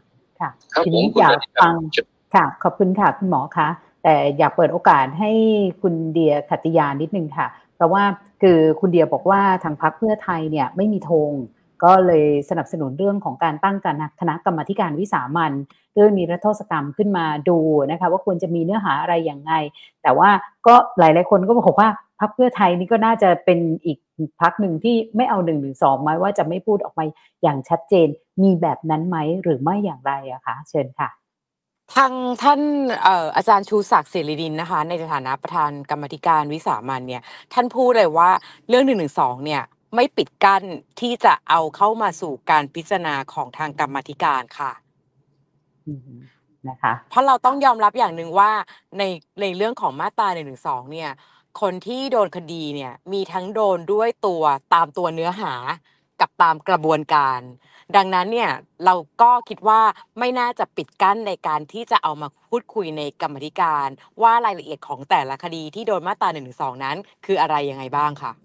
ค่ะทีนี้อยากฟังค่ะ ขอบคุณค่ะ คุณหมอคะแต่อยากเปิดโอกาสให้คุณเดียขัตยานิดนึงค่ะ เพราะว่าคือคุณเดียบอกว่าทางพรรคเพื่อไทยเนี่ยไม่มีธง ก็เลยสนับสนุนเรื่องของการตั้งการคณะกรรมการวิสามันเรื่องนิรโทษกรรมขึ้นมาดูนะคะว่าควรจะมีเนื้อหาอะไรอย่างไง แต่ว่าก็หลาย ๆ คนก็บอกว่าพรรคเพื่อไทยนี่ก็น่าจะเป็นอีกพรรคหนึ่งที่ไม่เอาหนึ่งหรือสองไหมว่าจะไม่พูดออกมาอย่างชัดเจนมีแบบนั้นไหมหรือไม่อย่างไรอะคะเชิญค่ะทางท่านเอ่ออาจารย์ชูศักดิ์เสรีดินนะคะ ในฐานะประธานกรรมธิการวิสามันเนี่ยท่านพูดเลยว่าเรื่องหนึ่งหนึ่งสองเนี่ย ไม่ปิดกั้นที่จะเอาเข้ามาสู่การพิจารณาของทางกรรมธิการค่ะนะคะเพราะเราต้องยอมรับอย่างหนึ่งว่าในในเรื่องของมาตราหนึ่งหนึ่งสองเนี่ย คนที่โดนคดีเนี่ย มีทั้งโดนด้วยตัวตามตัวเนื้อหากับตามกระบวนการ ดังนั้นเนี่ยเราก็คิดว่าไม่น่าจะปิดกั้นในการที่จะเอามาพูดคุยในกรรมธิการ ว่ารายละเอียดของแต่ละคดีที่โดนมาตราหนึ่งสองนั้น คืออะไรยังไงบ้างค่ะค่ะค่ะขอบ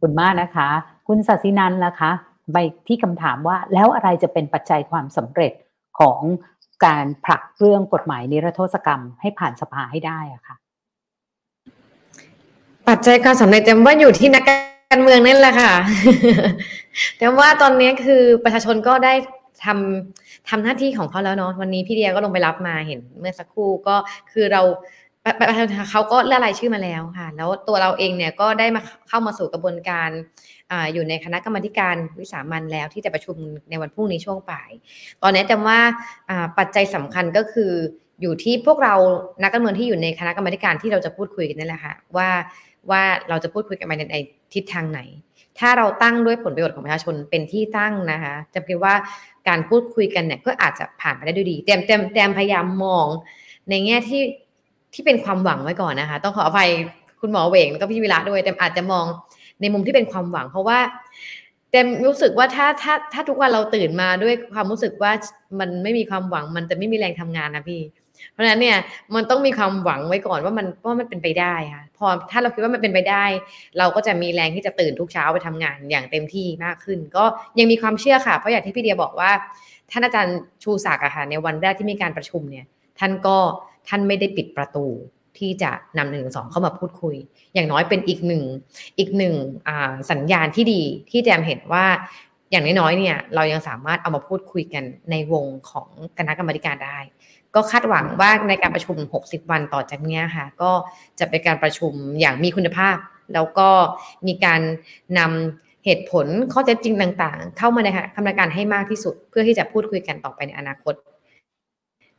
คุณมากนะคะ คุณสัสินันล่ะคะ ไปที่คำถามว่าแล้วอะไรจะเป็นปัจจัยความสำเร็จของการผลักเรื่องกฎหมายนิรโทษกรรมให้ผ่านสภาให้ได้อะค่ะ ปัจจัยการสำเร็จจำว่าอยู่ที่นักการเมืองนั่นแหละค่ะ แต่ว่าตอนนี้คือประชาชนก็ได้ทำทำหน้าที่ของเขาแล้วเนาะวันนี้พี่เดียก็ลงไปรับมาเห็น เมื่อสักครู่ก็คือเรา ประชานเขาก็เลือกรายชื่อมาแล้วค่ะ แล้วตัวเราเองเนี่ยก็ได้มาเข้ามาสู่กระบวนการออยู่ในคณะกรรมการวิสามันแล้วที่จะประชุมในวันพรุ่งนี้ช่วงบ่าย ตอนนี้แต่ว่าปัจจัยสำคัญก็คืออยู่ที่พวกเรานักการเมืองที่อยู่ในคณะกรรมการที่เราจะพูดคุยกันนั่นแหละค่ะว่าว่าเราจะพูดคุยกันไปในทิศทางไหน ถ้าเราตั้งด้วยผลประโยชน์ของประชาชนเป็นที่ตั้งนะคะจะคิดว่าการพูดคุยกันเนี่ยก็อาจจะผ่านไปได้ด้วยดี เต็มเต็มเต็มพยายามมอง ในแง่ที่ ที่เป็นความหวังไว้ก่อนนะคะ ต้องขออภัยคุณหมอเวงแล้วก็พี่วิระด้วยเต็มอาจจะมองในมุมที่เป็นความหวัง เพราะว่าเต็มรู้สึกว่าถ้าถ้าถ้าทุกวันเราตื่นมาด้วยความรู้สึกว่ามันไม่มีความหวังมันจะไม่มีแรงทำงานนะพี่ เพราะฉะนั้นเนี่ยมันต้องมีความหวังไว้ก่อนว่ามันว่ามันเป็นไปได้ค่ะพอถ้าเราคิดว่ามันเป็นไปได้ เราก็จะมีแรงที่จะตื่นทุกเช้าไปทำงานอย่างเต็มที่มากขึ้น ก็ยังมีความเชื่อค่ะเพราะอย่างที่พี่เดียบอกว่าท่านอาจารย์ชูศักดิ์อะค่ะในวันแรกที่มีการประชุมเนี่ย ท่านก็ ท่านไม่ได้ปิดประตูที่จะนำหนึ่งสองเข้ามาพูดคุย อย่างน้อยเป็นอีกหนึ่งอีกหนึ่งสัญญาณที่ดีที่แจมเห็นว่าอย่างน้อยๆเนี่ยเรายังสามารถเอามาพูดคุยกันในวงของคณะกรรมการได้ ก็คาดหวังว่าในการประชุม 60 วันต่อจากนี้ค่ะ ก็จะเป็นการประชุมอย่างมีคุณภาพ แล้วก็มีการนำเหตุผลข้อเท็จจริงต่าง ๆ เข้ามาในคณะกรรมการให้มากที่สุด เพื่อที่จะพูดคุยกันต่อไปในอนาคต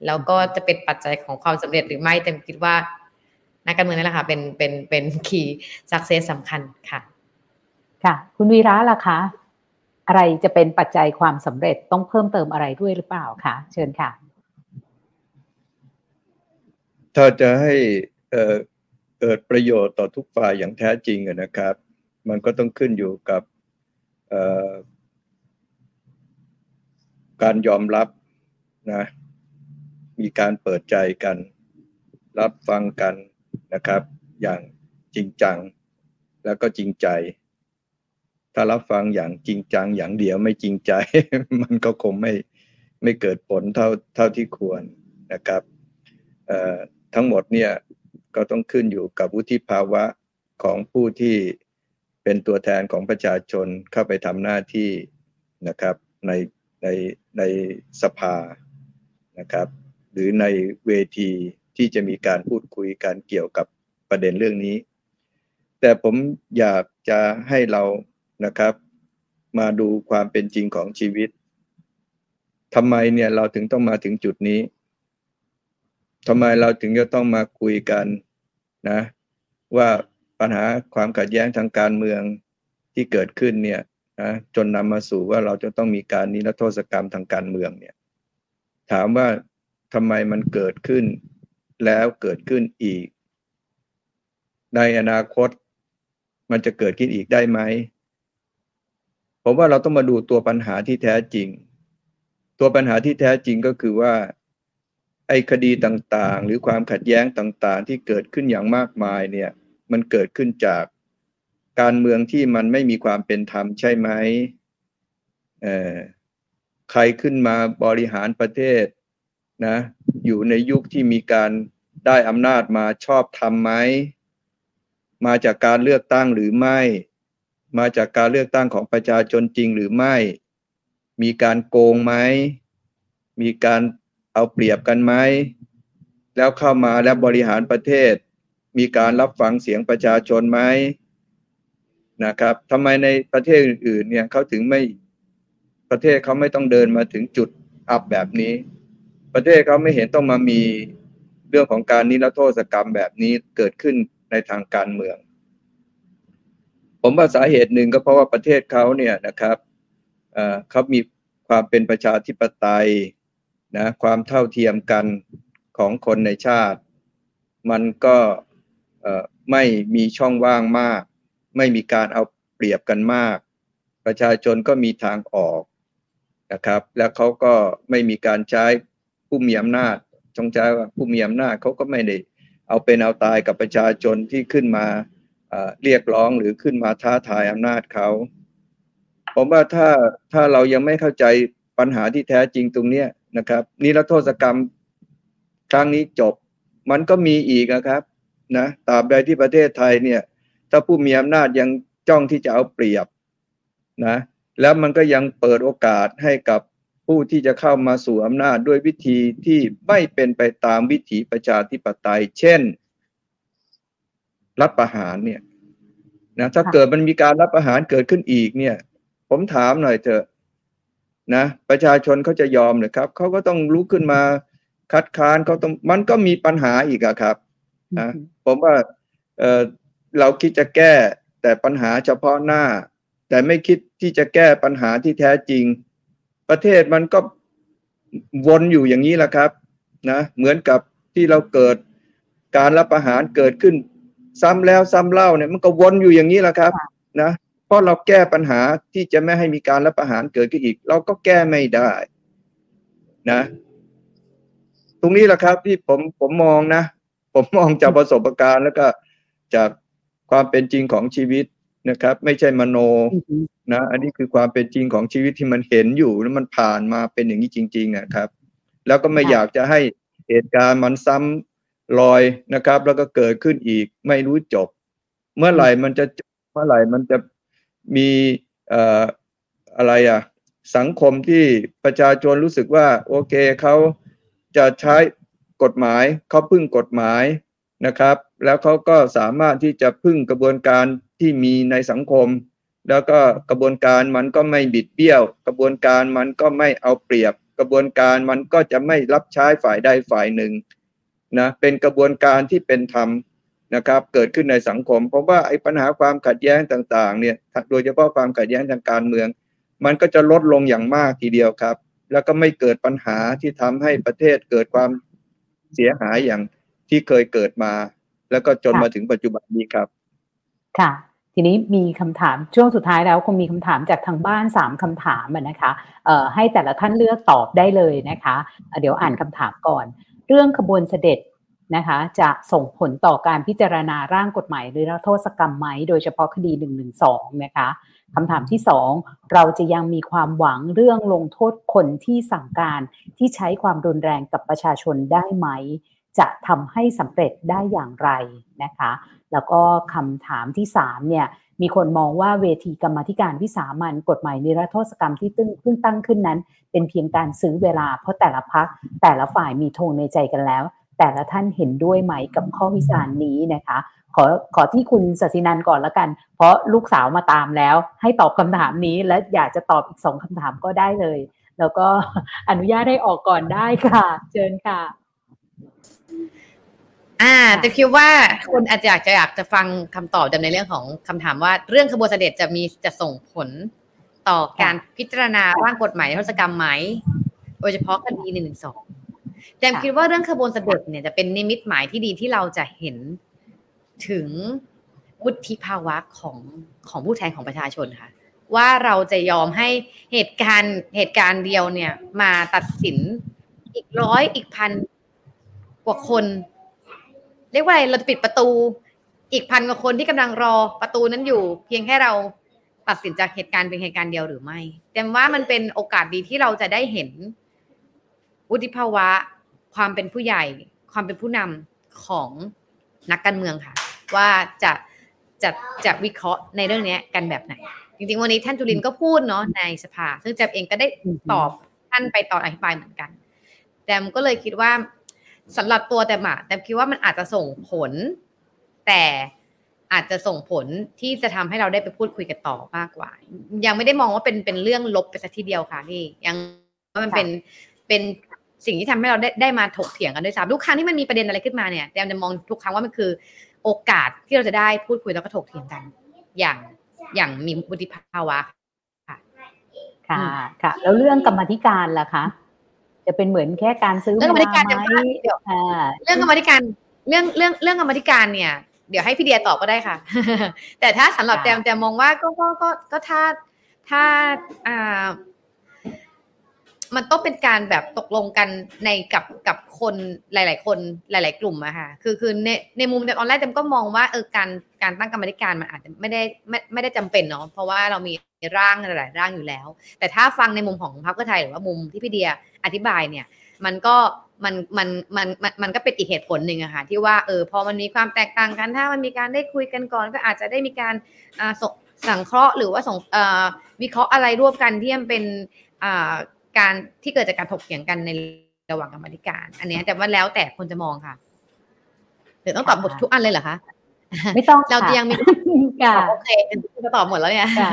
แล้วก็จะเป็นปัจจัยของความสำเร็จหรือไม่แต่คิดว่า นักการเมืองนั่นแหละค่ะเป็นเป็นเป็นคีย์สักเซสสำคัญค่ะ ค่ะ คุณวีระล่ะคะ อะไรจะเป็นปัจจัยความสำเร็จต้องเพิ่มเติมอะไรด้วยหรือเปล่าคะเชิญค่ะ ถ้าจะให้เกิดประโยชน์ต่อทุกฝ่ายอย่างแท้จริงนะครับ มันก็ต้องขึ้นอยู่กับเอ่อการยอมรับนะ มีการเปิดใจกัน รับฟังกันนะครับ อย่างจริงจัง แล้วก็จริงใจ ถ้ารับฟังอย่างจริงจัง อย่างเดียวไม่จริงใจ มันก็คงไม่ไม่เกิดผลเท่าเท่าที่ควรนะครับทั้งหมดเนี่ยก็ต้องขึ้นอยู่กับวุฒิภาวะของผู้ที่เป็นตัวแทนของประชาชนเข้าไปทำหน้าที่นะครับในในในสภานะครับ หรือในเวทีที่จะมีการพูดคุยกันเกี่ยวกับประเด็นเรื่องนี้ แต่ผมอยากจะให้เรานะครับ มาดูความเป็นจริงของชีวิตทำไมเนี่ยเราถึงต้องมาถึงจุดนี้ทำไมเราถึงจะต้องมาคุยกันนะ ว่าปัญหาความขัดแย้งทางการเมืองที่เกิดขึ้นเนี่ยนะจนนำมาสู่ว่าเราจะต้องมีการนิรโทษกรรมทางการเมืองเนี่ย ถามว่า ทำไมมันเกิดขึ้น แล้วเกิดขึ้นอีก ในอนาคต มันจะเกิดขึ้นอีกได้ไหมผมว่าเราต้องมาดูตัวปัญหาที่แท้จริง ตัวปัญหาที่แท้จริงก็คือว่า ไอ้คดีต่างๆ หรือความขัดแย้งต่างๆ ที่เกิดขึ้นอย่างมากมายเนี่ย มันเกิดขึ้นจากการเมืองที่มันไม่มีความเป็นธรรมใช่ไหมเออใครขึ้นมาบริหารประเทศ นะอยู่ในยุคที่มีการได้อำนาจมาชอบทำไหมมาจากการเลือกตั้งหรือไม่ มาจากการเลือกตั้งของประชาชนจริงหรือไม่ มีการโกงไหมมีการเอาเปรียบกันไหมแล้วเข้ามาแล้วบริหารประเทศ มีการรับฟังเสียงประชาชนไหมนะครับทำไมในประเทศอื่นๆเนี่ยเขาถึงไม่ประเทศเขาไม่ต้องเดินมาถึงจุดอับแบบนี้ ประเทศเขาไม่เห็นต้องมามีเรื่องของการนิรโทษกรรมแบบนี้เกิดขึ้นในทางการเมือง ผมว่าสาเหตุหนึ่งก็เพราะว่าประเทศเขาเนี่ยนะครับเขามีความเป็นประชาธิปไตยนะความเท่าเทียมกันของคนในชาติ มันก็ไม่มีช่องว่างมาก ไม่มีการเอาเปรียบกันมาก ประชาชนก็มีทางออกนะครับ แล้วเขาก็ไม่มีการใช้ ผู้มีอำนาจจงใจว่าผู้มีอำนาจเขาก็ไม่ได้เอาเป็นเอาตายกับประชาชนที่ขึ้นมาเรียกร้องหรือขึ้นมาท้าทายอำนาจเขาผมว่าถ้าถ้าเรายังไม่เข้าใจปัญหาที่แท้จริงตรงเนี้ยนะครับนิรโทษกรรมครั้งนี้จบ มันก็มีอีกนะครับนะตราบใดที่ประเทศไทยเนี่ย ถ้าผู้มีอำนาจยังจ้องที่จะเอาเปรียบนะ แล้วมันก็ยังเปิดโอกาสให้กับ ผู้ที่จะเข้ามาสู่อำนาจด้วยวิธีที่ไม่เป็นไปตามวิถีประชาธิปไตย เช่น รัฐประหารเนี่ยนะถ้าเกิดมันมีการรัฐประหารเกิดขึ้นอีกเนี่ย ผมถามหน่อยเถอะนะประชาชนเขาจะยอมเลยครับเขาก็ต้องลุกขึ้นมาคัดค้านเขาต้องมันก็มีปัญหาอีกอะครับนะผมว่าเออเราคิดจะแก้แต่ปัญหาเฉพาะหน้า แต่ไม่คิดที่จะแก้ปัญหาที่แท้จริง ประเทศมันก็วนอยู่อย่างนี้แหละครับนะเหมือนกับที่เราเกิดการรับประหารเกิดขึ้น ซ้ำแล้วซ้ำเล่าเนี่ยมันก็วนอยู่อย่างนี้แหละครับนะเพราะเราแก้ปัญหาที่จะไม่ให้มีการรับประหารเกิดขึ้นอีก เราก็แก้ไม่ได้นะ ตรงนี้แหละครับที่ผมผมมองนะ ผมมองจากประสบการณ์แล้วก็จากความเป็นจริงของชีวิต นะครับ ไม่ใช่มโนนะอันนี้คือความเป็นจริงของชีวิตที่มันเห็นอยู่แล้วมันผ่านมาเป็นอย่างนี้จริง ๆนะครับ แล้วก็ไม่อยากจะให้เหตุการณ์มันซ้ำรอยนะครับ แล้วก็เกิดขึ้นอีกไม่รู้จบ เมื่อไหร่มันจะเมื่อไหร่มันจะมีอะไรอะสังคมที่ประชาชนรู้สึกว่า โอเคเขาจะใช้กฎหมายเขาพึ่งกฎหมายนะครับ แล้วเขาก็สามารถที่จะพึ่งกระบวนการ ที่มีในสังคม แล้วก็กระบวนการมันก็ไม่บิดเบี้ยว กระบวนการมันก็ไม่เอาเปรียบ กระบวนการมันก็จะไม่รับใช้ฝ่ายใดฝ่ายหนึ่งนะเป็นกระบวนการที่เป็นธรรมนะครับเกิดขึ้นในสังคม เพราะว่าไอ้ปัญหาความขัดแย้งต่างๆเนี่ยโดยเฉพาะความขัดแย้งทางการเมือง มันก็จะลดลงอย่างมากทีเดียวครับ แล้วก็ไม่เกิดปัญหาที่ทำให้ประเทศเกิดความเสียหายอย่างที่เคยเกิดมา แล้วก็จนมาถึงปัจจุบันนี้ครับ ค่ะ ทีนี้มีคำถามช่วงสุดท้ายแล้วคงมีคำถามจากทางบ้านสามคำถามนะคะเอ่อให้แต่ละท่านเลือกตอบได้เลยนะคะเเดี๋ยวอ่านคำถามก่อน เรื่องขบวนเสด็จนะคะจะส่งผลต่อการพิจารณาร่างกฎหมายหรือโทษกรรมไหม โดยเฉพาะคดี1นึนะคะคำถามที่สองเราจะยังมีความหวังเรื่องลงโทษคนที่สั่งการที่ใช้ความรุนแรงกับประชาชนได้ไหม จะทำให้สำเร็จได้อย่างไรนะคะ แล้วก็คำถามที่3เนี่ยมีคนมองว่าเวทีกรรมธิการวิสามันกฎหมายนิรโทษกรรมที่ตึ้งเพิ่งตั้งขึ้นนั้น เป็นเพียงการซื้อเวลาเพราะแต่ละพักแต่ละฝ่ายมีธงในใจกันแล้ว แต่ละท่านเห็นด้วยไหมกับข้อวิจารณ์นี้นะคะ ขอขอที่คุณศศินันก่อนละกัน เพราะลูกสาวมาตามแล้ว ให้ตอบคำถามนี้และอยากจะตอบอีกสองคำถามก็ได้เลย แล้วก็อนุญาตให้ออกก่อนได้ค่ะ เชิญค่ะ อ่าค่ะแต่คิดว่าคนอาจจะอยากจะอยากจะฟังคำตอบในเรื่องของคำถามว่าเรื่องขบวนเสด็จจะมีจะส่งผลต่อการพิจารณาร่างกฎหมายนิรโทษกรรมไหมโดยเฉพาะคดีหนึ่งหนึ่งสองแจมคิดว่าเรื่องขบวนเสด็จเนี่ยจะเป็นนิมิตหมายที่ดีที่เราจะเห็นถึงวุฒิภาวะของของผู้แทนของประชาชนค่ะ ว่าเราจะยอมให้เหตุการณ์เหตุการณ์เดียวเนี่ย มาตัดสินอีกร้อยอีกพันกว่าคน เรียกว่าอะไรเราจะปิดประตู อีกพันกว่าคนที่กำลังรอประตูนั้นอยู่ เพียงแค่เราตัดสินจากเหตุการณ์เป็นเหตุการณ์เดียวหรือไม่แต่ว่ามันเป็นโอกาสดีที่เราจะได้เห็นวุฒิภาวะ ความเป็นผู้ใหญ่ ความเป็นผู้นำของนักการเมืองค่ะ ว่าจะจะจะวิเคราะห์ในเรื่องนี้กันแบบไหน จริงๆ วันนี้ท่านจุลินก็พูดเนาะในสภา ซึ่งแจมเองก็ได้ตอบท่านไปตอนอภิปรายเหมือนกันแจมก็เลยคิดว่า สำหรับตัวแจมอะแจมคิดว่ามันอาจจะส่งผล แต่อาจจะส่งผลที่จะทำให้เราได้ไปพูดคุยกันต่อมากกว่า ยังไม่ได้มองว่าเป็นเป็นเรื่องลบไปสักทีเดียวค่ะพี่ยังว่ามันเป็นเป็นสิ่งที่ทำให้เราได้ได้มาถกเถียงกันด้วยซ้ำทุกครั้งที่มันมีประเด็นอะไรขึ้นมาเนี่ยแจมจะมองทุกครั้งว่ามันคือ โอกาสที่เราจะได้พูดคุยแล้วก็ถกเถียงกัน อย่างอย่างมีวุฒิภาวะค่ะอืมค่ะ แล้วเรื่องกรรมาธิการล่ะคะ จะเป็นเหมือนแค่การซื้อเรื่องกรรมาธิการเวจะลาไหมว่าเดี๋ยวอ่าเรื่องกรรมาธิการเรื่องเรื่องเรื่องกรรมาธิการเนี่ยเดี๋ยวให้พี่เดียตอบก็ได้ค่ะ แต่ถ้าสำหรับค่ะแจมแจมมองว่าก็ก็ก็ก็ถ้าถ้าอ่า มันต้องเป็นการแบบตกลงกันในกับกับคนหลาย ๆ คนหลาย ๆ กลุ่มอะค่ะคือคือในในมุมแต่ตอนแรกแจมก็มองว่าเออการการตั้งกรรมธิการมันอาจจะไม่ได้ไม่ไม่ได้จำเป็นเนาะเพราะว่าเรามีร่างหลายๆร่างอยู่แล้ว แต่ถ้าฟังในมุมของพรรคเพื่อไทยหรือว่ามุมที่พี่เดียอธิบายเนี่ย มันก็มันมันมันมันมันก็เป็นอีกเหตุผลหนึ่งอะค่ะที่ว่าเออพอมันมีความแตกต่างกันถ้ามันมีการได้คุยกันก่อน ก็อาจจะได้มีการอ่าสังเคราะห์หรือว่าส่งวิเคราะห์อะไรร่วมกันที่มันเป็นอ่า การที่เกิดจากการถกเถียงกันในระหว่างกรรมาธิการ อันเนี้ยแต่ว่าแล้วแต่คนจะมองค่ะเดี๋ยวต้องตอบหมดทุกอันเลยเหรอคะไม่ต้องเราจะค่ะยังมีค่ะโอเคจะตอบหมดแล้วเนี่ยค่ะ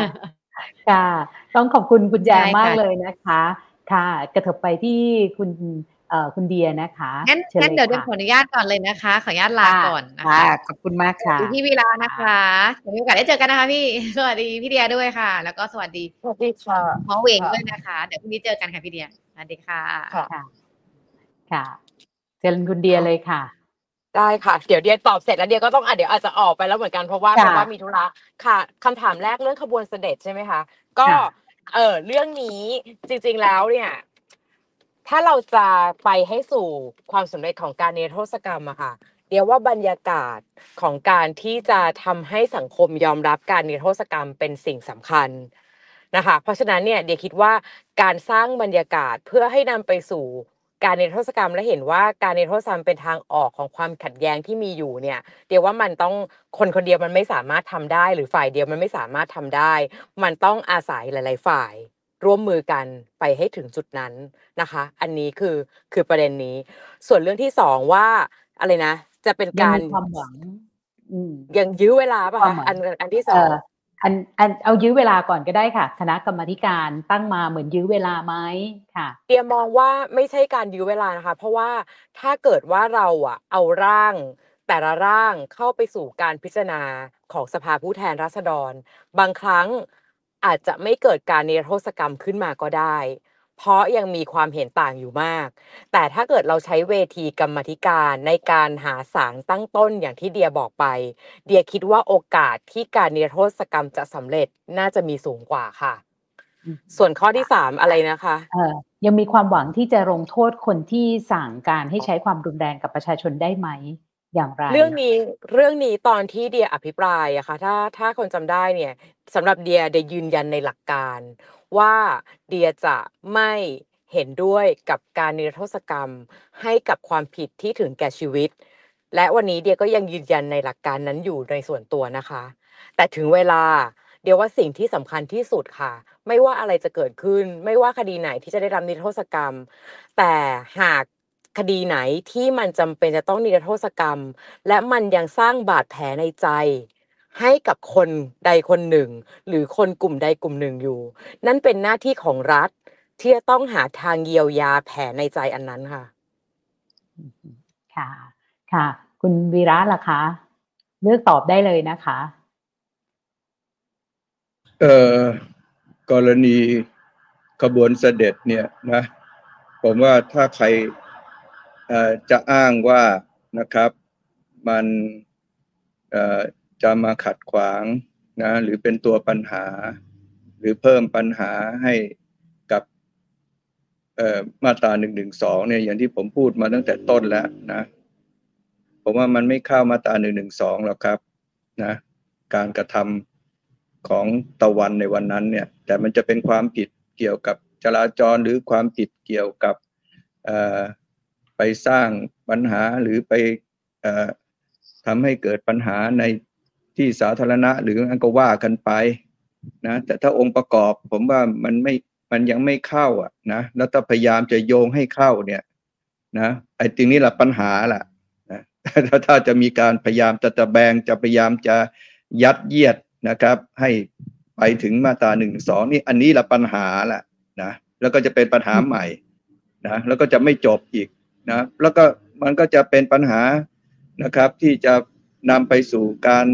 ค่ะต้องขอบคุณคุณแจมได้ค่ะมากเลยนะคะ ค่ะ กระเถิบไปที่คุณเอ่อ คุณเดียนะคะงั้นชิญงั้นเดี๋ยวลเดี๋ยวขออนุญาตก่อนเลยนะคะ ขออนุญาตลาก่อนนะค่ะคะขอบคุณมากค่ะสวัสดีพี่วีระนะคะเดี๋ยวมีโอกาสได้เจอกันนะคะพี่สวัสดีพี่เดียด้วยค่ะ แล้วก็สวัสดีสวัสดีค่ะหมอเหวงด้วยนะคะ เดี๋ยวพรุ่งนี้เจอกันค่ะพี่เดียสวัสดีค่ะค่ะค่ะค่ะเชิญคุณเดียเลยค่ะได้ค่ะ เดี๋ยวเดียตอบเสร็จแล้วเดียก็ต้องอะเดี๋ยวอาจจะออกไปแล้วเหมือนกันเพราะว่าค่ะเพราะว่ามีธุระค่ะคำถามแรกเรื่องขบวนเสด็จใช่ไหมคะก็ค่ะเออเรื่องนี้จริง ๆแล้วเนี่ย ถ้าเราจะไปให้สู่ความสำเร็จของการเนรโทษกรรมอะค่ะ เดียวว่าบรรยากาศของการที่จะทำให้สังคมยอมรับการเนรโทษกรรมเป็นสิ่งสำคัญนะคะ เพราะฉะนั้นเนี่ยเดียคิดว่าการสร้างบรรยากาศเพื่อให้นำไปสู่การเนรโทษกรรมและเห็นว่าการเนรโทษกรรมเป็นทางออกของความขัดแย้งที่มีอยู่เนี่ยเดียวว่ามันต้องคนคนเดียวมันไม่สามารถทำได้ หรือฝ่ายเดียวมันไม่สามารถทำได้ มันต้องอาศัยหลาย ๆ ฝ่าย ร่วมมือกันไปให้ถึงจุดนั้นนะคะ อันนี้คือคือประเด็นนี้ ส่วนเรื่องที่สองว่าอะไรนะ จะเป็นยังการมีความหวังอืมยังยื้อเวลาป่ะความคะหวังอันอันที่สเอ่องออันอันเอายื้อเวลาก่อนก็ได้ค่ะคณะกรรมาธิการตั้งมาเหมือนยื้อเวลาไหมค่ะเตียมองว่าไม่ใช่การยื้อเวลานะคะ เพราะว่าถ้าเกิดว่าเราอะเอาร่าง แต่ละร่างเข้าไปสู่การพิจารณาของสภาผู้แทนราษฎร บางครั้ง อาจจะไม่เกิดการนิรโทษกรรมขึ้นมาก็ได้ เพราะยังมีความเห็นต่างอยู่มาก แต่ถ้าเกิดเราใช้เวทีกรรมธิการในการหาสารตั้งต้นอย่างที่เดียบอกไป เดียคิดว่าโอกาสที่การนิรโทษกรรมจะสำเร็จน่าจะมีสูงกว่าค่ะอืมส่วนข้อที่สามอะไรนะคะเอ่อยังมีความหวังที่จะลงโทษคนที่สั่งการให้ใช้ความรุนแรงกับประชาชนได้ไหม อย่างไร เรื่องนี้เรื่องนี้ตอนที่เดียอภิปรายอะค่ะถ้าถ้าคนจำได้เนี่ยสำหรับเดียเดียยืนยันในหลักการ ว่าเดียจะไม่เห็นด้วยกับการนิรโทษกรรมให้กับความผิดที่ถึงแก่ชีวิต และวันนี้เดียก็ยังยืนยันในหลักการนั้นอยู่ในส่วนตัวนะคะ แต่ถึงเวลาเดียวว่าสิ่งที่สำคัญที่สุดค่ะ ไม่ว่าอะไรจะเกิดขึ้น ไม่ว่าคดีไหนที่จะได้รับนิรโทษกรรม แต่หาก คดีไหนที่มันจำเป็นจะต้องนิรโทษกรรม และมันยังสร้างบาดแผลในใจ ให้กับคนใดคนหนึ่ง หรือคนกลุ่มใดกลุ่มหนึ่งอยู่ นั่นเป็นหน้าที่ของรัฐ ที่จะต้องหาทางเยียวยาแผลในใจอันนั้นค่ะ ค่ะ ค่ะ คุณวีระล่ะคะ เลือกตอบได้เลยนะคะ เอ่อกรณีขบวนเสด็จเนี่ยนะ ผมว่าถ้าใครเอ่อ จะอ้างว่านะครับมันจะมาขัดขวางนะหรือเป็นตัวปัญหา หรือเพิ่มปัญหาให้กับมาตราหนึ่งหนึ่งสองเนี่ยอย่างที่ผมพูดมาตั้งแต่ต้นแล้วนะผมว่ามันไม่เข้ามาตราหนึ่งหนึ่งสองหรอกครับนะการกระทำของตะวันในวันนั้นเนี่ยแต่มันจะเป็นความผิดเกี่ยวกับจราจรหรือความผิดเกี่ยวกับ ไปสร้างปัญหาหรือไปอทำให้เกิดปัญหาในที่สาธารณะ หรืออันก็ว่ากันไปนะแต่ถ้าองค์ประกอบผมว่ามันไม่มันยังไม่เข้าอะนะแล้วถ้าพยายามจะโยงให้เข้าเนี่ยนะไอ้ตรงนี้แหละปัญหาแหละนะถ้าถ้าจะมีการพยายามจะตะแบงจะพยายามจะยัดเยียดนะครับ ให้ไปถึงมาตราหนึ่งสองนี่อันนี้แหละปัญหาแหละนะแล้วก็จะเป็นปัญหาใหม่นะแล้วก็จะไม่จบอีก นะแล้วก็มันก็จะเป็นปัญหานะครับ ที่จะนำไปสู่การ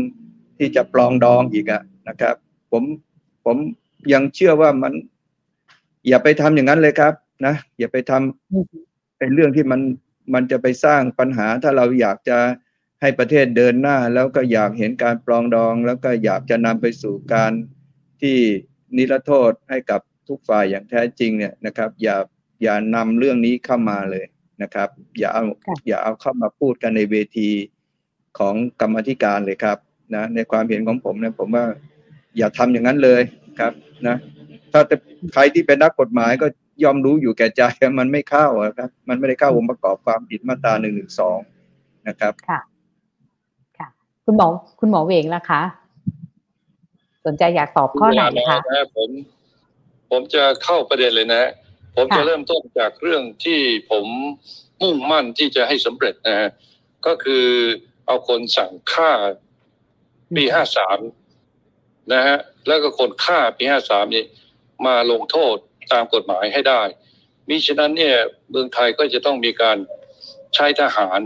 ที่จะปลองดองอีกอะนะครับ ผมผมยังเชื่อว่ามัน อย่าไปทำอย่างนั้นเลยครับ นะอย่าไปทำเป็นเรื่องที่มันมันจะไปสร้างปัญหาถ้าเราอยากจะให้ประเทศเดินหน้า แล้วก็อยากเห็นการปลองดอง แล้วก็อยากจะนำไปสู่การที่นิรโทษให้กับทุกฝ่ายอย่างแท้จริงเนี่ยนะครับ อย่าอย่านำเรื่องนี้เข้ามาเลย นะครับ อย่าเอาค่ะอย่าเอาเข้ามาพูดกันในเวทีของกรรมาธิการเลยครับนะในความเห็นของผมเนี่ยผมว่าอย่าทำอย่างนั้นเลยครับนะถ้าแต่ใครที่เป็นนักกฎหมายก็ยอมรู้อยู่แก่ใจมันไม่เข้าอะครับ มันไม่ได้เข้าองค์ประกอบความผิดมาตราหนึ่งหนึ่งสองนะครับค่ะ ค่ะ คุณหมอคุณหมอเวงล่ะคะ สนใจอยากตอบข้อไหนเวลาคะน้อยนะผม ผมจะเข้าประเด็นเลยนะ ผมจะค่ะเริ่มต้นจากเรื่องที่ผมมุ่งมั่นที่จะให้สำเร็จนะฮะก็คือเอาคนสั่งฆ่าปีห้าสามนะฮะแล้วก็คนฆ่าปีห้าสามนี่มาลงโทษตามกฎหมายให้ได้มิฉะนั้นเนี่ยเมืองไทยก็จะต้องมีการใช้ทหาร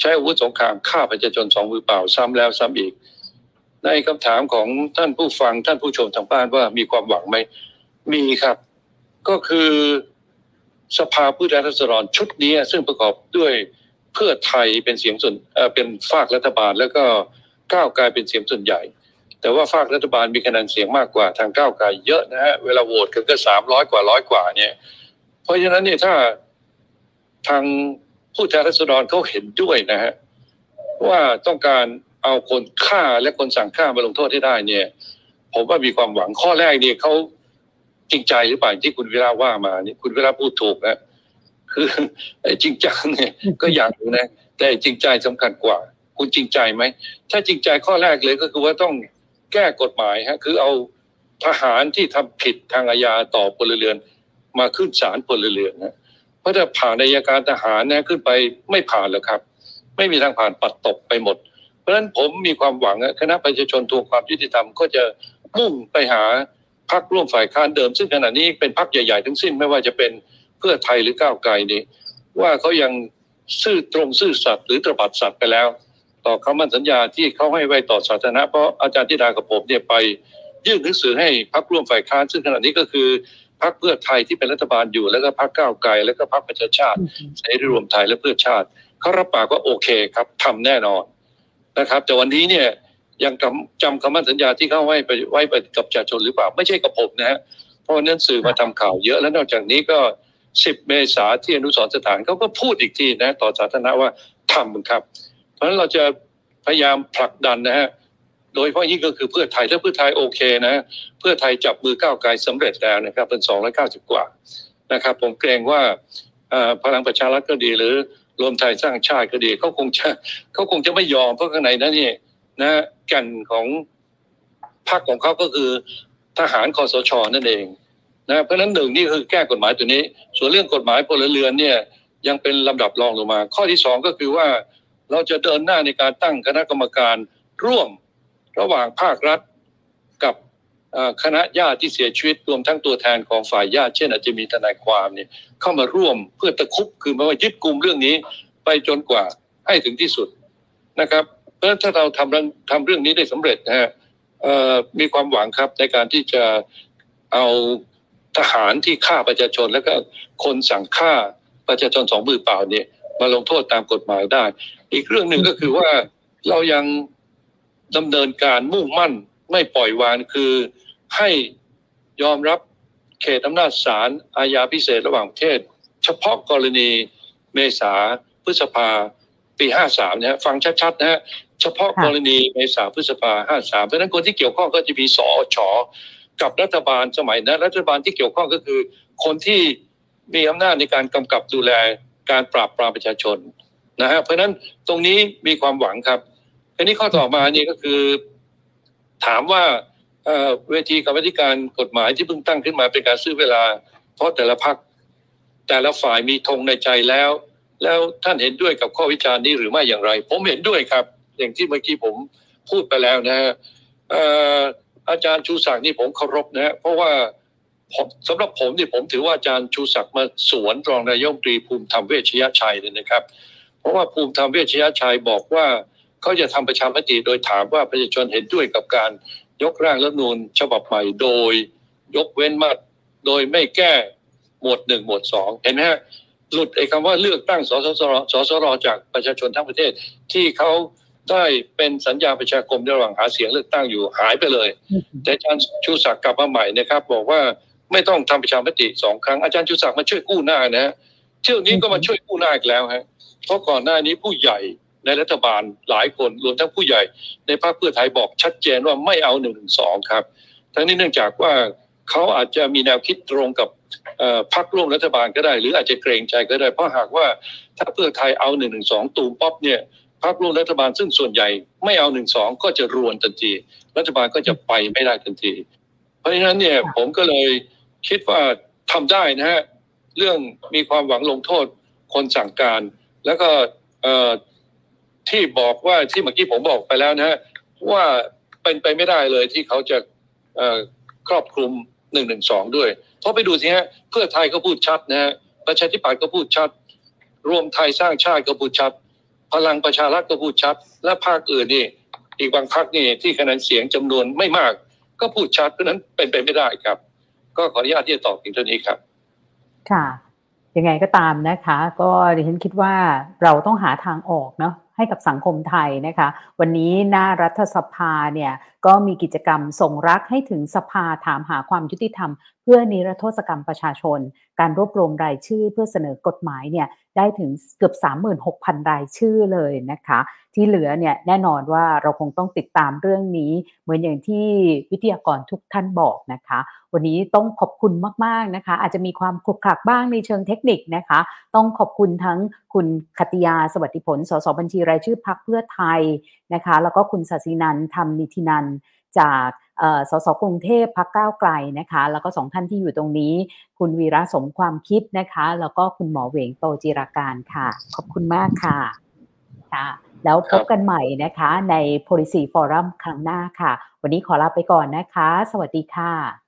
ใช้อาวุธสงครามฆ่าประชาชนสองมือเปล่าซ้ำแล้วซ้ำอีก ในคำถามของท่านผู้ฟังท่านผู้ชมทางบ้านว่ามีความหวังไหมมีครับ ก็คือสภาผู้แทนราษฎรชุดนี้ ซึ่งประกอบด้วยเพื่อไทยเป็นเสียงส่วนเป็นฝากรัฐบาล แล้วก็ก้าวไกลเป็นเสียงส่วนใหญ่ แต่ว่าฝากรัฐบาลมีคะแนนเสียงมากกว่าทางก้าวไกลเยอะนะฮะเวลาโหวตกันก็สามร้อยกว่าร้อยกว่าเนี่ย เพราะฉะนั้นเนี่ยถ้าทางผู้แทนราษฎรเขาเห็นด้วยนะฮะว่าต้องการเอาคนฆ่าและคนสั่งฆ่ามาลงโทษให้ได้เนี่ย ผมว่ามีความหวังข้อแรกเนี่ยเขา จริงใจหรือเปล่าที่คุณเวลาว่ามาเนี่ยคุณเวลาพูดถูกนะคือไอ้จริงจังเนี่ยก็อยากอยู่นะ แต่จริงใจสำคัญกว่า คุณจริงใจไหมถ้าจริงใจข้อแรกเลยก็คือว่าต้องแก้กฎหมายฮะคือเอาทหารที่ทำผิดทางอาญาต่อพลเรือน มาขึ้นศาลพลเรือนนะเพราะถ้าผ่านอัยการทหารนะขึ้นไปไม่ผ่านหรอกครับ ไม่มีทางผ่านปัดตกไปหมด เพราะฉะนั้นผมมีความหวังอะคณะประชาชนทวงความยุติธรรมก็จะมุ่งไปหา พรรคร่วมฝ่ายค้านเดิม ซึ่งขณะนี้เป็นพรรคใหญ่ ๆ ทั้งสิ้นไม่ว่าจะเป็นเพื่อไทยหรือก้าวไกลนี่ว่าเขายังซื่อตรงซื่อสัตย์หรือตระบัดสัตย์ไปแล้ว ต่อคำมั่นสัญญาที่เขาให้ไว้ต่อสาธารณะเพราะอาจารย์ธิดากับผมเนี่ยไปยื่นหนังสือให้พรรคร่วมฝ่ายค้านซึ่งขณะนี้ก็คือพรรคเพื่อไทยที่เป็นรัฐบาลอยู่ แล้วก็พรรคก้าวไกล แล้วก็พรรคประชาชาติเสรีรวมไทยและเพื่อชาติเขารับปากว่าโอเคครับทำแน่นอนนะครับ แต่วันนี้เนี่ย ยังจำคำมั่นสัญญาที่เขาไว้ไปไว้ไปกับประชาชนหรือเปล่า ไม่ใช่กับผมนะฮะเพราะนั้นสื่อมาทำข่าวเยอะแล้วนอกจากนี้ก็10เมษาที่อนุสรสถานเขาก็พูดอีกทีนะต่อสาธารณะว่าทำครับ เพราะฉะนั้นเราจะพยายามผลักดันนะฮะโดยเฉพาะยิ่งก็คือเพื่อไทยถ้าเพื่อไทยโอเคนะ เพื่อไทยจับมือก้าวไกลสำเร็จแล้วนะครับเป็น290กว่านะครับ ผมเกรงว่าพลังประชารัฐก็ดีหรือรวมไทยสร้างชาติก็ดีเขาคงจะเขาคงจะไม่ยอมเพราะข้างในนั้นนี่ นะแกันของพรรคของเขาก็คือทหารคอสชนั่นเองนะเพราะฉะนั้นหนึ่งนี่คือแก้กฎหมายตัวนี้ ส่วนเรื่องกฎหมายพลเรือนเนี่ยยังเป็นลำดับรองลงมา ข้อที่สองก็คือว่าเราจะเดินหน้าในการตั้งคณะกรรมการร่วมระหว่างภาครัฐกับคณะญาติที่เสียชีวิตรวมทั้งตัวแทนของฝ่ายญาติ เช่นอาจจะมีทนายความเนี่ยเข้ามาร่วมเพื่อตะคุบคือมาว่ายึดกลุ่มเรื่องนี้ไปจนกว่าให้ถึงที่สุดนะครับ เพราะฉะนั้นถ้าเราทำเรื่องทำเรื่องนี้ได้สำเร็จนะฮะมีความหวังครับในการที่จะเอาทหารที่ฆ่าประชาชน แล้วก็คนสั่งฆ่าประชาชนสองมือเปล่าเนี่ย มาลงโทษตามกฎหมายได้ อีกเรื่องหนึ่งก็คือว่าเรายังดำเนินการมุ่งมั่นไม่ปล่อยวางคือให้ยอมรับเขตอำนาจศาลอาญาพิเศษระหว่างประเทศ เฉพาะกรณีเมษาพฤษภาปีห้าสามนะฮะฟังชัดๆนะฮะ ฉพาะค่ะกรณีเมษาพฤษภาห้าสามเพราะฉะนั้นคนที่เกี่ยวข้องก็จะมีสอชกับรัฐบาลสมัยนั้นรัฐบาลที่เกี่ยวข้องก็คือ คนที่มีอำนาจในการกำกับดูแลการปราบปรามประชาชนนะฮะเพราะฉะนั้นตรงนี้มีความหวังครับทีนี้ข้อต่อมานี่ก็คือ ถามว่าเอ่อเวทีกรรมธิการกฎหมายที่เพิ่งตั้งขึ้นมาเป็นการซื้อเวลา เพราะแต่ละพักแต่ละฝ่ายมีธงในใจแล้ว แล้วท่านเห็นด้วยกับข้อวิจารณ์นี้หรือไม่อย่างไร ผมเห็นด้วยครับ อย่างที่เมื่อกี้ผมพูดไปแล้วนะฮะอาจารย์ชูศักดิ์นี่ผมเคารพนะฮะเพราะว่าสำหรับผมนี่ผมถือว่าอาจารย์ชูศักดิ์มาสวนรองนายกรัฐมตรีภูมิธรรมเวชยชัยเลยนะครับ เพราะว่าภูมิธรรมเวชยชัยบอกว่าเขาจะทำประชามติโดยถามว่าประชาชนเห็นด้วยกับการยกร่างรัฐธรรมนูญฉบับใหม่โดยยกเว้นมาโดยไม่แก้หมวดหนึ่งหมวดสองเห็นไหมฮะหลุดไอ้คำว่าเลือกตั้งสสรสสรจากประชาชนทั้งประเทศที่เขา ได้เป็นสัญญาประชาคมระหว่างหาเสียงเลือกตั้งอยู่หายไปเลย แต่อาจารย์ชูศักดิ์กลับมาใหม่นะครับ บอกว่าไม่ต้องทำประชามติสองครั้งอาจารย์ชูศักดิ์มาช่วยกู้หน้านะฮะเที่ยวนี้ก็มาช่วยกู้หน้าอีกแล้วฮะเพราะก่อนหน้านี้ผู้ใหญ่ในรัฐบาลหลายคนรวมทั้งผู้ใหญ่ ในพรรคเพื่อไทยบอกชัดเจนว่าไม่เอาหนึ่งสองครับ ทั้งนี้เนื่องจากว่าเขาอาจจะมีแนวคิดตรงกับเอ่อพรรคร่วมรัฐบาลก็ได้ หรืออาจจะเกรงใจก็ได้ เพราะหากว่าถ้าเพื่อไทยเอาหนึ่งหนึ่งสองตูมป๊อปเนี่ย พรรคร่วมรัฐบาลซึ่งส่วนใหญ่ไม่เอาหนึ่งสองก็จะรวนทันที รัฐบาลก็จะไปไม่ได้ทันที เพราะฉะนั้นเนี่ยผมก็เลยคิดว่าทำได้นะฮะเรื่องมีความหวังลงโทษคนสั่งการ แล้วก็เอ่อที่บอกว่าที่เมื่อกี้ผมบอกไปแล้วนะฮะว่าเป็นไปไม่ได้เลยที่เขาจะครอบคลุมหนึ่งหนึ่งสองด้วยเพราะไปดูสิฮะเพื่อไทยก็พูดชัดนะฮะประชาธิปัตย์ก็พูดชัด รวมไทยสร้างชาติก็พูดชัด พลังประชารัฐก็พูดชัด และภาคอื่นนี่อีกบางพรรคนี่ที่คะแนนเสียงจำนวนไม่มาก ก็พูดชัดเพราะนั้นเป็นไปไม่ได้ครับ ก็ขออนุญาตที่จะตอบเพียงเท่านี้ครับ ค่ะยังไงก็ตามนะคะ ก็ดิฉันคิดว่าเราต้องหาทางออกเนาะให้กับสังคมไทยนะคะ วันนี้หน้ารัฐสภาเนี่ยก็มีกิจกรรมส่งรักให้ถึงสภาถามหาความยุติธรรม พื่อนิรโทษกรรมประชาชน การรวบรวมรายชื่อเพื่อเสนอกฎหมายเนี่ยได้ถึงเกือบ 36,000 รายชื่อเลยนะคะ ที่เหลือเนี่ยแน่นอนว่าเราคงต้องติดตามเรื่องนี้ เหมือนอย่างที่วิทยากรทุกท่านบอกนะคะ วันนี้ต้องขอบคุณมากๆนะคะ อาจจะมีความขลุกขลักบ้างในเชิงเทคนิคนะคะ ต้องขอบคุณทั้งคุณคติยาสวัสดิผล สสบัญชีรายชื่อพักเพื่อไทยนะคะ แล้วก็คุณศศินันท์ธรรมนิธินันท์ จากสสกรุงเทพพักก้าวไกลนะคะ แล้วก็สองท่านที่อยู่ตรงนี้ คุณวีระสมความคิดนะคะ แล้วก็คุณหมอเหวงโตจิราการค่ะ ขอบคุณมากค่ะค่ะแล้วพบกันใหม่นะคะใน policy forum ครั้งหน้าค่ะ วันนี้ขอลาไปก่อนนะคะ สวัสดีค่ะ